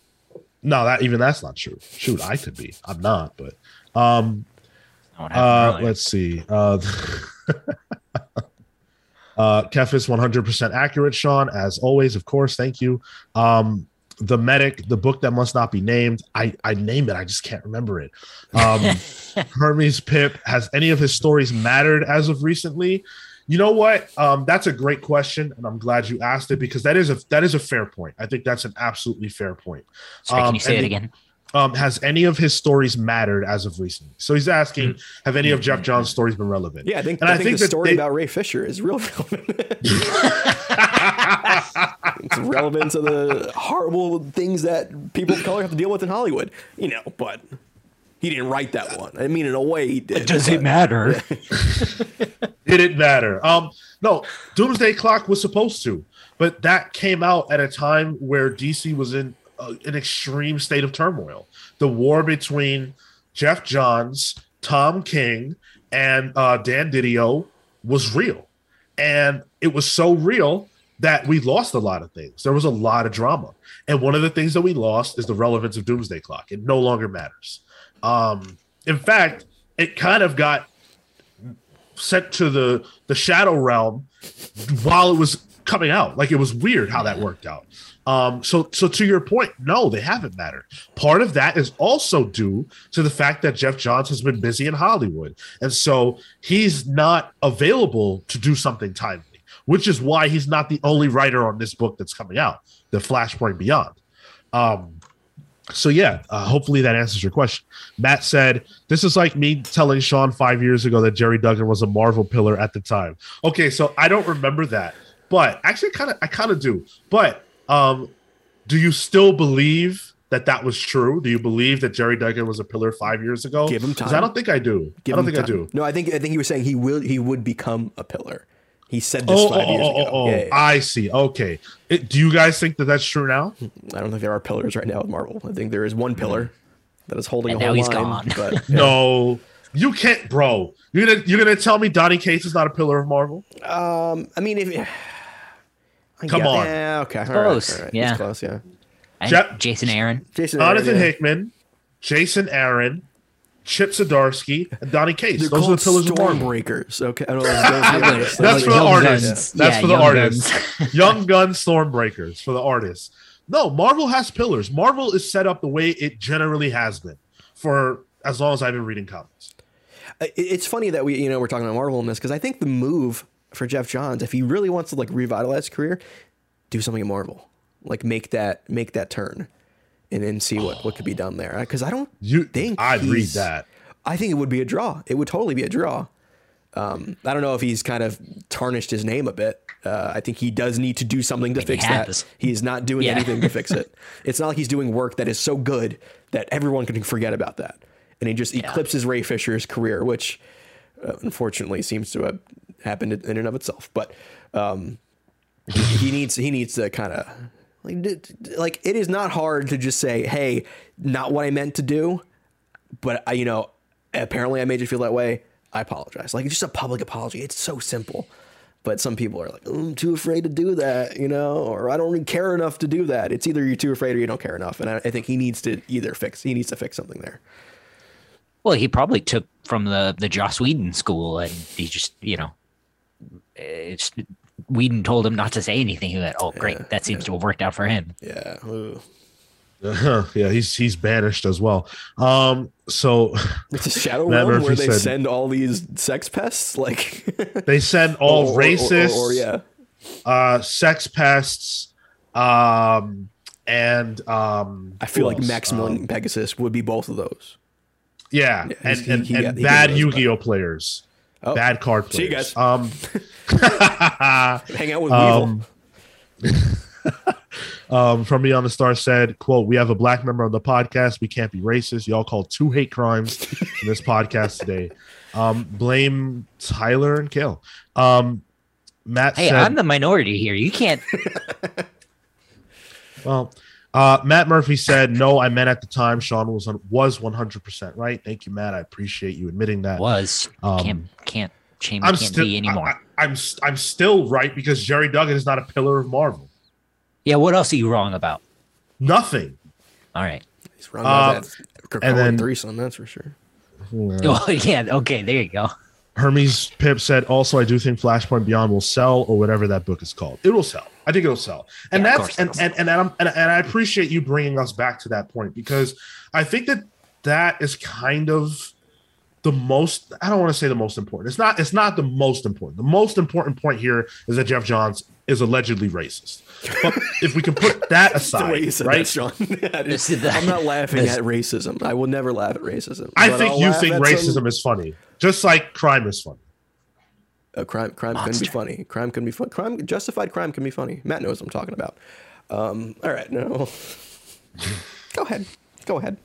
no, that even that's not true. Shoot, I could be. I'm not, but um what happened uh let's see. Uh <laughs> <laughs> uh Kef is 100% accurate, Sean, as always, of course. Thank you. Um the medic, the book that must not be named. I I named it. I just can't remember it. Um <laughs> Hermes Pip has any of his stories mattered as of recently? You know what? Um, that's a great question, and I'm glad you asked it because that is a that is a fair point. I think that's an absolutely fair point. Sorry, um, can you say it the- again? Um, has any of his stories mattered as of recently? So he's asking, Mm-hmm. have any of Geoff John's stories been relevant? Yeah, I think And I, I think, think the story they- about Ray Fisher is real <laughs> relevant. <laughs> it's relevant to the horrible things that people of color have to deal with in Hollywood. You know, but he didn't write that one. I mean, in a way, he did. Does but- it matter? <laughs> Did it matter? Um, no, Doomsday Clock was supposed to, but that came out at a time where DC was in an extreme state of turmoil. The war between Geoff Johns, Tom King, and uh, Dan DiDio was real, and it was so real that we lost a lot of things. There was a lot of drama, and one of the things that we lost is the relevance of Doomsday Clock. It no longer matters. Um, in fact, it kind of got sent to the the shadow realm while it was coming out like it was weird how that worked out um so so to your point no they haven't mattered part of that is also due to the fact that geoff johns has been busy in hollywood and so he's not available to do something timely which is why he's not the only writer on this book that's coming out the flashpoint beyond um so yeah, uh, hopefully that answers your question. Matt said, "This is like me telling Sean five years ago that Gerry Duggan was a Marvel pillar at the time." Okay, so I don't remember that, but actually, kind of, I kind of do. But um, do you still believe that that was true? Do you believe that Gerry Duggan was a pillar five years ago? Give him 'Cause time. I don't think I do. Give I don't him think I do. No, I think I think he was saying he will he would become a pillar. He said this Oh, five oh, years oh, ago. oh, oh, Yeah, yeah, yeah. I see. Okay, It- do you guys think that that's true now? I don't think there are pillars right now with Marvel. I think there is one pillar that is holding And a now whole he's line. gone. But <laughs> No, you can't, bro. You're gonna you're gonna tell me Donny Cates is not a pillar of Marvel? um, I mean, if I Come guess- on. yeah, okay, all right, close, all right. yeah. It's close, yeah. And Jeff- Jason Aaron. Jason, Aaron, Jonathan yeah. Hickman, Jason Aaron, Chip Zdarsky, and Donny Cates. They're Those are called the pillars of Marvel. Stormbreakers. Okay, I don't know. <laughs> That's That's for the artists. That's for the artists. <laughs> Young Gun Stormbreakers for the artists. No, Marvel has pillars. Marvel is set up the way it generally has been for as long as I've been reading comics. It's funny that we, you know, we're talking about Marvel in this because I think the move for Geoff Johns, if he really wants to like revitalize his career, do something at Marvel, like make that make that turn, and then see what what could be done there. Because I don't You, think I'd read that. I think it would be a draw. It would totally be a draw. Um, I don't know if he's kind of tarnished his name a bit. Uh, I think he does need to do something to think he fix that. has. He's not doing Yeah. anything to fix it. <laughs> It's not like he's doing work that is so good that everyone can forget about that. And he just eclipses Ray Fisher's career, which uh, unfortunately seems to have happened in and of itself. But um, he, needs he needs to kind of like, it is not hard to just say, "Hey, not what I meant to do," but I, you know, apparently I made you feel that way. I apologize. Like it's just a public apology. It's so simple. But some people are like, "Oh, I'm too afraid to do that, you know, or I don't really care enough to do that. It's either you're too afraid or you don't care enough. And I, I think he needs to either fix, he needs to fix something there. Well, he probably took from the the Joss Whedon school, and he just you know, it's Whedon told him not to say anything. He went, "Oh, great, that seems to have worked out for him." Yeah. Ooh. <laughs> yeah, he's he's banished as well. Um, so <laughs> It's a <laughs> shadow Matt realm Murphy where they said- send all these sex pests, like they send all or- or- or- racists, or, yeah. uh, sex pests, um, and um, I feel like else? Maximilian Um, Pegasus would be both of those. yeah, Yeah, and he- and, he and he bad Yu-Gi-Oh players, Oh, bad card players. See you guys. Um, <laughs> hang out with Weevil. um, <laughs> Um, from Beyond the Star said, "quote We have a black member on the podcast. We can't be racist. Y'all called two hate crimes in this podcast today. <laughs> Um, blame Tyler and Cale. Um, Matt Hey, said, I'm the minority here. You can't. Well, uh, Matt Murphy said, "No, I meant at the time Sean was on, was 100 percent right. Thank you, Matt. I appreciate you admitting that. Was Um, can't can't shame I'm can't still be anymore. I, am I'm still right because Gerry Duggan is not a pillar of Marvel. yeah, what else are you wrong about? Nothing. All right. He's wrong about Uh, that. Krakoan and then- threesome, that's for sure. <laughs> Oh yeah. Okay. There you go. Hermes Pip said, "Also, I do think Flashpoint Beyond will sell, or whatever that book is called. It will sell. I think it'll sell, and Yeah, that's and and and, I'm, and and I appreciate you bringing us back to that point because I think that that is kind of the most. I don't want to say the most important. It's not. It's not the most important. The most important point here is that Geoff Johns is allegedly racist. But if we can put that <laughs> the way you aside, said right? <laughs> that, Sean. Yeah, dude. This is the- I'm not laughing this- at racism. I will never laugh at racism. I but think I'll you think racism some- is funny, just like crime is funny. Uh, crime, crime can be funny. Crime can be fun. Crime, justified crime can be funny. Matt knows what I'm talking about. Um, all right, no. <laughs> Go ahead. Go ahead.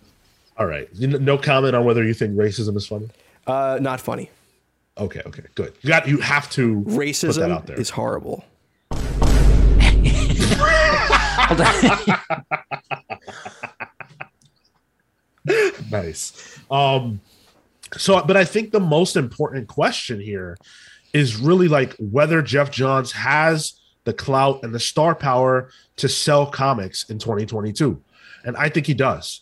All right, no comment on whether you think racism is funny. Uh, not funny. Okay, okay, good. You got you have to put that Racism out there. is horrible. <laughs> Nice. Um so but I think the most important question here is really like whether Geoff Johns has the clout and the star power to sell comics in 2022. And I think he does.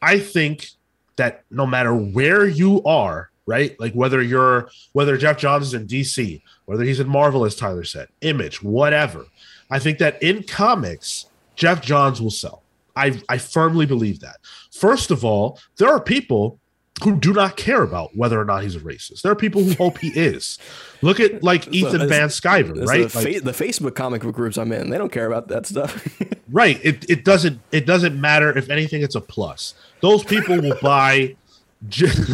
I think that no matter where you are, right? Like whether you're whether Geoff Johns is in DC, whether he's in Marvel, as Tyler said, Image, whatever. I think that in comics, Geoff Johns will sell. I I firmly believe that. First of all, there are people who do not care about whether or not he's a racist. There are people who hope he <laughs> is. Look at like Ethan Van Sciver, It's right? The, Like- fa- the Facebook comic book groups I'm in, they don't care about that stuff. <laughs> right it, it doesn't it doesn't matter if anything it's a plus those people will <laughs> buy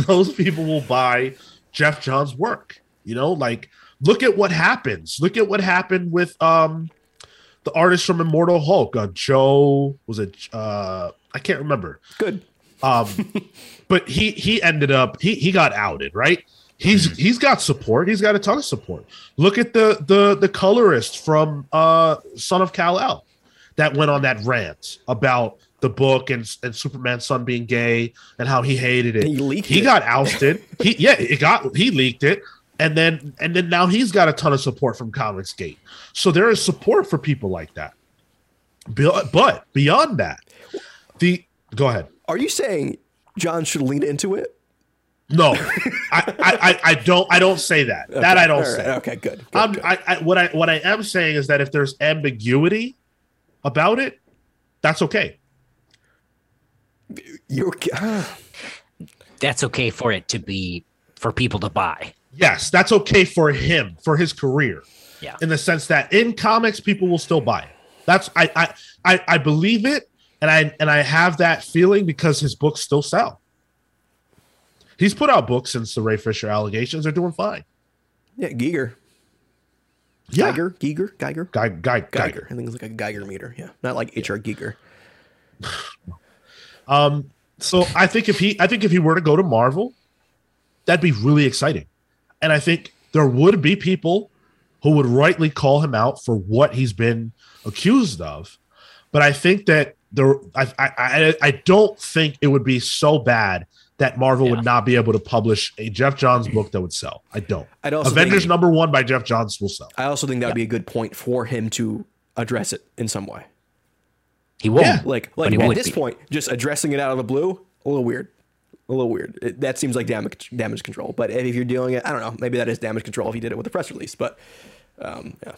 those people will buy geoff john's work you know like look at what happens look at what happened with um the artist from immortal hulk uh, joe was it uh i can't remember. Good. um <laughs> but he he ended up he he got outed right? He's he's got support. He's got a ton of support. Look at the the the colorist from uh son of kal-el that went on that rant about the book and and superman's son being gay and how he hated it. He leaked he it. got ousted. He yeah it got he leaked it and then and then now he's got a ton of support from comicsgate so there is support for people like that Be- but beyond that the go ahead Are you saying John should lean into it? no, I, I, I, I don't, I don't say that. that I don't All right, say. Okay, good. good, I'm, good. I, I, what I, what I am saying is that if there's ambiguity about it, that's okay. You're, <sighs> That's okay for it to be for people to buy. Yes, that's okay for him for his career. Yeah. in the sense that in comics, people will still buy it. That's I, I, I, I believe it, and I, and I have that feeling because his books still sell. He's put out books since the Ray Fisher allegations are doing fine. yeah, Giger. Yeah, Geiger? Giger? Geiger? Guy, guy, Geiger. Geiger. I think it's like a Geiger meter. Yeah. Not like H.R. Giger. <sighs> Um, so I think if he, I think if he were to go to Marvel, that'd be really exciting, and I think there would be people who would rightly call him out for what he's been accused of, but I think that there, I, I, I, I don't think it would be so bad that Marvel Yeah. would not be able to publish a Geoff Johns book that would sell. I don't. I'd also Avengers think, number one by Geoff Johns will sell. I also think that would be a good point for him to address it in some way. He won't. Yeah. Like, like he at would this be. point, just addressing it out of the blue, a little weird. A little weird. It, that seems like damage damage control. But if you're doing it, I don't know. Maybe that is damage control if he did it with a press release. But um, yeah, I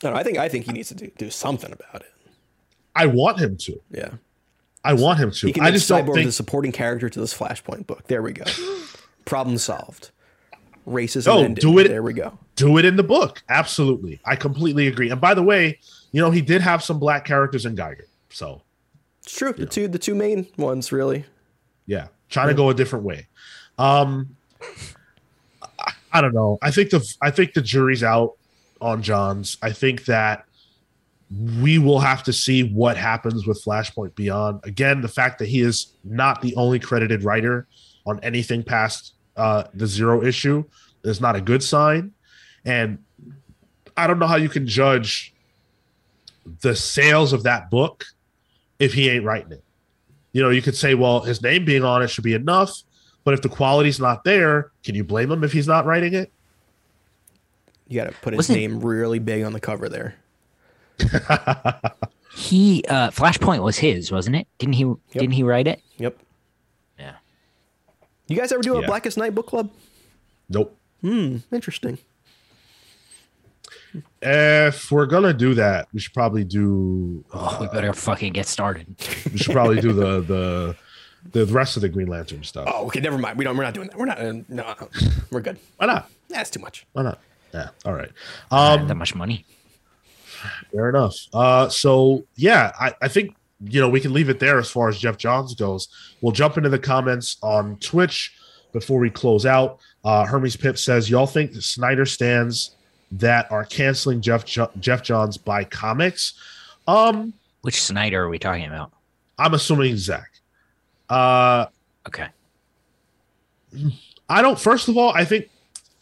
don't know. I think I think he needs to do, do something about it. I want him to. Yeah, I want him to. he can I just don't Cyborg think the supporting character to this Flashpoint book. There we go. <gasps> Problem solved. Racism Oh, ended. do it- There we go. do it in the book. Absolutely. I completely agree. And by the way, you know, he did have some black characters in Geiger. So It's true. The two the two main ones really. Yeah, trying to go a different way. Um I, I don't know. I think the I think the jury's out on Johns. I think that we will have to see what happens with Flashpoint Beyond. Again, the fact that he is not the only credited writer on anything past uh, the zero issue is not a good sign. And I don't know how you can judge the sales of that book if he ain't writing it. You know, you could say, well, his name being on it should be enough. But if the quality's not there, can you blame him if he's not writing it? You got to put his Wasn't- name really big on the cover there. <laughs> He uh Flashpoint was his, wasn't it? Didn't he didn't he write it? Yep. Yeah. You guys ever do a Yeah. Blackest Night book club? Nope. Hmm. Interesting. If we're gonna do that, we should probably do. uh, we better fucking get started. we should probably do the the the rest of the Green Lantern stuff. Oh, okay. Never mind. We don't. We're not doing that. We're not. Uh, no, no, we're good. Why not? That's too much. Why not? Yeah. All right. Um, Um. that much money. Fair enough. Uh. So yeah, I I think you know we can leave it there as far as Geoff Johns goes. We'll jump into the comments on Twitch before we close out. Uh, Hermes Pip says, "Y'all think Snyder stands that are canceling Geoff jo- Geoff Johns by comics?" Um. Which Snyder are we talking about? I'm assuming Zack. Uh. Okay. I don't. First of all, I think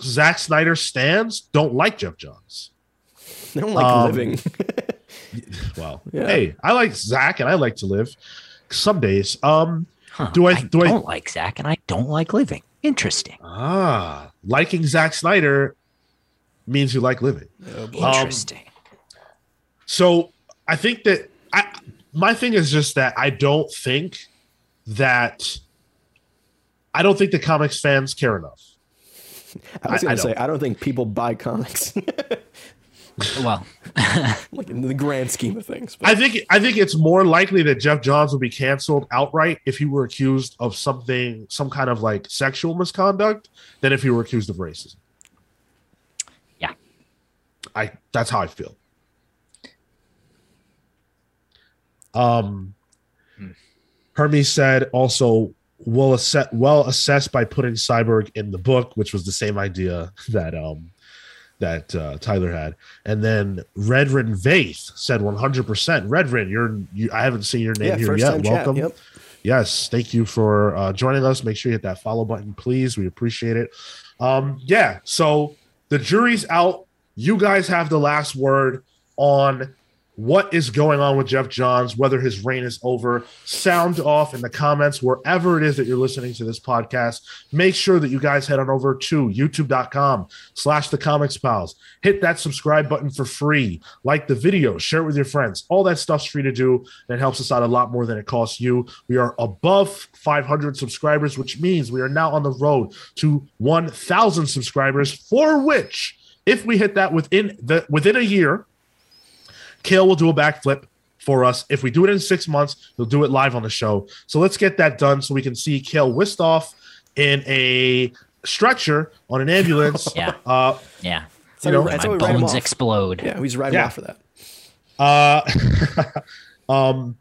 Zack Snyder stands don't like Geoff Johns. They don't like Um, living. <laughs> <laughs> Well, Yeah. hey, I like Zack and I like to live. Some days. Um. Huh. Do I- I do I- don't like Zack and I don't like living. Interesting. Ah, liking Zack Snyder means you like living. Boy. Um, Interesting. So I think that I my thing is just that I don't think that I don't think the comics fans care enough. <laughs> I was I- I gonna say. I don't think people buy comics, <laughs> well, <laughs> like in the grand scheme of things. But I think I think it's more likely that Geoff Johns would be canceled outright if he were accused of something, some kind of like sexual misconduct, than if he were accused of racism. Yeah. I that's how I feel. Um, Hmm. Hermes said also well assess well assessed by putting Cyborg in the book, which was the same idea <laughs> that um that uh, Tyler had. And then Redrin Vaith said 100%. Redrin, you're you, I haven't seen your name yeah, here yet. Welcome. chat. Yep. Yes, thank you for uh, joining us. Make sure you hit that follow button, please. We appreciate it. Um, yeah, so the jury's out. You guys have the last word on what is going on with Geoff Johns, whether his reign is over. Sound off in the comments wherever it is that you're listening to this podcast. Make sure that you guys head on over to youtube.com slash the comics pals. Hit that subscribe button for free. Like the video, share it with your friends. All that stuff's free to do. And it helps us out a lot more than it costs you. We are above 500 subscribers, which means we are now on the road to 1,000 subscribers, for which, if we hit that within the within a year, Cale will do a backflip for us. If we do it in six months, he'll do it live on the show. So let's get that done so we can see Cale whisked off in a stretcher on an ambulance. <laughs> Yeah. Uh, yeah. You know, that's My we write him bones explode. Yeah, he's riding Yeah. off for that. Uh, <laughs> um,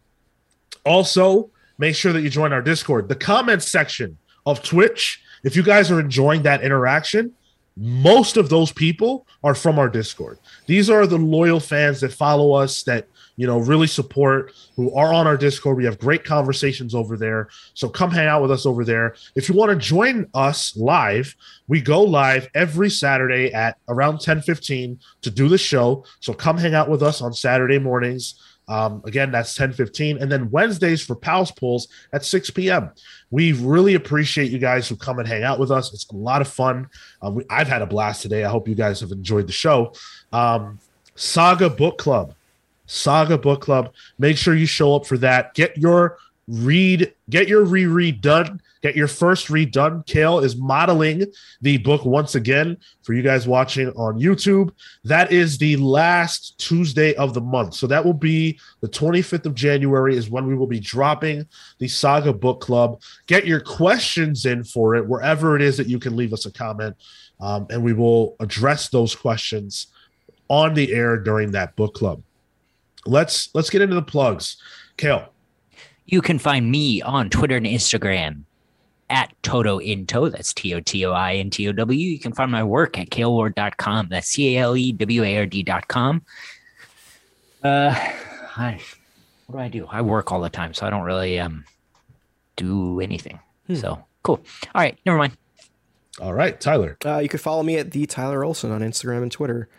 also, make sure that you join our Discord. The comments section of Twitch, if you guys are enjoying that interaction, most of those people are from our Discord. These are the loyal fans that follow us, that you know really support, who are on our Discord. We have great conversations over there. So come hang out with us over there. If you want to join us live, we go live every Saturday at around 10 15 to do the show. So come hang out with us on Saturday mornings. Um, again, that's 10 15. And then Wednesdays for Pals Pulls at 6 p.m. We really appreciate you guys who come and hang out with us. It's a lot of fun. Um, we, I've had a blast today. I hope you guys have enjoyed the show. Um, Saga Book Club. Saga Book Club. Make sure you show up for that. Get your read, get your reread done. Get your first read done. Cale is modeling the book once again for you guys watching on YouTube. That is the last Tuesday of the month. So that will be the 25th of January, is when we will be dropping the Saga Book Club. Get your questions in for it, wherever it is that you can leave us a comment, um, and we will address those questions on the air during that book club. Let's let's get into the plugs. Cale, You can find me on Twitter and Instagram at Toto Into. That's T O T O I N T O W. You can find my work at caleward.com. That's C A L E W A R D.com. Uh, I, what do I do? I work all the time, so I don't really um do anything. So cool. All right, never mind. All right, Tyler. Uh, you could follow me at the Tyler Olson on Instagram and Twitter.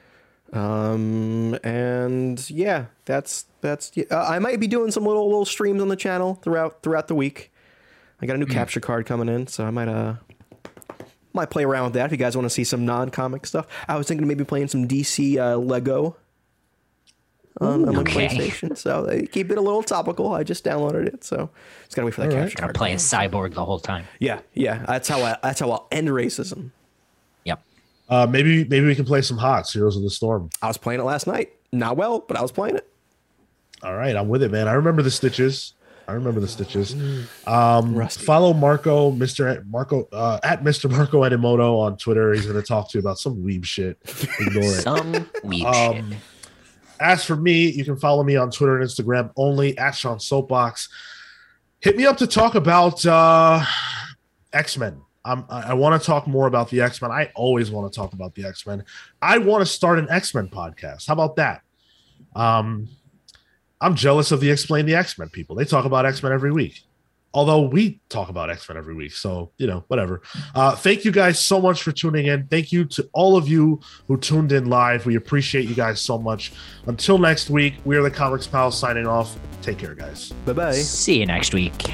Um, and yeah, that's that's. Uh, I might be doing some little little streams on the channel throughout throughout the week. I got a new capture card coming in, so I might uh might play around with that if you guys want to see some non comic stuff. I was thinking of maybe playing some DC uh, Lego on, on my Okay. PlayStation. So uh, keep it a little topical. I just downloaded it, so just gotta wait for that All right. capture Gonna card. play as cyborg the whole time. Yeah, yeah. That's how I that's how I'll end racism. Yep. Uh, maybe maybe we can play some HOTS, Heroes of the Storm. I was playing it last night. Not well, but I was playing it. All right, I'm with it, man. I remember the stitches. I remember the stitches. Um, Rusty. follow Marco, Mr. Marco uh, at Mr. Marco Edimoto on Twitter. He's going to talk to you about some weeb shit. Ignore it. Some weep Um, shit. as for me, you can follow me on Twitter and Instagram only at Sean Soapbox. Hit me up to talk about uh, X Men. I'm, I want to talk more about the X Men. I always want to talk about the X Men. I want to start an X Men podcast. How about that? Um, I'm jealous of the Explain the X Men people. They talk about X Men every week. Although we talk about X Men every week. So, you know, whatever. Uh, thank you guys so much for tuning in. Thank you to all of you who tuned in live. We appreciate you guys so much. Until next week, we are the Comics Pals signing off. Take care, guys. Bye bye. See you next week.